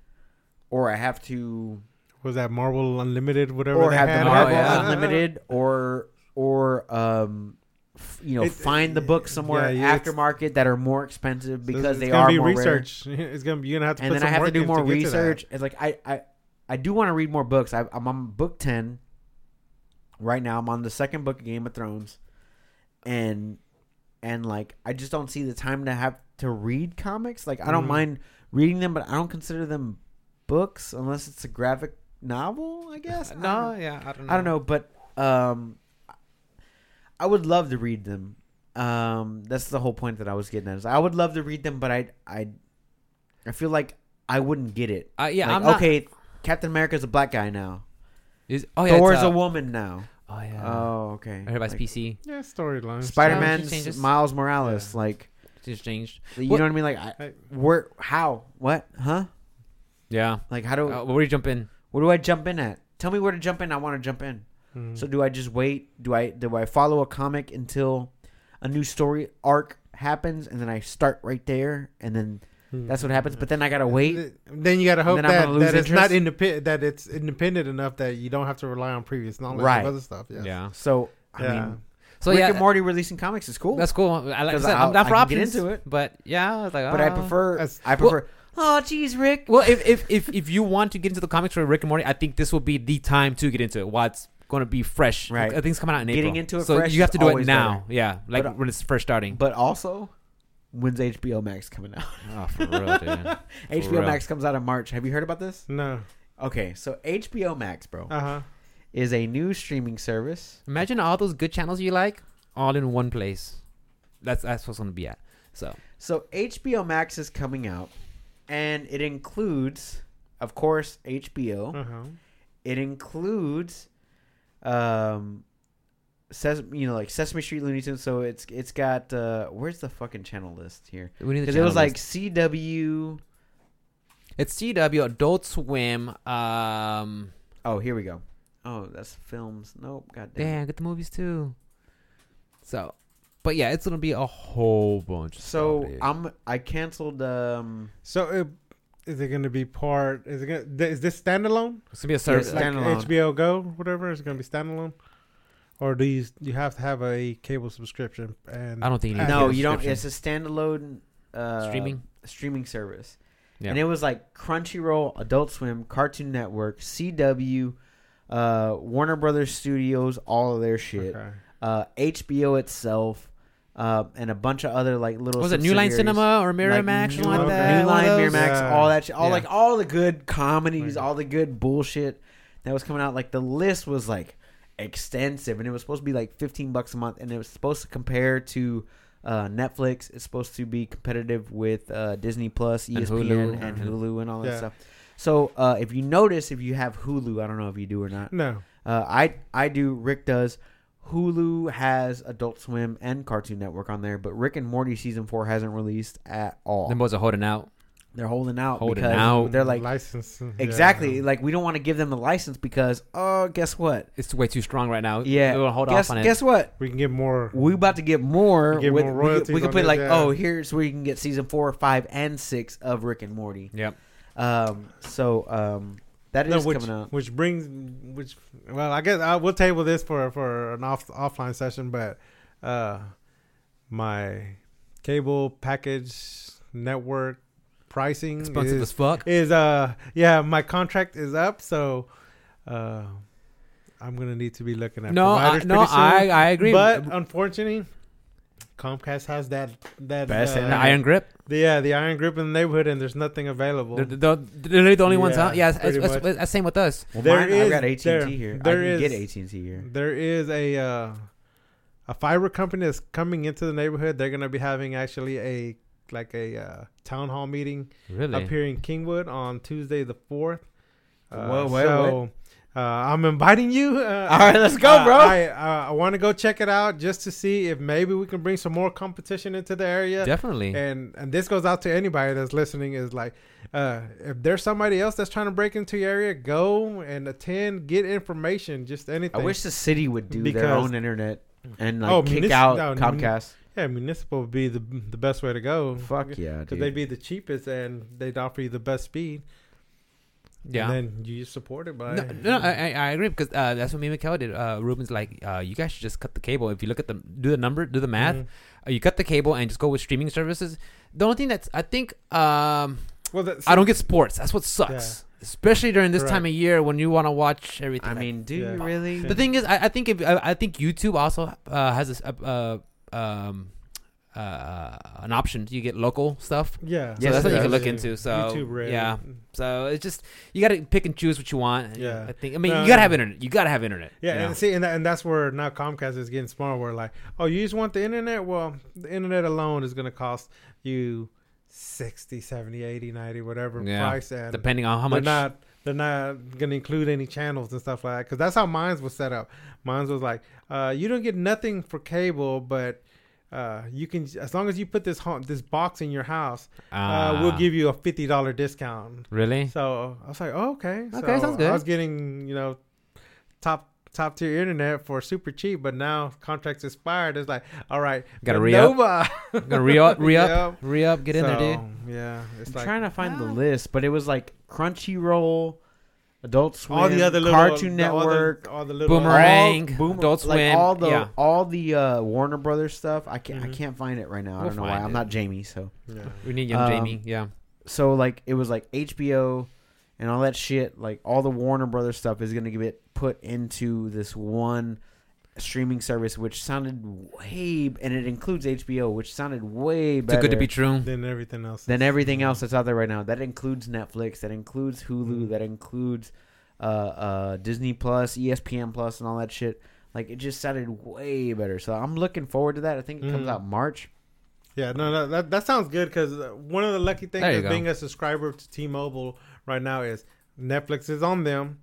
or I have to Was that Marvel Unlimited? Whatever. or they have had? the Oh, Marvel yeah. Unlimited, or or um, f- you know, It- find the books somewhere yeah, yeah, aftermarket that are more expensive So because it's they gonna are be more rare. research. It's gonna be you're gonna have to. And put then I some have to do more to that. research. It's like I I I do want to read more books. I, I'm on book ten right now. I'm on the second book of Game of Thrones, and and like I just don't see the time to have to read comics. Like I don't Mhm. mind reading them, but I don't consider them books unless it's a graphic novel. I guess No, don't- yeah, I don't know. I don't know, but um, I would love to read them. Um, that's the whole point that I was getting at. Is I would love to read them, but I I I feel like I wouldn't get it. Uh, yeah, Like, I'm not. okay, Captain America is a black guy now. Is, oh yeah, Thor's uh, a woman now. Oh yeah. Oh, okay. Everybody's Like, PC Yeah, storyline. Spider Yeah, Man's. Miles Morales. Yeah. Like, just changed. you What- know what I mean? Like, I, I- where, how, what, huh? Yeah. Like, how do, Uh, where do you jump in? where do I jump in at? Tell me where to jump in. I want to jump in. Mm. So do I just wait? Do I do I follow a comic until a new story arc happens and then I start right there and then. Hmm. that's what happens? But then I gotta wait. Then you gotta hope then I'm that, gonna lose that it's not independent. That it's independent enough that you don't have to rely on previous knowledge Right. of other stuff. Yeah. Yeah. So I Yeah. mean, So Rick yeah, and uh, Morty releasing comics is cool. that's cool. I, like I 'Cause said, I'll- I'm down I for can get options. into it. But yeah, I was like, but I oh. prefer That's- I prefer. oh, geez, Rick. Well, if, if if if you want to get into the comics for Rick and Morty, I think this will be the time to get into it. While it's going to be fresh, Right. I think it's coming out in April. Getting April. into it so fresh you have to do it always now. Yeah, like But, uh, when it's first starting. But also, when's HBO Max coming out? oh, for real, dude. HBO real. Max comes out in March. Have you heard about this? No. Okay, so HBO Max, bro, Uh huh. is a new streaming service. Imagine all those good channels you like, all in one place. That's that's what's going to be at. So So HBO Max is coming out, and it includes, of course, HBO. Uh huh. It includes, um, Sesame, you know, like Sesame Street, Looney Tunes. So it's it's got uh, where's the fucking channel list here? we need the Because it was channel like list. CW. it's CW, Adult Swim. Um, Oh, here we go. Oh, that's films. Nope. God damn. it. damn, get the movies too. So, but yeah, it's gonna be a whole bunch. So stuff. I'm I canceled. Um, So uh, is it going to be part? Is it gonna, is this standalone? it's gonna be a Yes, service. Like Standalone. HBO Go, whatever. Is it going to be standalone? Or do you you have to have a cable subscription? And I don't think you need no, you don't. It's a standalone uh, Streaming? streaming service, Yeah. and it was like Crunchyroll, Adult Swim, Cartoon Network, CW, uh, Warner Brothers Studios, all of their shit, Okay. uh, HBO itself, uh, and a bunch of other like little. was it New Line. Cinema or Miramax Like New, like that? New Line. Miramax, Yeah. all that shit, all Yeah. like all the good comedies, Right. all the good bullshit that was coming out. Like the list was like extensive, and it was supposed to be like fifteen bucks a month, and it was supposed to compare to uh, Netflix. It's supposed to be competitive with uh, Disney Plus, Plus, ESPN, Hulu. and Mhm. Hulu, and all that Yeah. stuff. So uh, if you notice, if you have Hulu, I don't know if you do or not. No. Uh, I I do. Rick does. Hulu has Adult Swim and Cartoon Network on there, but Rick and Morty season four hasn't released at all. Them boys are holding out. They're holding out Holding because out. they're like license. yeah. exactly like we don't want to give them the license because oh guess what It's way too strong right now. yeah We'll hold guess off on it. guess what We can get more. we about to get more, Get with, more we, could- royalties we could on put it, like yeah. oh here's where you can get season four five and six of Rick and Morty Yep. um so um that is No, which, coming out which brings which well i guess I, we'll table this for for an off offline session but uh my cable package network pricing Expensive as is, fuck. is uh yeah my contract is up so uh i'm gonna need to be looking at No, I, providers no, soon. I I agree. but unfortunately comcast has that that Best uh, the iron grip. the, yeah the iron grip in the neighborhood and there's nothing available They're, they're, they're the only ones Yeah, out. Yeah, it's, it's, it's, it's same with us. well there mine, is- I've got AT&T there- here there I can is- get AT&T here There is a uh, a fiber company that's coming into the neighborhood. They're gonna be having actually a like a uh, town hall meeting Really? up here in Kingwood on Tuesday the fourth. Uh, Whoa, wait, so Uh, I'm inviting you. Uh, all right let's go uh, bro I uh, I want to go check it out just to see if maybe we can bring some more competition into the area. Definitely. And and this goes out to anybody that's listening. Is like, uh, if there's somebody else that's trying to break into your area, go and attend, get information, just anything. I wish the city would do their own internet and like Oh, kick munis- out no, Comcast Yeah, municipal would be the the best way to go. fuck yeah because they'd be the cheapest and they'd offer you the best speed. yeah. and then you support it by No, no, I, I I agree because uh, that's what me and Mikhail did. Uh, Ruben's like, uh, you guys should just cut the cable. If you look at the do the number, do the math. Mhm. Uh, you cut the cable and just go with streaming services. The only thing that's I think um, Well, that's, I don't get sports. That's what sucks, especially during this time of year when you want to watch everything. I Like, mean do Yeah. you really the thing is, I, I think if I, I think YouTube also uh, has this, uh, uh, um, uh, an option. You get local stuff. Yeah, So Yes, that's it what you can look into. So YouTube Red. yeah, so it's just you got to pick and choose what you want. Yeah. I think. I mean, No, you gotta have internet. You gotta have internet. Yeah, you know? and see, and, that, and that's where now Comcast is getting smart. Where like, oh, you just want the internet? Well, the internet alone is going to cost you 60, 70, 80, 90, whatever Yeah, price. And depending on how they're much. not they're not going to include any channels and stuff like that. Because that's how mine's was set up. Mine's was like, uh, you don't get nothing for cable, but uh, you can as long as you put this home, this box in your house, uh, we'll Ah, give you a fifty dollar discount. Really? So I was like, oh, okay, Okay, So sounds good. I was getting you know top top tier internet for super cheap, but now contracts expired. It's like, all right, Gotta re-up. Nova. Gonna re up, re up, re up. Get in there, dude. Yeah, it's I'm like trying to find the list, but it was like Crunchyroll, Adult Swim, all the other little Cartoon the- all the- Network, all the, little Boomerang. all, Boom- Adult like Swim, all the yeah. all the uh, Warner Brothers stuff. I can't I Mhm. can't find it right now. I We'll don't know why. find I'm not Jamie, so Yeah. We need young Um, Jamie. Yeah. so like it was like HBO and all that shit. Like all the Warner Brothers stuff is gonna get put into this one streaming service, which sounded way and it includes HBO, which sounded way Too better good to be true. Than everything else. than is- everything else that's out there right now. That includes Netflix. That includes Hulu. Mhm. That includes uh, uh, Disney Plus, ESPN Plus, and all that shit. Like it just sounded way better. So I'm looking forward to that. I think it comes Mhm. out March. Yeah, no, no, that that sounds good because one of the lucky things of go. being a subscriber to T-Mobile right now is Netflix is on them.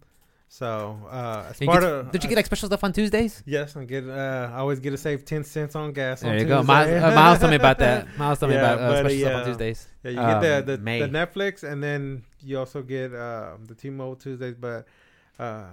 So uh, as You part get- of did you get like special stuff on Tuesdays? yes, I get uh, I always get to save ten cents on gas. There on you go. Miles, uh, Miles told me about that. Miles told me about uh, special stuff on yeah. Tuesdays. Yeah, you Um, get the the, the Netflix, and then you also get uh, the T-Mobile Tuesdays. But uh,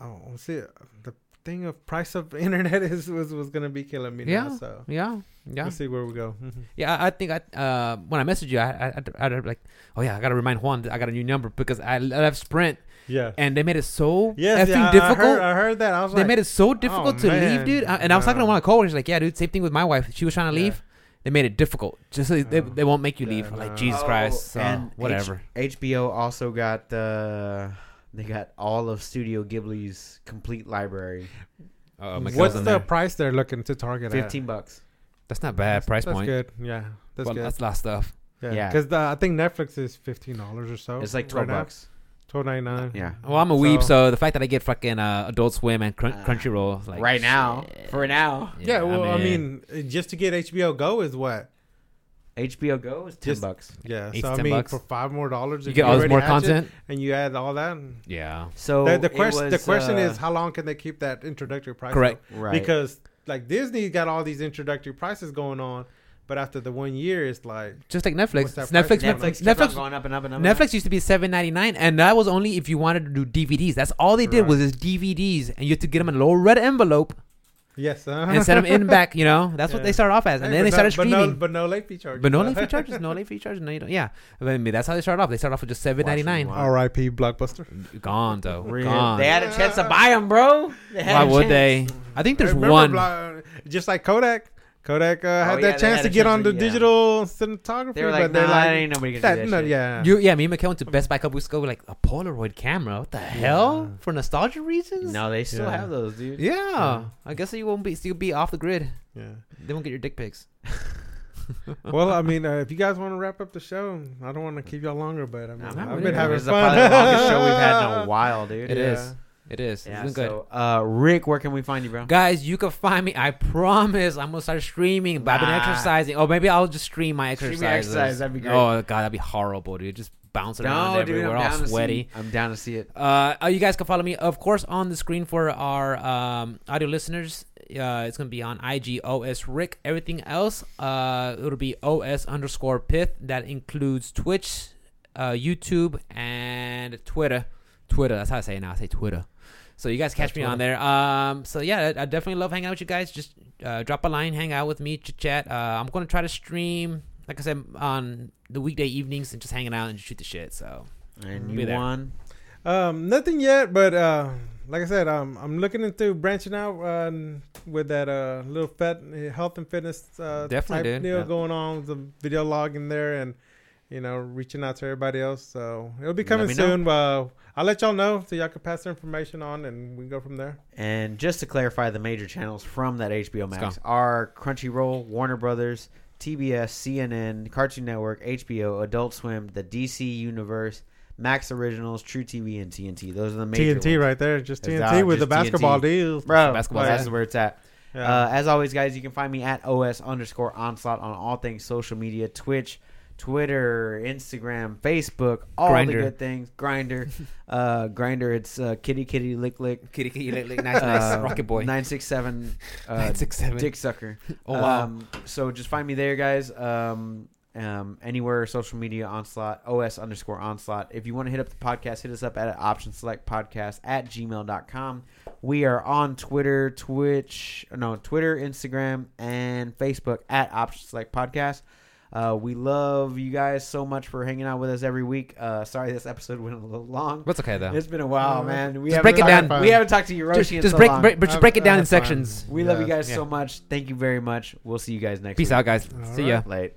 oh, see, the thing of price of internet is was, was gonna be killing me. Yeah. now, so Yeah. Yeah. let's see where we go. Mhm. Yeah, I I think I uh when I messaged you, I I I, I like, oh yeah, I gotta remind Juan that I got a new number because I left Sprint Yeah. and they made it so Yes, effing yeah, I- I difficult. heard, I heard that. I was they like, made it so difficult to leave, dude. I- And I was talking to Uh, one of my coworkers, like, yeah, dude, same thing with my wife. She was trying to Yeah. leave. They made it difficult, just so they, Oh. they won't make you Yeah, leave. Like no. Jesus Oh, Christ, so, and whatever. H- HBO also got uh, they got all of Studio Ghibli's complete library. Oh, my What's the there. price they're looking to target Fifteen bucks. That's not bad at? price that's point. good. Yeah, that's well, good. that's a lot of stuff. yeah, yeah. because I think Netflix is fifteen dollars or so. It's like right twelve now. bucks. Twelve ninety nine. Yeah. Well, I'm a weeb, So- so the fact that I get fucking uh, Adult Swim and crun- Uh, Crunchyroll, like right now, shit. for now, Yeah, well, I'm I mean, just to get HBO Go is what? HBO Go is ten Just- bucks. Yeah, Eight so to I mean, bucks. for five more dollars, you get all this more had it content. and you add all that. Yeah, So the the it question the question uh, is how long can they keep that introductory price? Correct. up? right Because like Disney got all these introductory prices going on, but after the one year, it's like just like Netflix. Netflix. Netflix, Netflix, Netflix, going up and up and up. and Netflix used to be seven ninety nine, and that was only if you wanted to do DVDs. That's all they did Right. was just DVDs, and you had to get them in a little red envelope. yes, uh, and send them in back. You know, that's what they started off as, and Hey, then they but started no, but streaming. no, but no late fee charges. But no late fee charges, no late fee charges. No, you don't. Yeah, I mean that's how they started off. They started off with just seven ninety nine. R.I.P. Blockbuster. Gone though, Real. gone. They had a chance to buy them, bro. They had Why a would chance. they? I think there's Remember one. Blo- just like Kodak. Kodak uh, Oh, had yeah, that they chance had to get chance on to- the yeah. digital cinematography, They were like, but they're nah, like, ain't nobody gonna that, do that no, shit. yeah. You, yeah, me and Mika went to Best Buy a couple weeks ago. We're like a Polaroid camera. What the hell? For nostalgia reasons? No, they still Yeah. have those, dude. Yeah, Yeah. I guess you won't be still be off the grid. yeah. They won't get your dick pics. Well, I mean, uh, if you guys want to wrap up the show, I don't want to keep y'all longer, but I mean, Nah, Not I've really. been having This is fun. probably the longest show we've had in a while, dude. It Yeah. is. It is. Yeah, it's been good. so, uh, Rick, where can we find you, bro? Guys, you can find me. I promise. I'm gonna start streaming. But I've been Nah. exercising. Oh, maybe I'll just stream my Stream exercises. your exercise, that'd be great. Oh god, that'd be horrible, dude. Just bouncing around No, dude, everywhere, I'm all down sweaty. see. I'm down to see it. Uh, uh, you guys can follow me, of course, on the screen for our um, audio listeners. Uh, it's gonna be on IG OS Rick. Everything else, uh, it'll be OS underscore Pith. That includes Twitch, uh, YouTube, and Twitter. Twitter. That's how I say it now. I say Twitter. So you guys catch That's me on there. Um, so yeah, I, I definitely love hanging out with you guys. Just uh, drop a line, hang out with me, chit chat. Uh, I'm gonna try to stream, like I said, on the weekday evenings and just hanging out and shoot the shit. So And Be you there. won. Um, nothing yet, but uh, like I said, um, I'm looking into branching out uh, with that uh, little fat health and fitness uh, Definitely, type dude. deal Yeah. going on with the video log in there, and you know, reaching out to everybody else. So it'll be coming me know. soon. Uh, I'll let y'all know so y'all can pass the information on, and we can go from there. And just to clarify, the major channels from that HBO Max are Crunchyroll, Warner Brothers, TBS, CNN, Cartoon Network, HBO, Adult Swim, the DC Universe, Max Originals, truTV, and TNT. Those are the major TNT ones. right there, just TNT with the just TNT. basketball deals. Bro, Basketball that's side. where it's at. Yeah. Uh, as always, guys, you can find me at OS underscore onslaught on all things social media Twitch, Twitter, Instagram, Facebook, all Grindr. the good things. Grindr. uh, Grindr, it's uh, kitty kitty lick lick. kitty, kitty, lick, lick, nice, nice, Uh, rocket boy. 967 uh, Nine six seven. Dick Sucker. Oh wow. Um, so just find me there, guys. Um, um, anywhere social media onslaught os underscore onslaught if you want to hit up the podcast hit us up at option select podcast at gmail.com we are on twitter twitch no twitter instagram and facebook at option select podcast uh, we love you guys so much for hanging out with us every week uh, sorry this episode went a little long What's okay though? it's been a while man we just haven't break it talked- down. we haven't talked to Hiroshi Just, in just so break, long. break, but just break it down in that's sections. we love you guys Yeah. so much thank you very much we'll see you guys next time. Peace week out, guys. All See ya. right. late